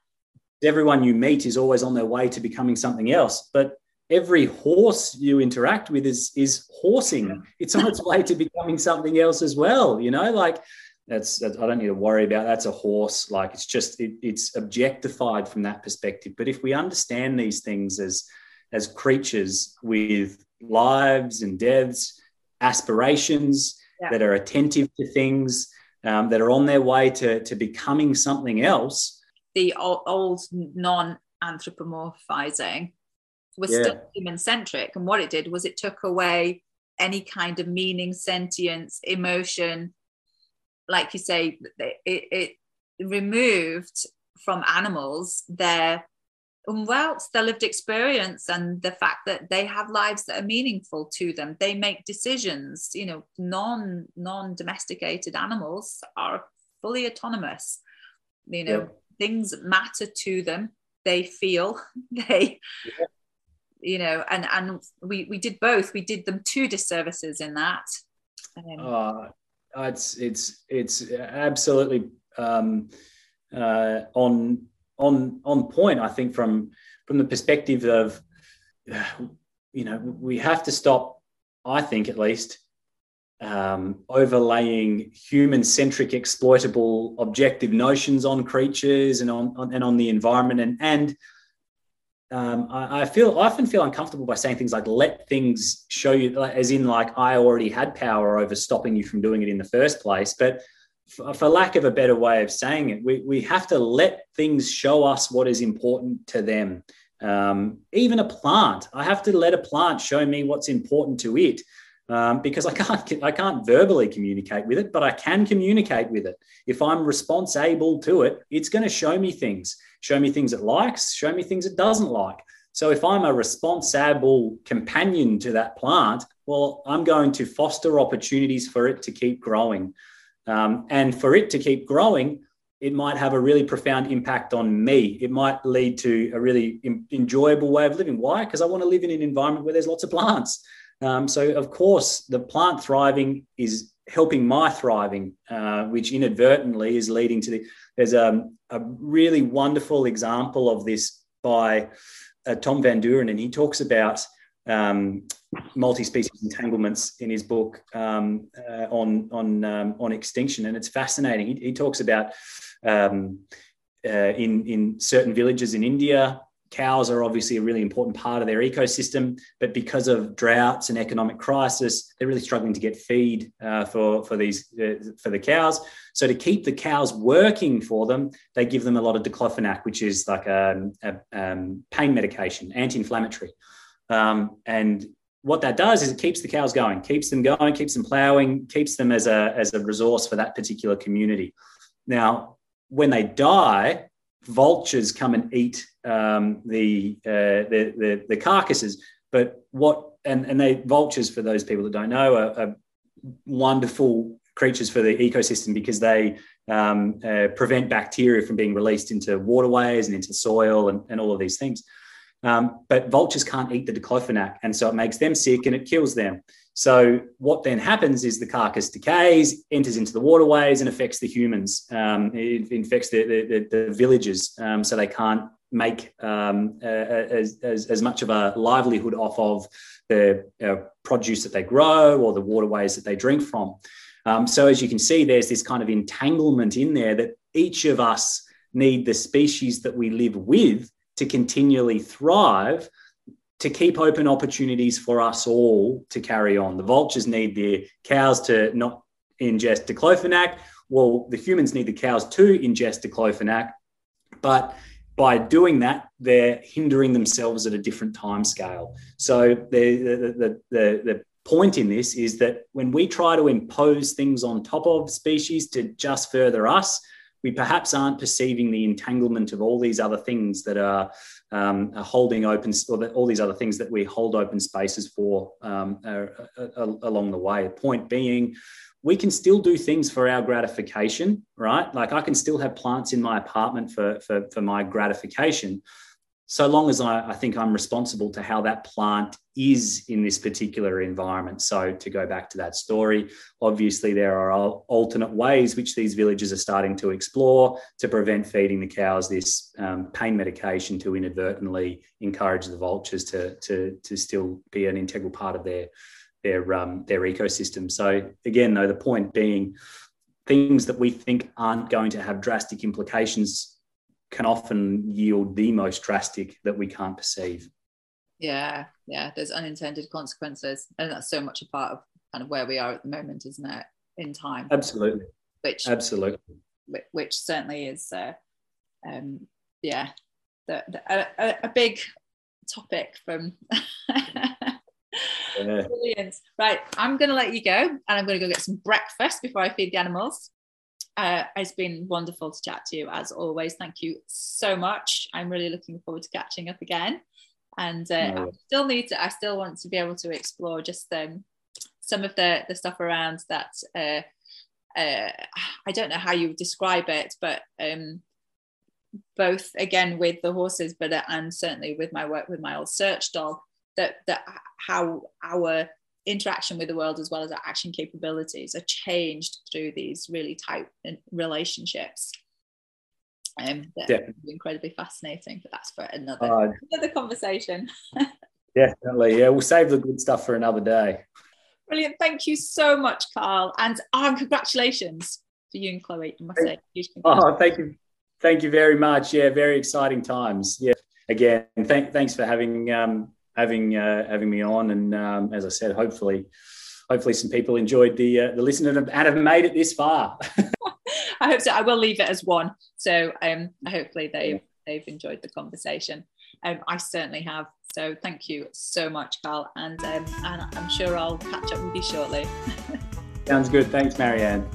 S1: everyone you meet is always on their way to becoming something else but every horse you interact with is is horsing it's on its way to becoming something else as well you know like that's, that's, I don't need to worry about. That's a horse. Like it's just it, it's objectified from that perspective. But if we understand these things as as creatures with lives and deaths, aspirations yeah. that are attentive to things, um, that are on their way to to becoming something else.
S2: The old, old non anthropomorphizing was yeah. still human centric, and what it did was it took away any kind of meaning, sentience, emotion like you say, it, it removed from animals their Umwelt, their lived experience, and the fact that they have lives that are meaningful to them. They make decisions. You know, non non domesticated animals are fully autonomous. You know, yeah. things matter to them. They feel. They. Yeah. You know, and and we we did both. We did them two disservices in that.
S1: Um, uh, uh, it's it's it's absolutely um, uh, on on on point. I think from from the perspective of you know we have to stop. I think at least um, overlaying human-centric, exploitable, objective notions on creatures and on, on and on the environment and and um, I, I, feel I often feel uncomfortable by saying things like "let things show you," as in like I already had power over stopping you from doing it in the first place. But for, lack of a better way of saying it, we we have to let things show us what is important to them. Um, even a plant, I have to let a plant show me what's important to it. Um, because I can't I can't verbally communicate with it, but I can communicate with it. If I'm responsible to it, it's going to show me things show me things it likes, show me things it doesn't like. So if I'm a responsible companion to that plant, well, I'm going to foster opportunities for it to keep growing. Um, and for it to keep growing, it might have a really profound impact on me. It might lead to a really enjoyable way of living. Why? Because I want to live in an environment where there's lots of plants. Um, so, of course, the plant thriving is helping my thriving, uh, which inadvertently is leading to the. There's a, a really wonderful example of this by uh, Thom van Dooren, and he talks about um, multi-species entanglements in his book um, uh, on on um, on extinction, and it's fascinating. He, he talks about um, uh, in in certain villages in India, cows are obviously a really important part of their ecosystem, but because of droughts and economic crisis, they're really struggling to get feed uh, for for these uh, for the cows. So to keep the cows working for them, they give them a lot of diclofenac, which is like a, a um, pain medication, anti-inflammatory. Um, and what that does is it keeps the cows going, keeps them going, keeps them ploughing, keeps them as a, as a resource for that particular community. Now, when they die, vultures come and eat um, the, uh, the, the, the carcasses. But what and and they vultures for those people that don't know are, are wonderful creatures for the ecosystem because they um, uh, prevent bacteria from being released into waterways and into soil and, and all of these things. Um, but vultures can't eat the diclofenac, and so it makes them sick and it kills them. So what then happens is the carcass decays, enters into the waterways, and affects the humans. Um, it infects the, the, the villages, um, so they can't make um, uh, as, as, as, much of a livelihood off of the uh, produce that they grow or the waterways that they drink from. Um, so as you can see, there's this kind of entanglement in there that each of us need the species that we live with to continually thrive to keep open opportunities for us all to carry on. The vultures need the cows to not ingest diclofenac. Well, the humans need the cows to ingest diclofenac, but by doing that, they're hindering themselves at a different time scale. So the, the, the, the, the point in this is that when we try to impose things on top of species to just further us, we perhaps aren't perceiving the entanglement of all these other things that are, um, are holding open, or that, all these other things that we hold open spaces for um, uh, uh, along the way. Point being, we can still do things for our gratification, right? Like I can still have plants in my apartment for, for, for my gratification, so long as I, I, think I'm responsible to how that plant is in this particular environment. So, to go back to that story, obviously there are alternate ways which these villages are starting to explore to prevent feeding the cows this um, pain medication to inadvertently encourage the vultures to, to, to still be an integral part of their, their, um, their ecosystem. So, again, though, the point being things that we think aren't going to have drastic implications can often yield the most drastic that we can't perceive.
S2: Yeah, yeah, there's unintended consequences. And that's so much a part of kind of where we are at the moment, isn't it? In time.
S1: Absolutely.
S2: Which
S1: absolutely
S2: which certainly is uh, um yeah the, the, a, a big topic from yeah. Brilliant. Right, I'm going to let you go and I'm going to go get some breakfast before I feed the animals. Uh, it's been wonderful to chat to you as always. Thank you so much. I'm really looking forward to catching up again. And uh, no. I still need to, I still want to be able to explore just um, some of the, the stuff around that. Uh, uh, I don't know how you would describe it, but um, both again with the horses, but uh, and certainly with my work with my old search dog, that that how our interaction with the world as well as our action capabilities are changed through these really tight relationships. Um, incredibly fascinating, but that's for another uh, another conversation.
S1: definitely, yeah. We'll save the good stuff for another day.
S2: Brilliant! Thank you so much, Carl, and um, congratulations for you and Chloe. I must say,
S1: oh, thank you, thank you very much. Yeah, very exciting times. Yeah, again, thank, thanks for having um, having uh, having me on. And um, as I said, hopefully, hopefully some people enjoyed the uh, the listen and have made it this far.
S2: I hope so. I will leave it as one. So um, hopefully they yeah. they've enjoyed the conversation. Um, I certainly have. So thank you so much, Carl, and um, and I'm sure I'll catch up with you shortly.
S1: Sounds good. Thanks, Marianne.